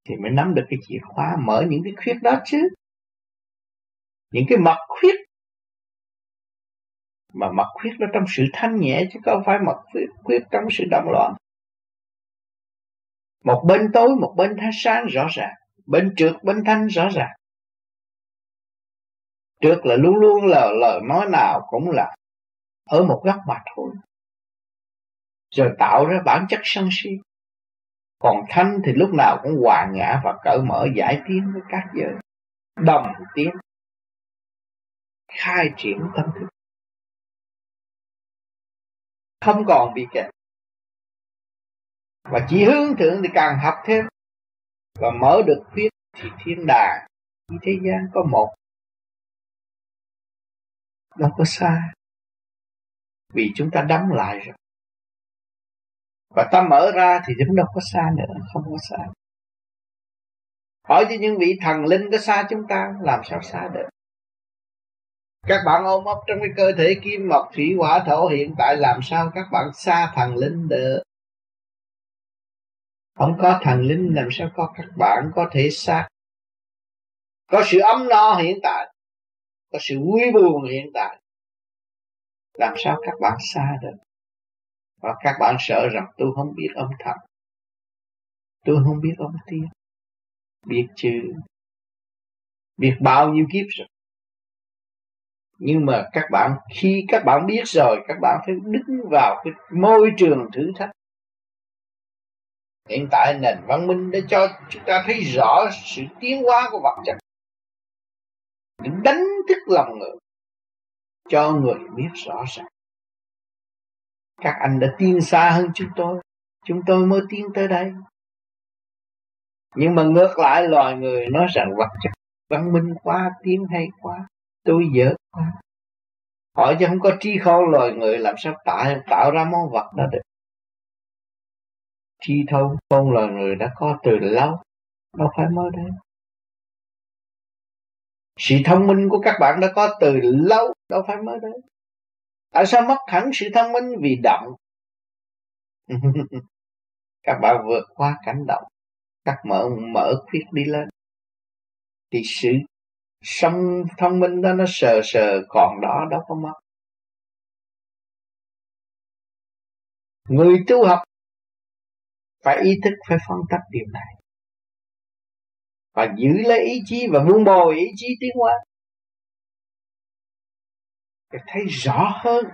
thì mới nắm được cái chìa khóa mở những cái khuyết đó chứ. Những cái mặt khuyết. Mà mặt khuyết nó trong sự thanh nhẹ chứ không phải mặt khuyết, khuyết trong sự động loạn. Một bên tối một bên thanh sáng rõ ràng. Bên trượt bên thanh rõ ràng trước là luôn luôn là lời nói nào cũng là ở một góc mặt thôi. Rồi tạo ra bản chất sân si. Còn thanh thì lúc nào cũng hòa ngã và cởi mở giải tiến với các giới. Đồng tiến. Khai triển tâm thức. Không còn bị kẹt. Và chỉ hướng thượng thì càng học thêm. Và mở được khuyết thì thiên đàng, thế gian có một đâu có xa vì chúng ta đóng lại rồi. Và ta mở ra thì chúng đâu có xa nữa, không có xa. Hỏi cho những vị thần linh có xa chúng ta, làm sao xa được? Các bạn ôm ấp trong cái cơ thể kim mộc thủy hỏa thổ hiện tại, làm sao các bạn xa thần linh được? Không có thần linh, làm sao có các bạn có thể xác có sự ấm no hiện tại có sự vui buồn hiện tại. Làm sao các bạn xa được? Và các bạn sợ rằng tôi không biết âm thầm. Tôi không biết âm tiếng biết chứ biết bao nhiêu kiếp rồi. Nhưng mà các bạn, khi các bạn biết rồi, các bạn phải đứng vào cái môi trường thử thách. Hiện tại nền văn minh đã cho chúng ta thấy rõ sự tiến hóa của vật chất để đánh thức lòng người, cho người biết rõ ràng. Các anh đã tiến xa hơn chúng tôi chúng tôi mới tiến tới đây. Nhưng mà ngược lại, loài người nói rằng vật chất văn minh quá tiến hay quá, tôi dở quá. Hỏi chứ không có trí khôn loài người làm sao tạo tạo ra món vật đó được. Trí thông khôn loài người đã có từ lâu, đâu phải mới đây sự thông minh của các bạn đã có từ lâu, đâu phải mới đấy tại sao mất hẳn sự thông minh? Vì động. Các bạn vượt qua cảnh động. Các mở mở khuyết đi lên. Thì sự sống thông minh đó nó sờ sờ, còn đó đâu có mất. Người tu học phải ý thức, phải phân tích điều này và giữ lấy ý chí và vun bồi ý chí tiến hóa. Để thấy rõ hơn.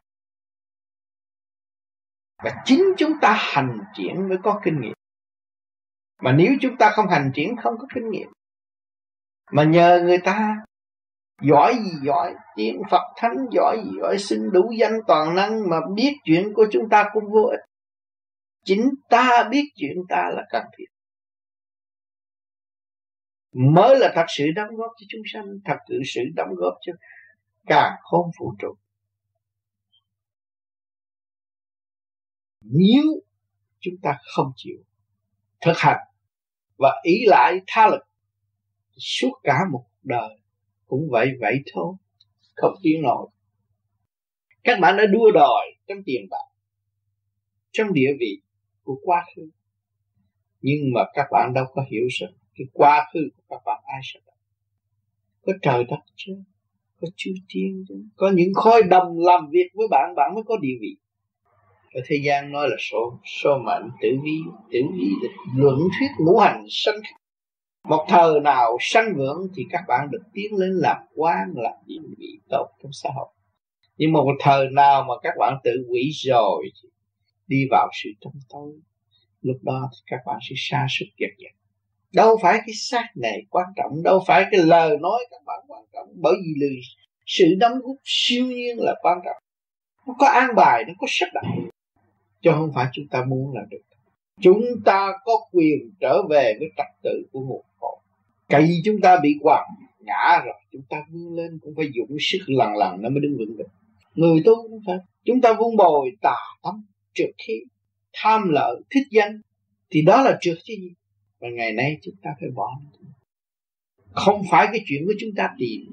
Và chính chúng ta hành triển mới có kinh nghiệm. Mà nếu chúng ta không hành triển, không có kinh nghiệm. Mà nhờ người ta giỏi gì giỏi tiếng Phật thánh giỏi gì giỏi, xin đủ danh toàn năng mà biết chuyện của chúng ta cũng vô ích. Chính ta biết chuyện ta là cần thiết mới là thật sự đóng góp cho chúng sanh, thật sự sự đóng góp cho cả không vũ trụ. Nếu chúng ta không chịu thực hành và ý lại tha lực suốt cả một đời, cũng vậy vậy thôi, không tiến nổi. Các bạn đã đua đòi trong tiền bạc, trong địa vị của quá khứ. Nhưng mà các bạn đâu có hiểu rằng thì quá khứ của các bạn ai sẽ đọc có trời đất chứ? Có chư thiên chứ? Có những khối đồng làm việc với bạn bạn mới có địa vị. Ở thế gian nói là số số mệnh tử vi tử vi là luận thuyết ngũ hành sanh một thời nào sanh vượng thì các bạn được tiến lên làm quan, làm địa vị tốt trong xã hội. Nhưng mà một thời nào mà các bạn tự quỷ rồi đi vào sự tâm tối lúc đó thì các bạn sẽ xa sức kiệt dần đâu phải cái xác này quan trọng, đâu phải cái lời nói các bạn quan trọng. Bởi vì lời, sự đóng góp siêu nhiên là quan trọng. Nó có an bài, nó có sắp đặt chứ không phải chúng ta muốn là được. Chúng ta có quyền trở về với trật tự của nguồn cội cây chúng ta bị quằn, ngã rồi, chúng ta vươn lên cũng phải dụng sức lần lần nó mới đứng vững được. Người tu cũng phải. Chúng ta vun bồi tà tâm, trượt khí, tham lợi, thích danh. Thì đó là trượt chứ gì? Và ngày nay chúng ta phải bỏ không phải cái chuyện của chúng ta tìm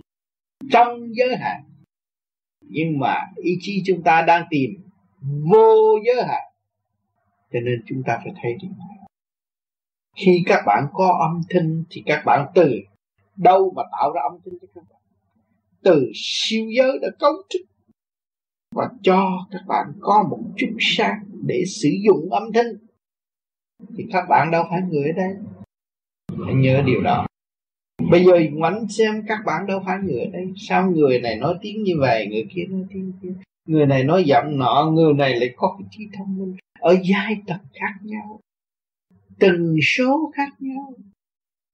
trong giới hạn, nhưng mà ý chí chúng ta đang tìm vô giới hạn. Cho nên chúng ta phải thấy điều này khi các bạn có âm thanh thì các bạn từ đâu mà tạo ra âm thanh cho các bạn? Từ siêu giới đã cấu trúc. Và cho các bạn có một chút sáng để sử dụng âm thanh thì các bạn đâu phải người ở đây. Hãy nhớ điều đó. Bây giờ ngoảnh xem các bạn đâu phải người ở đây. Sao người này nói tiếng như vậy, người kia nói tiếng kia? Người này nói giọng nọ, người này lại có cái trí thông minh. Ở giai tầng khác nhau. Từng số khác nhau.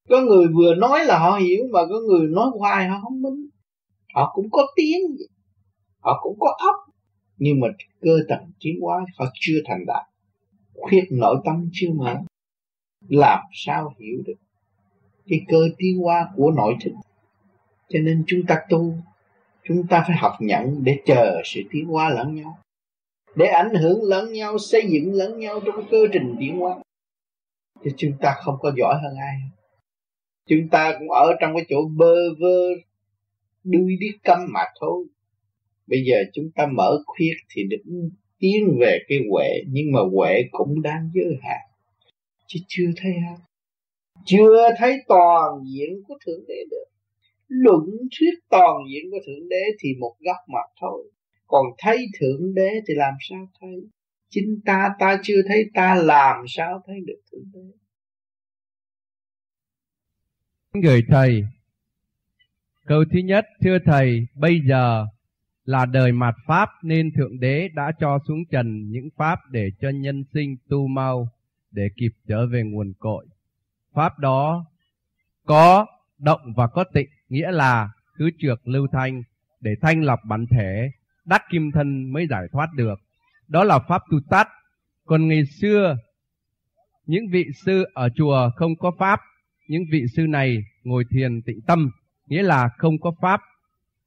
Có người vừa nói là họ hiểu, mà có người nói hoài họ không minh. Họ cũng có tiếng. Họ cũng có óc. Nhưng mà cơ tầng tiến hóa, họ chưa thành đạt khuyết nội tâm chưa mở, làm sao hiểu được cái cơ tiến hóa của nội thức? Cho nên chúng ta tu, chúng ta phải học nhận để chờ sự tiến hóa lẫn nhau, để ảnh hưởng lẫn nhau, xây dựng lẫn nhau trong cơ trình tiến hóa. Thì chúng ta không có giỏi hơn ai. Chúng ta cũng ở trong cái chỗ bơ vơ, đuôi đi câm mà thôi. Bây giờ chúng ta mở khuyết thì được tiến về cái huệ, nhưng mà huệ cũng đang giới hạn. Chứ chưa thấy ha chưa thấy toàn diện của thượng đế được. Luận thuyết toàn diện của thượng đế thì một góc mặt thôi. Còn thấy thượng đế thì làm sao thấy? Chính ta ta chưa thấy, ta làm sao thấy được thượng đế? Người thầy. Câu thứ nhất, thưa thầy, bây giờ là đời mạt pháp nên thượng đế đã cho xuống trần những pháp để cho nhân sinh tu mau, để kịp trở về nguồn cội. Pháp đó có động và có tịnh, nghĩa là cứ trượt lưu thanh để thanh lọc bản thể, đắc kim thân mới giải thoát được. Đó là pháp tu tát. Còn ngày xưa, những vị sư ở chùa không có pháp, những vị sư này ngồi thiền tịnh tâm, nghĩa là không có pháp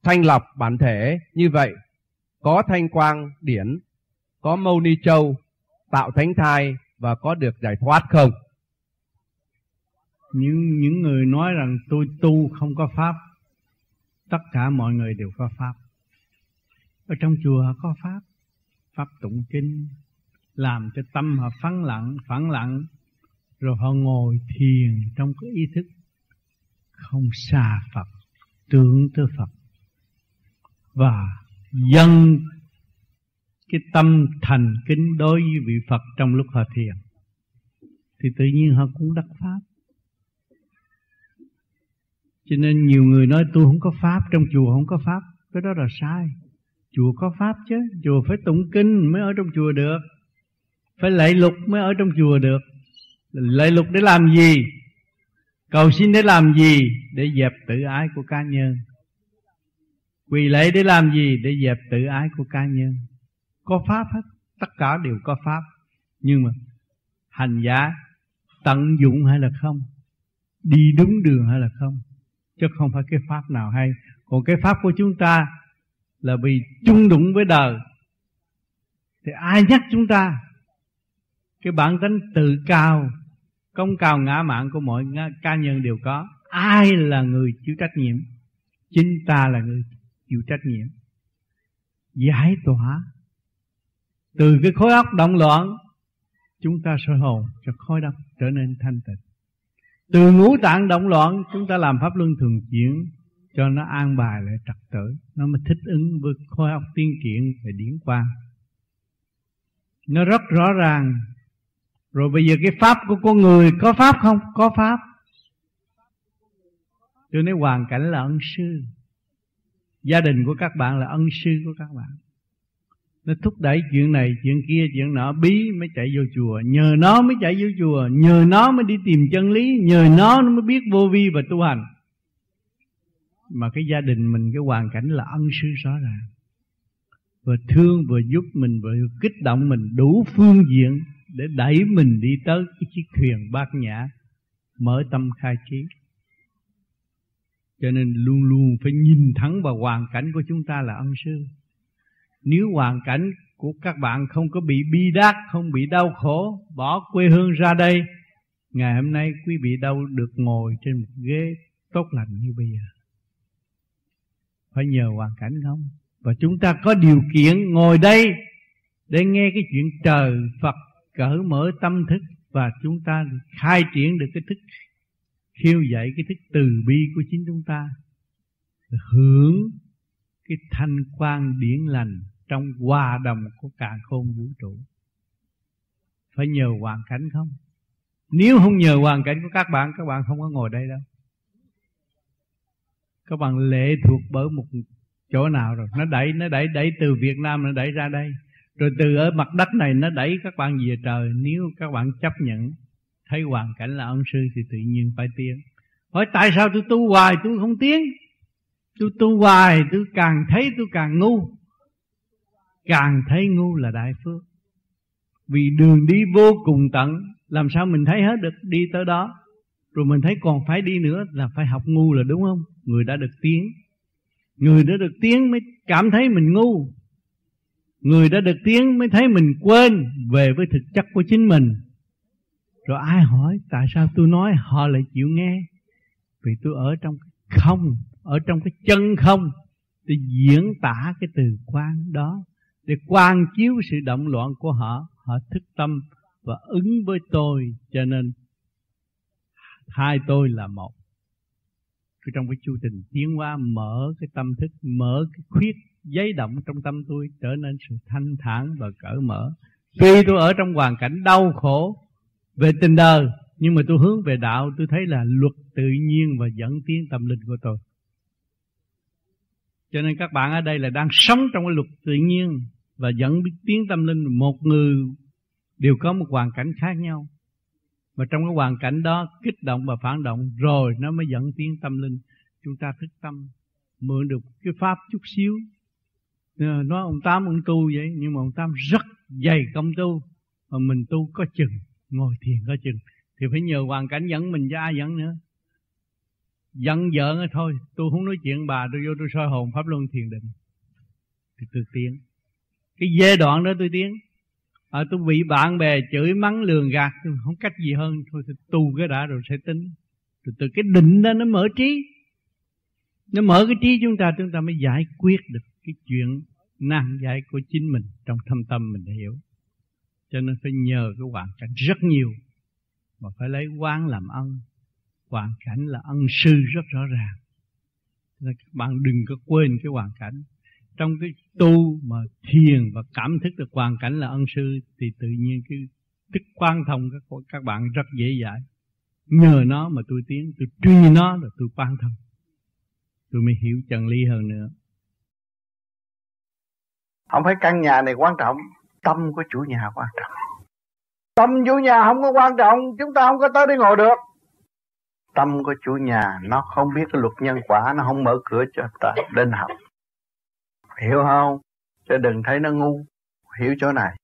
thanh lọc bản thể. Như vậy, có thanh quang điển, có mâu ni châu tạo thánh thai và có được giải thoát không? Những những người nói rằng tôi tu không có pháp, tất cả mọi người đều có pháp. Ở trong chùa có pháp pháp tụng kinh, làm cho tâm họ phẳng lặng phẳng lặng, rồi họ ngồi thiền trong cái ý thức không xa Phật, tưởng tới Phật và dâng cái tâm thành kính đối với vị Phật trong lúc họ thiền. Thì tự nhiên họ cũng đắc pháp. Cho nên nhiều người nói, tôi không có pháp, trong chùa không có pháp. Cái đó là sai. Chùa có pháp chứ. Chùa phải tụng kinh mới ở trong chùa được. Phải lạy lục mới ở trong chùa được. Lạy lục để làm gì? Cầu xin để làm gì? Để dẹp tự ái của cá nhân quỳ lạy để làm gì? Để dẹp tự ái của cá nhân. Có pháp hết, tất cả đều có pháp. Nhưng mà hành giả tận dụng hay là không? Đi đúng đường hay là không? Chứ không phải cái pháp nào hay. Còn cái pháp của chúng ta là vì chung đụng với đời. Thì ai nhắc chúng ta? Cái bản tính tự cao, công cao ngã mạng của mọi cá nhân đều có. Ai là người chịu trách nhiệm? Chính ta là người chịu trách nhiệm. Giải tỏa. Từ cái khối óc động loạn, chúng ta soi hồn cho khối óc trở nên thanh tịnh. Từ ngũ tạng động loạn, chúng ta làm pháp luân thường chuyển cho nó an bài lại trật tự. Nó mới thích ứng với khối óc tiên kiện và điển quang. Nó rất rõ ràng. Rồi bây giờ cái pháp của con người có pháp không? Có pháp. Tôi nói hoàn cảnh là ân sư gia đình của các bạn là ân sư của các bạn. Nó thúc đẩy chuyện này, chuyện kia, chuyện nọ. Bí mới chạy vô chùa. Nhờ nó mới chạy vô chùa. Nhờ nó mới đi tìm chân lý. Nhờ nó nó mới biết vô vi và tu hành. Mà cái gia đình mình, cái hoàn cảnh là ân sư rõ ràng. Vừa thương, vừa giúp mình, vừa kích động mình, đủ phương diện để đẩy mình đi tới cái chiếc thuyền bát nhã, mở tâm khai trí cho nên luôn luôn phải nhìn thẳng vào hoàn cảnh của chúng ta là ân sư. Nếu hoàn cảnh của các bạn không có bị bi đát, không bị đau khổ, bỏ quê hương ra đây, ngày hôm nay quý vị đâu được ngồi trên một ghế tốt lành như bây giờ? Phải nhờ hoàn cảnh không? Và chúng ta có điều kiện ngồi đây để nghe cái chuyện trời Phật cởi mở tâm thức và chúng ta khai triển được cái thức khiêu dậy cái thức từ bi của chính chúng ta, hưởng cái thanh quan điển lành trong hòa đồng của cả khôn vũ trụ. Phải nhờ hoàn cảnh không? Nếu không nhờ hoàn cảnh của các bạn các bạn không có ngồi đây đâu. Các bạn lệ thuộc bởi một chỗ nào rồi? Nó đẩy nó đẩy đẩy từ Việt Nam nó đẩy ra đây. Rồi từ ở mặt đất này nó đẩy các bạn về trời. Nếu các bạn chấp nhận thấy hoàn cảnh là ông sư thì tự nhiên phải tiến. Hỏi, tại sao tôi tu hoài tôi không tiến? Tôi tu hoài tôi càng thấy tôi càng ngu. Càng thấy ngu là đại phước. Vì đường đi vô cùng tận, làm sao mình thấy hết được đi tới đó? Rồi mình thấy còn phải đi nữa là phải học ngu là đúng không? Người đã được tiến. Người đã được tiến mới cảm thấy mình ngu. Người đã được tiến mới thấy mình quên về với thực chất của chính mình rồi ai hỏi, tại sao tôi nói họ lại chịu nghe? Vì tôi ở trong cái không, ở trong cái chân không tôi diễn tả cái từ quan đó, để quan chiếu sự động loạn của họ. Họ thức tâm và ứng với tôi, cho nên hai tôi là một. Cứ trong cái chu trình tiến hóa, mở cái tâm thức, mở cái khuyết giấy động trong tâm tôi, trở nên sự thanh thản và cởi mở. Tuy tôi ở trong hoàn cảnh đau khổ về tình đời, nhưng mà tôi hướng về đạo, tôi thấy là luật tự nhiên và dẫn tiến tâm linh của tôi. Cho nên các bạn ở đây là đang sống trong cái luật tự nhiên và dẫn tiến tâm linh. Một người, đều có một hoàn cảnh khác nhau. Mà trong cái hoàn cảnh đó, kích động và phản động, rồi nó mới dẫn tiến tâm linh. Chúng ta thức tâm, mượn được cái pháp chút xíu. Ờ, nói ông tám ông tu vậy, nhưng mà ông tám rất dày công tu, mà mình tu có chừng ngồi thiền có chừng. Thì phải nhờ hoàn cảnh dẫn mình cho ai dẫn nữa. Giận vợ thôi. Tôi không nói chuyện bà tôi vô tôi soi hồn pháp luân thiền định. Thì tôi tiến. Cái giai đoạn đó tôi tiến. À, tôi bị bạn bè chửi mắng lường gạt. Tôi không cách gì hơn. Thôi tôi tu cái đã rồi sẽ tính. Từ từ cái định đó nó mở trí. Nó mở cái trí chúng ta chúng ta mới giải quyết được cái chuyện nan giải của chính mình trong thâm tâm mình để hiểu cho nên phải nhờ cái hoàn cảnh rất nhiều mà phải lấy quán làm ân hoàn cảnh là ân sư rất rõ ràng. Nên các bạn đừng có quên cái hoàn cảnh. Trong cái tu mà thiền và cảm thức được hoàn cảnh là ân sư thì tự nhiên cái thức quan thông các các bạn rất dễ dãi. Nhờ nó mà tôi tiến, tôi truy nó là tôi quan thông. Tôi mới hiểu chân lý hơn nữa. Không phải căn nhà này quan trọng tâm của chủ nhà quan trọng. Tâm chủ nhà không có quan trọng, chúng ta không có tới đi ngồi được. Tâm của chủ nhà, nó không biết cái luật nhân quả, nó không mở cửa cho ta đến học. Hiểu không? Chứ đừng thấy nó ngu. Hiểu chỗ này.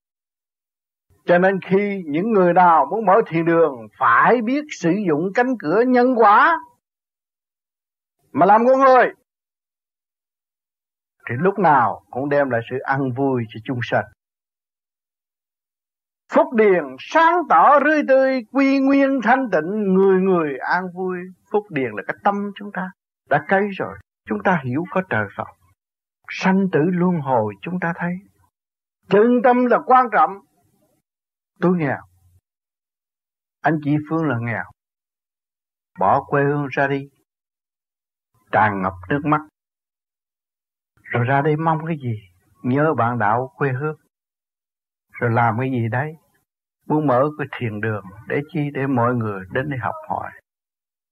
Cho nên khi những người nào muốn mở thiền đường, phải biết sử dụng cánh cửa nhân quả mà làm con người. Thì lúc nào cũng đem lại sự ăn vui cho chung sanh. Phúc điền sáng tỏ rươi tươi, quy nguyên thanh tịnh, người người an vui. Phúc điền là cái tâm chúng ta đã cây rồi. Chúng ta hiểu có trời Phật. Sanh tử luân hồi chúng ta thấy. Chân tâm là quan trọng. Tôi nghèo. Anh chị Phương là nghèo. Bỏ quê hương ra đi. Tràn ngập nước mắt rồi ra đây mong cái gì nhớ bạn đạo quê hương rồi làm cái gì đấy muốn mở cái thiền đường để chi để mọi người đến để học hỏi.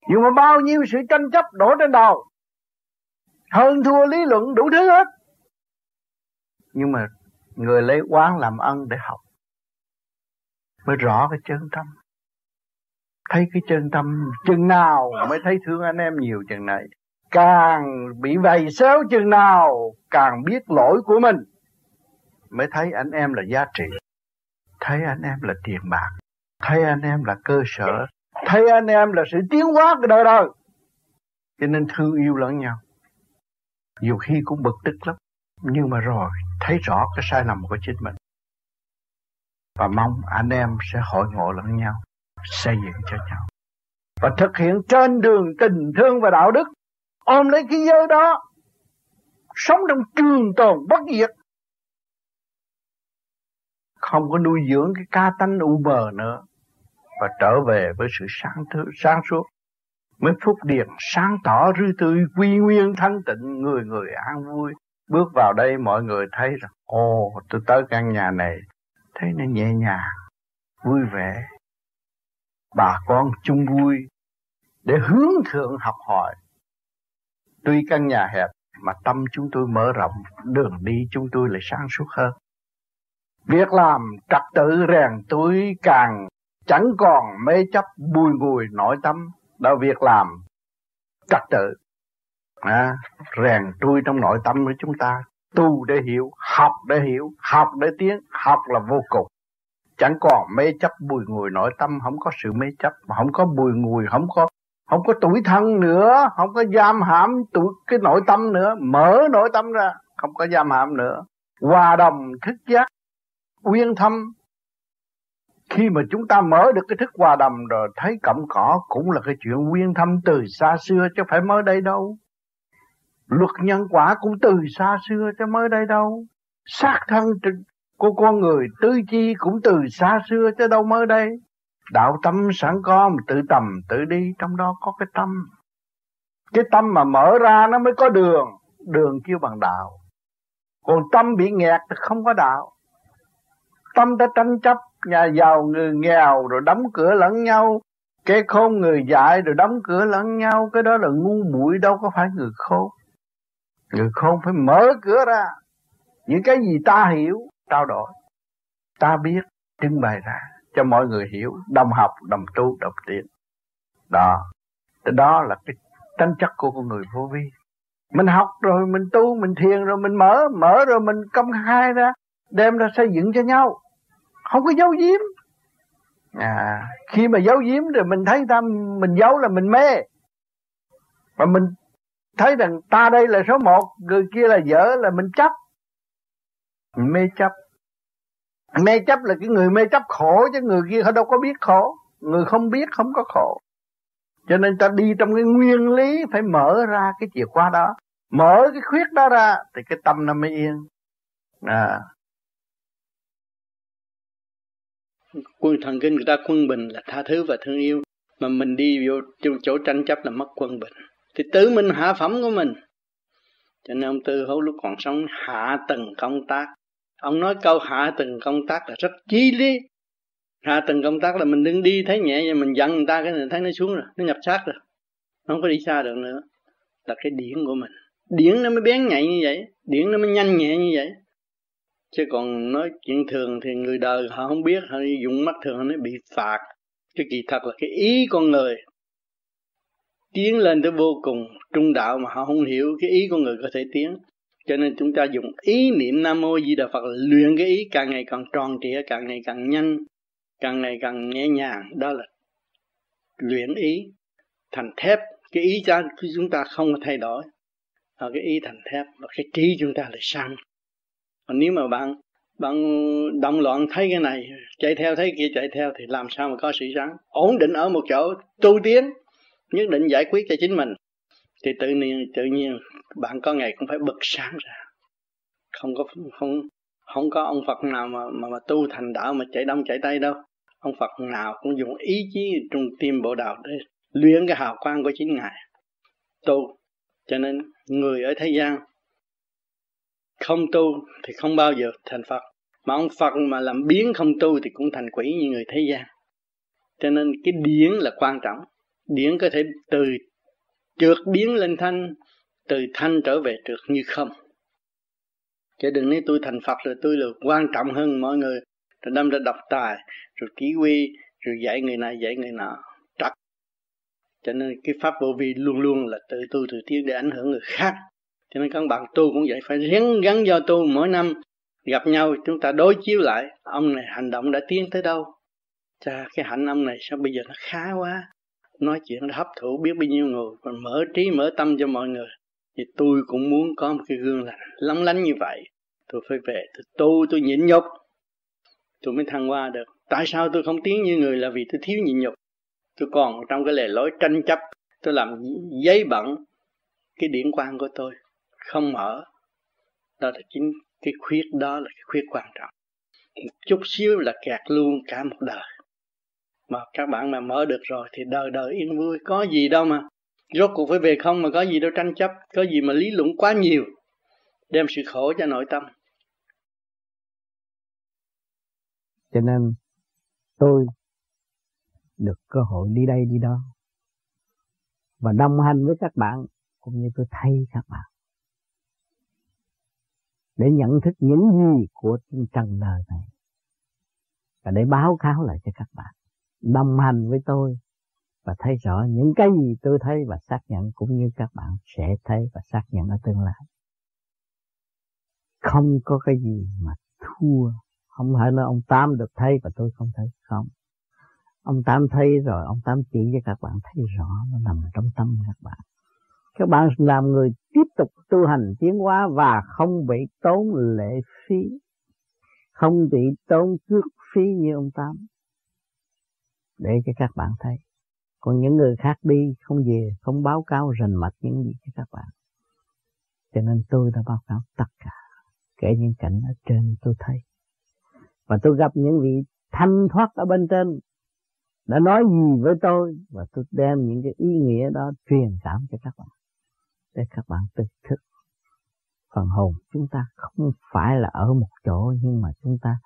Nhưng mà bao nhiêu sự tranh chấp đổ trên đầu, hơn thua lý luận đủ thứ hết. Nhưng mà người lấy quán làm ăn để học mới rõ cái chân tâm. Thấy cái chân tâm, chừng nào mới thấy thương anh em nhiều chừng này. Càng bị vầy xéo chừng nào, càng biết lỗi của mình mới thấy anh em là giá trị thấy anh em là tiền bạc, thấy anh em là cơ sở, thấy anh em là sự tiến hóa của đời đời. Cho nên thương yêu lẫn nhau. Nhiều khi cũng bực tức lắm, nhưng mà rồi thấy rõ cái sai lầm của chính mình. Và mong anh em sẽ hội ngộ lẫn nhau, xây dựng cho nhau. Và thực hiện trên đường tình thương và đạo đức, ôm lấy cái giới đó, sống trong trường tồn bất diệt không có nuôi dưỡng cái ca tánh u mờ nữa, và trở về với sự sáng thứ, sáng suốt. Mới phúc điền sáng tỏ rư tươi quy nguyên thanh tịnh, người người an vui. Bước vào đây mọi người thấy rằng, ồ, tôi tới căn nhà này, thấy nó nhẹ nhàng, vui vẻ. Bà con chung vui để hướng thượng học hỏi. Tuy căn nhà hẹp mà tâm chúng tôi mở rộng, đường đi chúng tôi lại sáng suốt hơn việc làm trật tự rèn túi càng chẳng còn mê chấp bùi ngùi nội tâm đó việc làm trật tự. À, rèn trui trong nội tâm của chúng ta tu để hiểu học để hiểu học để tiến học là vô cùng. Chẳng còn mê chấp bùi ngùi nội tâm không có sự mê chấp mà không có bùi ngùi không có không có tuổi thân nữa không có giam hãm tuổi cái nội tâm nữa mở nội tâm ra không có giam hãm nữa. Hòa đồng thức giác uyên thâm. Khi mà chúng ta mở được cái thức hòa đầm rồi, thấy cọng cỏ cũng là cái chuyện uyên thâm từ xa xưa chứ phải mới đây đâu. Luật nhân quả cũng từ xa xưa chứ mới đây đâu. Xác thân của con người tư chi cũng từ xa xưa chứ đâu mới đây. Đạo tâm sẵn có mà tự tầm tự đi, trong đó có cái tâm. Cái tâm mà mở ra nó mới có đường. Đường kêu bằng đạo. Còn tâm bị nghẹt thì không có đạo tâm ta tranh chấp, nhà giàu người nghèo rồi đóng cửa lẫn nhau cái khôn người dại rồi đóng cửa lẫn nhau, cái đó là ngu muội đâu có phải người khôn. Người khôn phải mở cửa ra, những cái gì ta hiểu, trao đổi. Ta biết, trưng bày ra, cho mọi người hiểu, đồng học, đồng tu, đồng tiến. Đó đó là cái tranh chất của con người vô vi. Mình học rồi, mình tu, mình thiền rồi, mình mở mở rồi mình công khai ra đem ra xây dựng cho nhau. Không có giấu giếm. À, khi mà giấu giếm rồi mình thấy ta mình giấu là mình mê. Và mình thấy rằng ta đây là số một người kia là dở là mình chấp. Mình mê chấp. Mê chấp là cái người mê chấp khổ chứ người kia họ đâu có biết khổ. Người không biết không có khổ. Cho nên ta đi trong cái nguyên lý phải mở ra cái chìa khóa đó. Mở cái khuyết đó ra thì cái tâm nó mới yên. À quân thần kinh người ta quân bình là tha thứ và thương yêu. Mà mình đi vô chỗ, chỗ tranh chấp là mất quân bình. Thì tự mình hạ phẩm của mình. Cho nên ông tư hữu lúc còn sống hạ tầng công tác. Ông nói câu hạ tầng công tác là rất chi lý. Hạ tầng công tác là mình đứng đi thấy nhẹ vậy mình giận người ta cái này thấy nó xuống rồi nó nhập xác rồi. Nó không có đi xa được nữa. Là cái điển của mình. Điển nó mới bén nhạy như vậy điển nó mới nhanh nhẹ như vậy chứ còn nói chuyện thường thì người đời họ không biết, họ dùng mắt thường nó bị phạt. Cái kỳ thật là cái ý con người tiến lên tới vô cùng trung đạo mà họ không hiểu cái ý con người có thể tiến. Cho nên chúng ta dùng ý niệm nam mô di đà phật là luyện cái ý càng ngày càng tròn trịa, càng ngày càng nhanh, càng ngày càng nhẹ nhàng. Đó là luyện ý thành thép. Cái ý cha chúng ta không thay đổi và cái ý thành thép và cái trí chúng ta là sang còn nếu mà bạn bạn động loạn thấy cái này chạy theo thấy kia chạy theo thì làm sao mà có sự sáng? Ổn định ở một chỗ tu tiến nhất định giải quyết cho chính mình. Thì tự nhiên tự nhiên bạn có ngày cũng phải bật sáng ra. Không có không không có ông Phật nào mà mà, mà tu thành đạo mà chạy đông chạy tây đâu. Ông Phật nào cũng dùng ý chí trung tim bộ đạo để luyện cái hào quang của chính ngài. Tu. Cho nên người ở thế gian không tu thì không bao giờ thành Phật. Mà ông Phật mà làm biến không tu thì cũng thành quỷ như người thế gian. Cho nên cái điển là quan trọng. Điển có thể từ trượt biến lên thanh, từ thanh trở về trượt như không. Chứ đừng nói tôi thành Phật rồi tôi là quan trọng hơn mọi người. Rồi đâm ra độc tài, rồi ký quy, rồi dạy người này, dạy người nọ. Trật. Cho nên cái pháp vô vi luôn luôn là tự tu, tự tiến để ảnh hưởng người khác cho nên các bạn tu cũng vậy, phải gắn gắn do tu. Mỗi năm gặp nhau, chúng ta đối chiếu lại, ông này hành động đã tiến tới đâu. Cha, cái hạnh ông này sao bây giờ nó khá quá? Nói chuyện nó hấp thụ, biết bao nhiêu người, còn mở trí, mở tâm cho mọi người. Thì tôi cũng muốn có một cái gương lành, lóng lánh như vậy. Tôi phải về, tôi tu, tôi nhịn nhục. Tôi mới thăng hoa được. Tại sao tôi không tiến như người? Là vì tôi thiếu nhịn nhục. Tôi còn trong cái lề lối tranh chấp, tôi làm giấy bẩn cái điển quan của tôi không mở, đó là chính cái khuyết đó là cái khuyết quan trọng. Một chút xíu là kẹt luôn cả một đời. Mà các bạn mà mở được rồi thì đời đời yên vui, có gì đâu mà. Rốt cuộc phải về không mà có gì đâu, tranh chấp, có gì mà lý luận quá nhiều, đem sự khổ cho nội tâm. Cho nên, tôi được cơ hội đi đây đi đó. Và đồng hành với các bạn, cũng như tôi thay các bạn để nhận thức những gì của trần đời này. Và để báo cáo lại cho các bạn. Đồng hành với tôi và thấy rõ những cái gì tôi thấy và xác nhận, cũng như các bạn sẽ thấy và xác nhận ở tương lai. Không có cái gì mà thua. Không phải là ông Tám được thấy và tôi không thấy, không. Ông Tám thấy rồi, ông Tám chỉ cho các bạn thấy rõ, nó nằm trong tâm các bạn các bạn làm người tiếp tục tu hành tiến hóa và không bị tốn lệ phí, không bị tốn cước phí như ông Tám. Để cho các bạn thấy, còn những người khác đi, không về, không báo cáo rành mạch những gì cho các bạn. Cho nên tôi đã báo cáo tất cả, kể những cảnh ở trên tôi thấy. Và tôi gặp những vị thanh thoát ở bên trên, đã nói gì với tôi, và tôi đem những cái ý nghĩa đó truyền cảm cho các bạn để các bạn tự thức. Phần hồn chúng ta không phải là ở một chỗ, nhưng mà chúng ta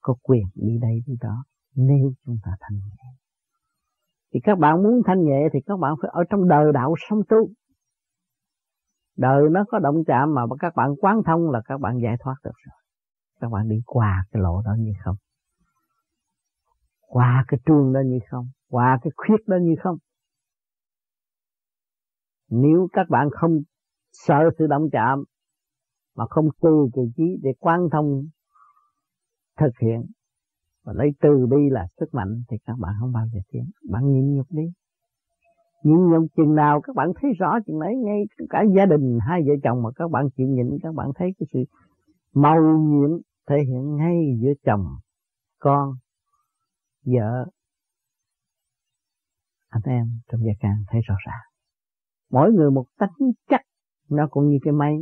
có quyền đi đây đi đó nếu chúng ta thanh nhẹ. Thì các bạn muốn thanh nhẹ thì các bạn phải ở trong đời đạo sống tu. Đời nó có động chạm mà các bạn quán thông là các bạn giải thoát được rồi. Các bạn đi qua cái lỗ đó như không? Qua cái trường đó như không? Qua cái khuyết đó như không? Nếu các bạn không sợ sự động chạm mà không từ kỳ trí để quan thông, thực hiện và lấy từ bi là sức mạnh, thì các bạn không bao giờ tiến. Bạn nhịn nhục đi. Nhịn nhục chừng nào các bạn thấy rõ chừng đấy ngay cả gia đình, hai vợ chồng mà các bạn chịu nhịn, các bạn thấy cái sự màu nhiệm thể hiện ngay giữa chồng, con, vợ, anh em trong gia càng thấy rõ ràng mỗi người một tính chất, nó cũng như cái máy.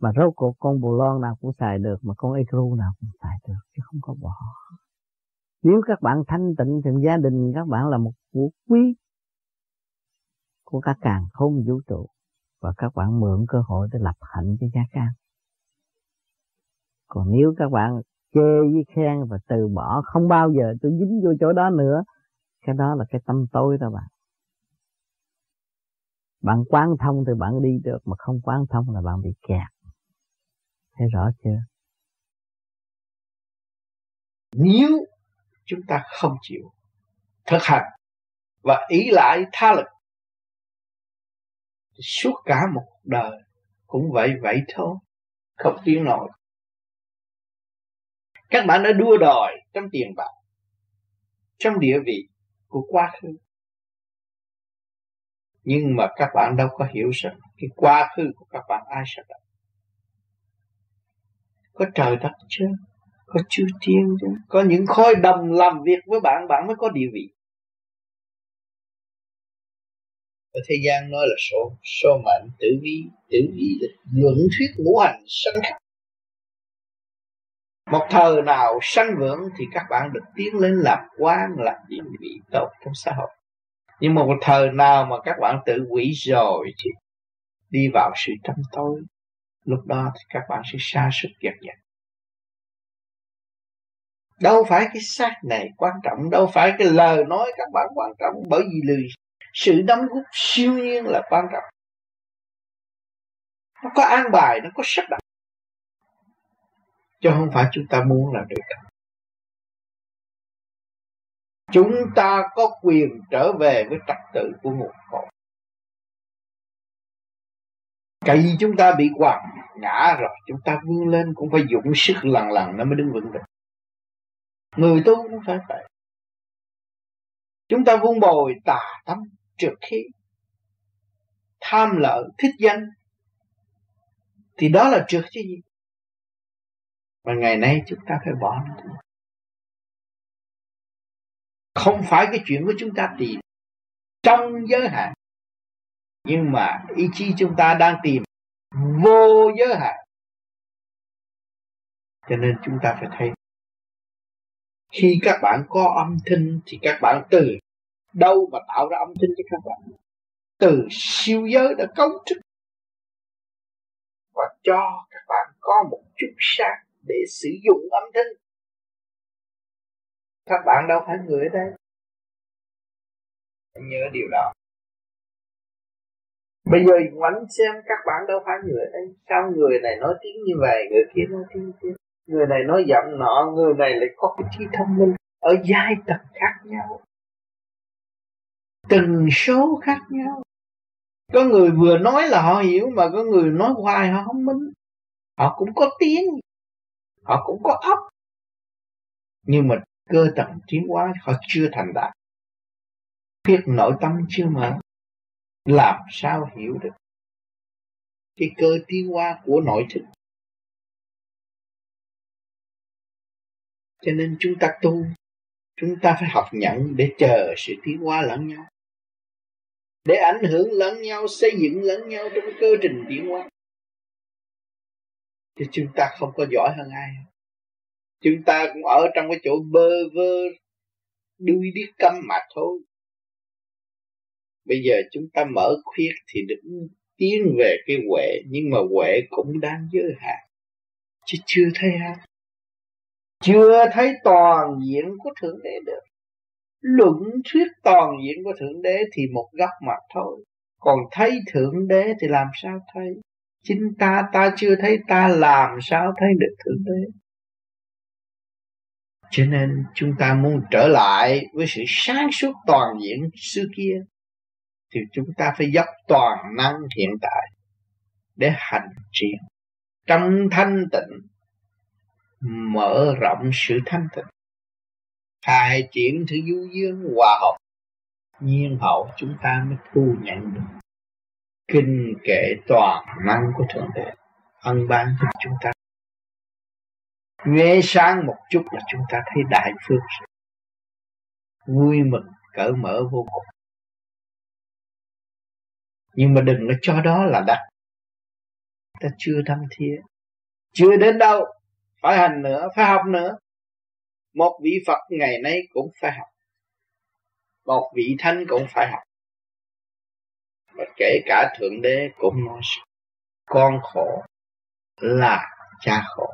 Mà rốt cuộc con bù lon nào cũng xài được, mà con ecru nào cũng xài được, chứ không có bỏ. Nếu các bạn thanh tịnh thì gia đình các bạn là một của quý của các càng không vũ trụ, và các bạn mượn cơ hội để lập hạnh cho gia can còn nếu các bạn chê với khen và từ bỏ, không bao giờ tôi dính vô chỗ đó nữa, cái đó là cái tâm tối đó bạn bạn quán thông thì bạn đi được, mà không quán thông là bạn bị kẹt. Thấy rõ chưa? Nếu chúng ta không chịu thực hành và ý lại tha lực suốt cả một đời cũng vậy vậy thôi, không tiến nổi. Các bạn đã đua đòi trong tiền bạc, trong địa vị của quá khứ nhưng mà các bạn đâu có hiểu rằng cái quá khứ của các bạn ai sẽ đặt có trời đất chứ? Có chư thiên chứ? Có những khối đồng làm việc với bạn bạn mới có địa vị. Ở thế gian nói là số số mệnh, tử vi tử vi là luận thuyết ngũ hành sanh khắc. Một thời nào sanh vượng thì các bạn được tiến lên làm quan làm địa vị tốt trong xã hội nhưng mà một thời nào mà các bạn tự quỷ rồi thì đi vào sự trầm tối, lúc đó thì các bạn sẽ xa sức dần dần. Đâu phải cái xác này quan trọng, đâu phải cái lời nói các bạn quan trọng, bởi vì lời sự đóng góp siêu nhiên là quan trọng. Nó có an bài, nó có sắp đặt chứ không phải chúng ta muốn là được chúng ta có quyền trở về với trật tự của nguồn cội cây chúng ta bị quằn ngã rồi, chúng ta vươn lên cũng phải dụng sức lần lần nó mới đứng vững được. Người tu cũng phải vậy. Chúng ta vun bồi tà tâm trực khí tham lợi thích danh, thì đó là trượt chứ gì? Mà ngày nay chúng ta phải bỏ nó. đi không phải cái chuyện của chúng ta tìm trong giới hạn. Nhưng mà ý chí chúng ta đang tìm vô giới hạn. Cho nên chúng ta phải thấy, khi các bạn có âm thanh thì các bạn từ đâu mà tạo ra âm thanh cho các bạn? Từ siêu giới đã cấu trúc. Và cho các bạn có một chút sáng để sử dụng âm thanh các bạn đâu phải người ở đây. Nhớ điều đó. Bây giờ ngoảnh xem các bạn đâu phải người ở đây. Sao người này nói tiếng như vậy, Người kia nói tiếng kia? Người này nói giọng nọ, Người này lại có cái trí thông minh Ở giai tầng khác nhau. Từng số khác nhau. Có người vừa nói là họ hiểu, Mà có người nói hoài họ không minh. Họ cũng có tiếng, Họ cũng có óc. Nhưng mà cơ tầng tiến hóa họ chưa thành đạt. Biết nội tâm chưa mở, làm sao hiểu được cái cơ tiến hóa của nội thức? Cho nên chúng ta tu, chúng ta phải học nhận để chờ sự tiến hóa lẫn nhau, để ảnh hưởng lẫn nhau, xây dựng lẫn nhau trong cơ trình tiến hóa. Thì chúng ta không có giỏi hơn ai chúng ta cũng ở trong cái chỗ bơ vơ, đuôi đi câm mà thôi. Bây giờ chúng ta mở khuyết thì đứng tiến về cái huệ, nhưng mà huệ cũng đang giới hạn. Chứ chưa thấy hết chưa thấy toàn diện của thượng đế được. Luận thuyết toàn diện của thượng đế thì một góc mặt thôi. Còn thấy thượng đế thì làm sao thấy? Chính ta ta chưa thấy ta làm sao thấy được thượng đế cho nên chúng ta muốn trở lại với sự sáng suốt toàn diện xưa kia, thì chúng ta phải dốc toàn năng hiện tại để hành triển trong thanh tịnh, mở rộng sự thanh tịnh. Khai triển thứ du dương hòa hợp, nhiên hậu chúng ta mới thu nhận được. Kinh kệ toàn năng của thượng đế, ân ban cho chúng ta nghe sáng một chút là chúng ta thấy đại phương, vui mừng cởi mở vô cùng. Nhưng mà đừng có cho đó là đắc ta chưa thâm thiết chưa đến đâu. Phải hành nữa phải học nữa. Một vị phật ngày nay cũng phải học. Một vị thánh cũng phải học. Và kể cả thượng đế cũng nói con khổ là cha khổ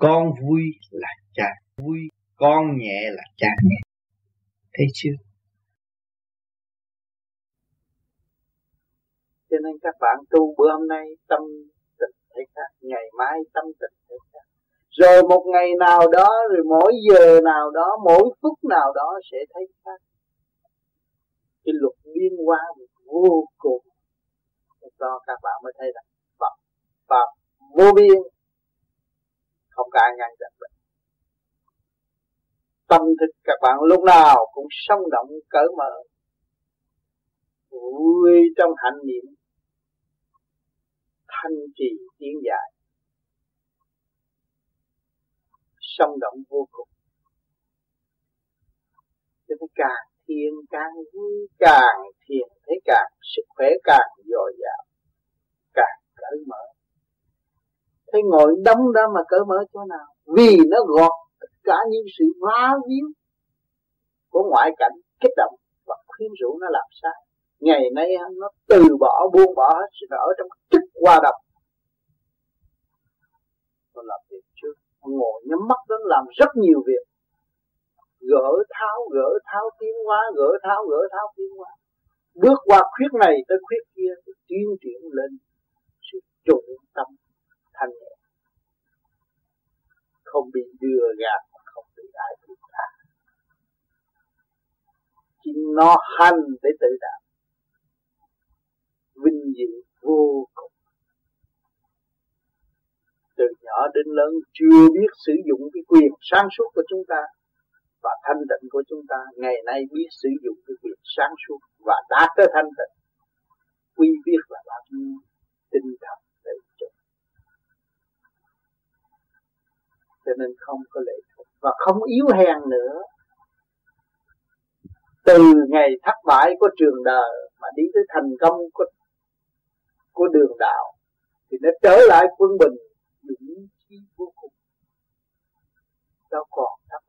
con vui là cha, vui con nhẹ là cha nhẹ thấy chưa? Cho nên các bạn tu bữa hôm nay, tâm tịch thấy khác, ngày mai tâm tịch thấy khác. Rồi một ngày nào đó, rồi mỗi giờ nào đó, mỗi phút nào đó sẽ thấy khác. Cái luật liên hóa vô cùng. Cho các bạn mới thấy rằng Phật Phật vô biên không có ai ngăn chặn được. Tâm thức các bạn lúc nào cũng sống động, cởi mở, vui trong hạnh niệm, thanh trì tiến dài sống động vô cùng. Cho nên càng thiền, càng vui, càng thiền thấy càng sức khỏe càng dồi dào, càng cởi mở thấy ngồi đông đó mà cởi mở chỗ nào? Vì nó gọt tất cả những sự vá víu của ngoại cảnh kích động và khuyến rũ nó làm sai. Ngày nay nó từ bỏ, buông bỏ hết sự ở trong chức qua độc nó làm việc trước. Ngồi nhắm mắt nó làm rất nhiều việc. Gỡ tháo gỡ tháo tiến hóa, gỡ tháo gỡ tháo tiến hóa. Bước qua khuyết này tới khuyết kia thì tiến triển lên sự trụ tâm thanh nhẹ. Không bị đưa gạt, không bị ai buộc gạt chỉ nó hành để tự đạt vinh dự vô cùng. Từ nhỏ đến lớn chưa biết sử dụng cái quyền sáng suốt của chúng ta và thanh tịnh của chúng ta. Ngày nay biết sử dụng cái quyền sáng suốt và đã tới thanh tịnh. Quy biết là bao nhiêu tinh thần để cho nên không có lệ thuộc và không yếu hèn nữa. Từ ngày thất bại của trường đời mà đi tới thành công của của đường đạo thì nó trở lại quân bình dũng khí vô cùng. Đâu còn thất